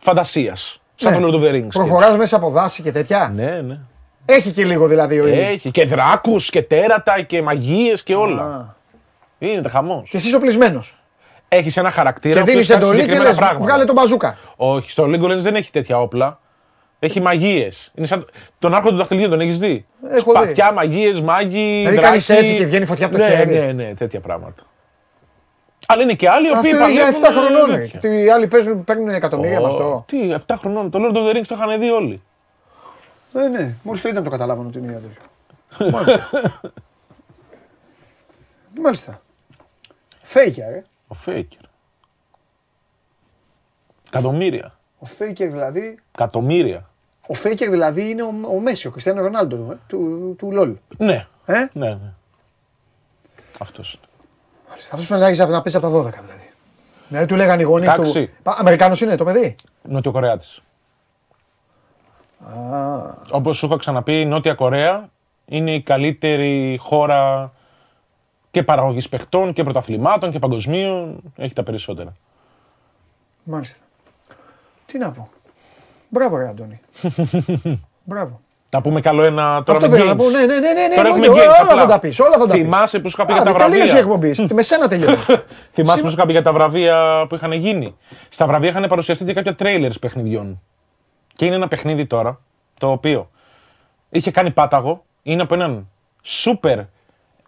Φαντασίας. Σαν Ναι. το Lord of the Rings. Προχωράς μέσα από δάση και τέτοια. Ναι, ναι. Έχει και λίγο δηλαδή ο ήλιος. Έχει και δράκους και τέρατα και μαγείες και όλα. Α. Είναι χαμός. Και εσύ οπλισμένος. Έχεις ένα χαρακτήρα. Και ο οποίος δίνει κάνει εντολή και συγκεκριμένα λες: πράγματα. Βγάλε τον μπαζούκα. Όχι, στο League of Legends δεν έχει τέτοια όπλα. Έχει μαγείες. Σαν... Τον άρχοντα του δαχτυλιού τον έχεις δει; Έχω δει. Σπαθιά, μαγείες, μάγοι. Δηλαδή κάνεις έτσι και βγαίνει φωτιά από το ναι, χέρι. Ναι, ναι, τέτοια πράγματα. Αλλά είναι και άλλοι οι Αυτό οποίοι. είναι για 7 παλεύουν, χρονών. ε, ρε. τέτοια. Και οι άλλοι παίζουν, παίρνουν εκατομμύρια με Ω, αυτό. Τι, 7 χρονών. Το Lord of the Rings το είχαν δει όλοι. Ναι, ναι. Μόλις το είδαν το καταλάβανε ότι είναι η άντρες. Μάλιστα. Μάλιστα. Φέικερ, ε. Ο Φέικερ. Εκατομμύρια. Ο Φέικερ δηλαδή. Εκατομμύρια. Ο Φέικερ δηλαδή είναι ο, ο Μέση, ο Κριστιανό Ρονάλντο ε, του, του LOL. Ναι. Ε; Ναι, ναι. Αυτός είναι. Αυτός που να πέσει από τα 12 δηλαδή. Δηλαδή του λέγανε οι γονείς του. Εντάξει. Αμερικάνος είναι το παιδί; Νοτιοκορεάτης. Όπως σου έχω ξαναπεί, η Νότια Κορέα είναι η καλύτερη χώρα και παραγωγής παιχτών και πρωταθλημάτων και παγκοσμίων. Έχει τα περισσότερα. Μάλιστα. Τι να πω. Μπράβο, ρε Αντώνη. Μπράβο. Να πούμε καλό ένα τώρα Αυτό με πήρα να games. πω. Ναι, ναι, ναι, ναι, ναι, Τώρα εννοείται. έχουμε games, όλα απλά. θα τα πεις. Όλα θα τα πεις. Θυμάσαι που σου είχα πει για Άντε, τα Τελείωσε η βραβεία. εκπομπή. Με σένα τελειώνει. Θυμάσαι που σου είχα πει για τα βραβεία που είχαν γίνει. Στα βραβεία είχαν παρουσιαστεί και κάποια trailers παιχνιδιών. Και είναι ένα παιχνίδι τώρα, το οποίο είχε κάνει πάταγο, είναι από έναν σούπερ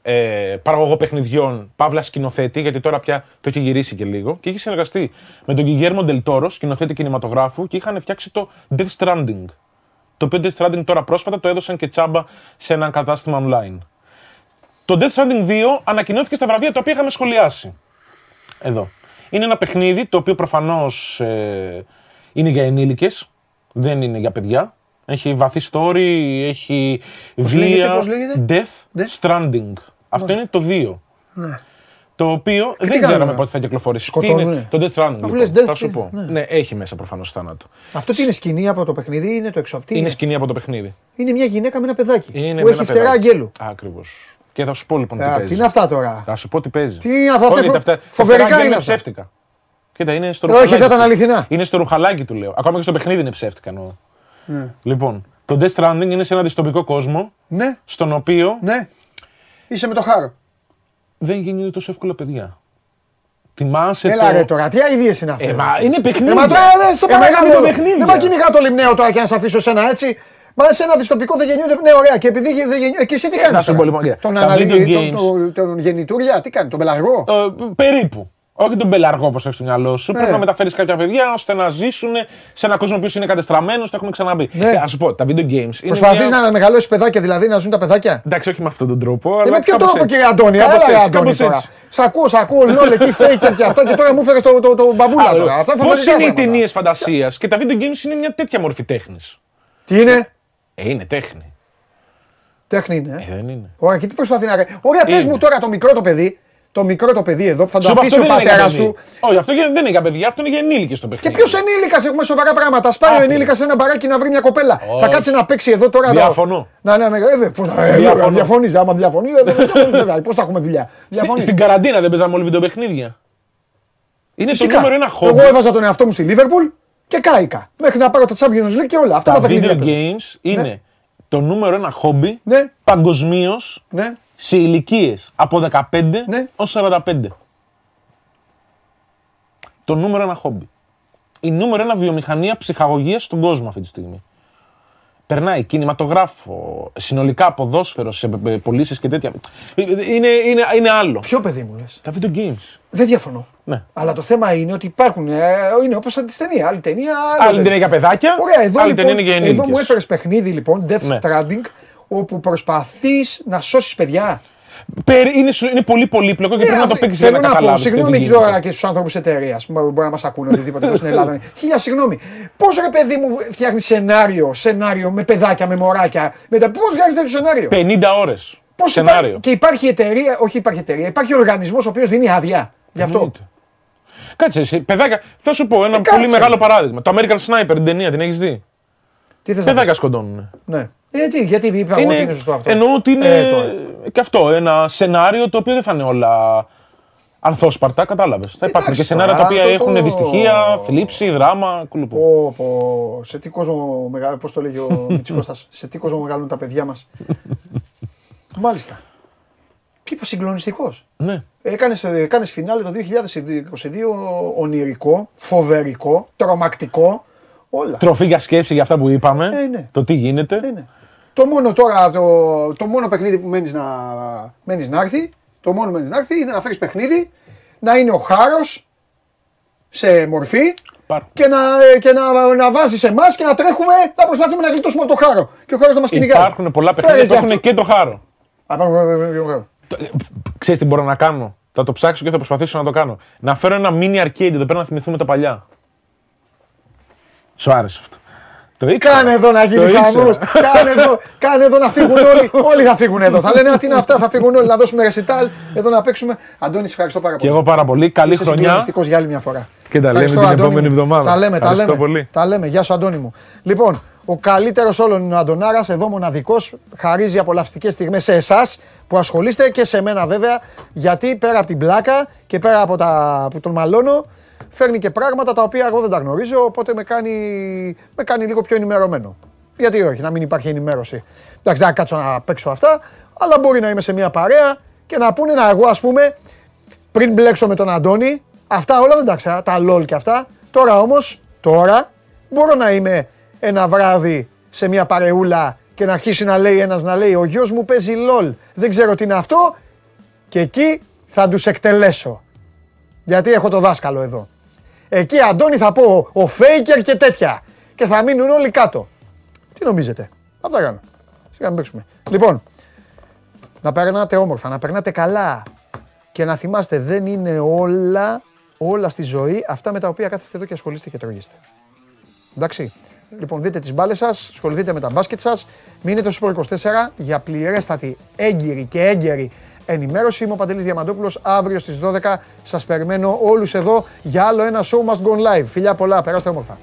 ε, παραγωγό παιχνιδιών, παύλα σκηνοθέτη, γιατί τώρα πια το έχει γυρίσει και λίγο, και είχε συνεργαστεί με τον Guillermo del Toro, σκηνοθέτη κινηματογράφου, και είχαν φτιάξει το Death Stranding. Το οποίο Death Stranding τώρα πρόσφατα το έδωσαν και τσάμπα σε ένα κατάστημα online. Το Death Stranding 2 ανακοινώθηκε στα βραβεία τα οποία είχαμε σχολιάσει. Εδώ. Είναι ένα παιχνίδι το οποίο προφανώς είναι για ενήλικες, δεν είναι για παιδιά. Έχει βαθύ story, έχει λέγεται, βία. πώς λέγεται; Death Stranding. Αυτό είναι το 2. Ναι. Το οποίο τι δεν κάνουν, ξέραμε ε; πότε θα κυκλοφορήσει. Τι Σκοτώνουνε. είναι το Death Stranding. Αφού λοιπόν. λες Death, θα σου πω. ναι. Ναι. έχει μέσα προφανώς θάνατο. Αυτό τι είναι σκηνή από το παιχνίδι, είναι το εξω. Τι Είναι είναι. σκηνή από το παιχνίδι. Είναι μια γυναίκα με ένα παιδάκι. Είναι που με έχει ένα φτερά παιδάκι. αγγέλου. Ακριβώς. Και θα σου πω λοιπόν τι Α, παίζει. Τι είναι αυτά τώρα; Θα σου πω τι παίζει. Τι είναι αυτά, Όχι, αυτά τα- τα- τα φοβερικά φτερά είναι είναι αυτά. ψεύτικα. Κοίτα, είναι στο Όχι, ρουχαλάκι. θα ήταν του. αληθινά. Είναι στο ρουχαλάκι του λέω. Ακόμα και στο παιχνίδι είναι ψεύτικα εννοώ. Ναι. Λοιπόν, το Death Stranding είναι σε ένα δυστοπικό κόσμο, Ναι, στον οποίο ναι. Είσαι με το χάρο. Δεν γίνεται τόσο εύκολα παιδιά. Θυμάσαι Έλα το... ρε τώρα, τι αηδίες είναι αυτές; Ε, μα είναι παιχνίδι. Ε, μα τώρα δεν σε Ε, μα είναι παρακαλώ. παιχνίδια. Δεν μα κυνηγά το λιμνέο τώρα και να σε αφήσω σένα έτσι. Μα σε ένα δυστοπικό δεν γεννιούνται. Ναι, ωραία. Και επειδή δεν γεννιούνται. Και εσύ τι κάνει. να σου πω, λοιπόν, κοίτα, Τον τα αναλύει. video Τον, games- τον, τον γεννητούρια, τι κάνει, τον πελαργό. Ε, περίπου. Όχι τον πελαργό όπως έχεις στο μυαλό σου. Ναι. Πρέπει να μεταφέρεις κάποια παιδιά ώστε να ζήσουν σε έναν κόσμο που είναι κατεστραμμένος. Το έχουμε ξαναπεί. Ναι. Και, ας σου πω, τα video games. είναι Προσπαθείς μια- να μεγαλώσεις παιδάκια δηλαδή, να ζουν τα παιδάκια; Εντάξει, όχι με αυτόν τον τρόπο. Ε, αλλά με ποιο κάπως τρόπο έτσι. κύριε Αντώνη, Κάπως έλα ρε έτσι, Αντώνη κάπως τώρα. έτσι. Σ' ακούω, σ' ακούω, λόλ εκεί faker και αυτά και τώρα μου φέρες το, το, το μπαμπούλα Άλλο. τώρα. Αυτά Πώς φοβερικά είναι οι πράγματα. ταινίες φαντασίας και τα video games είναι μια τέτοια μορφή τέχνης; Τι είναι, Ε, είναι τέχνη. τέχνη είναι. Ε, ε. δεν είναι. Ωραία, και τι προσπαθεί να κάνει. Ωραία, πες Είναι. μου τώρα το μικρό το παιδί, το μικρό το παιδί εδώ που θα το Σου είπα, αφήσει αυτό ο δεν είναι για πατέρας παιδί. του. Όχι, αυτό δεν είναι για παιδιά, αυτό είναι για ενήλικες το Και παιχνίδι. ποιος ενήλικας, έχουμε σοβαρά πράγματα. Σπάει ο Άκου. ενήλικας σε ένα μπαράκι να βρει μια κοπέλα. Όχι. Θα κάτσει να παίξει εδώ τώρα. το- Διαφωνώ. Να, να, ναι, ε, πώς να, ε, Διαφωνώ. διαφωνείς, άμα διαφωνείς, ε, δεν διαφωνείς, βέβαια. Πώς θα έχουμε δουλειά. Στη- Διαφωνείς. Στην καραντίνα δεν παίζαμε όλοι βιντεοπαιχνίδια. Είναι το Φυσικά. νούμερο ένα χόμπι. Εγώ έβαζα τον εαυτό μου στη Λίβερπουλ και κάηκα. Μέχρι να πάρω τα Champions League και όλα. Αυτά τα, Τα παιχνίδια. video έπαιζα. games είναι το νούμερο ένα χόμπι Ναι, παγκοσμίως ναι. Σε ηλικίες από 15 Ναι. έως 45. Το νούμερο ένα χόμπι. Η νούμερο ένα βιομηχανία ψυχαγωγίας στον κόσμο αυτή τη στιγμή. Περνάει κινηματογράφο, συνολικά ποδόσφαιρο σε πωλήσεις και τέτοια. Είναι, είναι, είναι άλλο. Ποιο παιδί μου λες; Τα video games. Δεν διαφωνώ. Ναι. Αλλά το θέμα είναι ότι υπάρχουν. Ε, είναι όπως σαν τη ταινία. Άλλη ταινία. άλλο Άλλη τέτοιο. ταινία για παιδάκια, Ωραία, εδώ, άλλη λοιπόν, ταινία είναι για εδώ ενήλικες. μου έφερε παιχνίδι λοιπόν, Death Ναι. Stranding, όπου προσπαθείς να σώσεις παιδιά. Περι- Είναι, σου- είναι πολύ πολύπλοκο και Ε, πρέπει να το αυτή- παίξεις για Θέλω να να πω, καταλάβεις. συγγνώμη και τώρα και στους άνθρωπου εταιρείας που μπορεί να μας ακούνε οτιδήποτε εδώ στην Ελλάδα. Χίλια συγγνώμη. Πώς ρε παιδί μου φτιάχνεις σενάριο, σενάριο με παιδάκια, με μωράκια. Με τα... Πώς βγάζει τέτοιο σενάριο; 50 ώρες. Πώς Σενάριο. υπάρχει, και υπάρχει εταιρεία, όχι υπάρχει εταιρεία, υπάρχει οργανισμός ο οποίος δίνει άδεια. Γι' αυτό. Εννοείται. Κάτσε εσύ, παιδάκια, θα σου πω ένα Ε, κάτσε. πολύ μεγάλο παράδειγμα. Το American Sniper, την ταινία, την έχεις δει; Τι θες να παιδάκια πεις; σκοτώνουν. Ναι. Ε, τι, γιατί είπα εγώ ότι είναι σωστό αυτό; Εννοώ ότι είναι Ε, τώρα. και αυτό ένα σενάριο το οποίο δεν θα είναι όλα ανθόσπαρτα, κατάλαβες. Θα υπάρχουν Εντάξει και σενάρια τα τώρα, οποία το- έχουν το- δυστυχία, θλίψη, δράμα, κουλουπού. Πω, πω, σε τι κόσμο, μεγα- πώς το λέγει ο Μητσικώστας, σε τι κόσμο μεγαλώνουν τα παιδιά μας; Μάλιστα. Τι είπα συγκλονιστικός. Ναι. Έκανες, έκανες φινάλε το 2022 ονειρικό, φοβερικό, τρομακτικό, όλα. Τροφή για σκέψη για αυτά που είπαμε. Ε, ναι. Το τι γίνεται. Ε, ναι. Το μόνο τώρα, το, το μόνο παιχνίδι που μένεις να, μένεις να έρθει, το μόνο μένεις να έρθει είναι να φέρεις παιχνίδι, να είναι ο χάρος σε μορφή Υπάρχουν. και να, ε, και να, να βάζεις εμάς και να τρέχουμε να προσπαθούμε να γλιτώσουμε από το χάρο. Και ο χάρος να μας κυνηγάει. Υπάρχουν πολλά Φέρε παιχνίδια που και έχουν αυτό. και το χάρο. Α, πάμε, πάμε, πάμε, πάμε, πάμε. Ξέρεις τι μπορώ να κάνω; Θα το ψάξω και θα προσπαθήσω να το κάνω. Να φέρω ένα mini arcade εδώ πέρα να θυμηθούμε τα παλιά. Σου άρεσε αυτό. Το ήξερα. Κάνε εδώ να γίνει Το ήξερα. χαμός. Κάνε εδώ, κάνε εδώ να φύγουν όλοι. Όλοι θα φύγουν εδώ. Θα λένε «Α, τι είναι αυτά, θα φύγουν όλοι να δώσουμε ρεσιτάλ. Εδώ να παίξουμε. Αντώνη, σε ευχαριστώ πάρα Και πολύ. εγώ πάρα πολύ. Καλή Είσαι χρονιά. συγκλονιστικός για άλλη μια φορά. Και τα λέμε Ευχαριστώ, την Αντώνη επόμενη μου. εβδομάδα. Τα λέμε, τα Ευχαριστώ λέμε. πολύ. Τα λέμε. Γεια σου, Αντώνη μου. Λοιπόν, ο καλύτερος όλων είναι ο Αντωνάρας, εδώ μοναδικός. Χαρίζει απολαυστικές στιγμές σε εσάς που ασχολείστε και σε μένα βέβαια. Γιατί πέρα από την πλάκα και πέρα από τα που τον μαλώνω, φέρνει και πράγματα τα οποία εγώ δεν τα γνωρίζω. Οπότε με κάνει, με κάνει λίγο πιο ενημερωμένο. Γιατί όχι, να μην υπάρχει ενημέρωση. Εντάξει, δεν θα κάτσω να παίξω αυτά, αλλά μπορεί να είμαι σε μια παρέα και να πούνε να εγώ, ας πούμε, πριν μπλέξω με τον Αντώνη, αυτά όλα δεν τα ξέρα, τα LOL και αυτά. Τώρα όμως, τώρα, μπορώ να είμαι ένα βράδυ σε μια παρεούλα και να αρχίσει να λέει ένας να λέει «Ο γιος μου παίζει LOL, δεν ξέρω τι είναι αυτό» και εκεί θα τους εκτελέσω. Γιατί έχω το δάσκαλο εδώ. Εκεί Αντώνη θα πω ο Faker και τέτοια και θα μείνουν όλοι κάτω. Τι νομίζετε; Αυτά κάνω. Σιγά μην παίξουμε. Λοιπόν, να περνάτε όμορφα, να περνάτε καλά. Και να θυμάστε, δεν είναι όλα, όλα στη ζωή αυτά με τα οποία κάθεστε εδώ και ασχολείστε και τρώγεστε. Εντάξει. Λοιπόν, δείτε τις μπάλες σας, ασχοληθείτε με τα μπάσκετ σας, μείνετε στο Sport 24 για πληρέστατη, έγκυρη και έγκαιρη ενημέρωση. Είμαι ο Παντελής Διαμαντόπουλος, αύριο στις 12 σας περιμένω όλους εδώ για άλλο ένα Show Must Go Live. Φιλιά πολλά, περάστε όμορφα.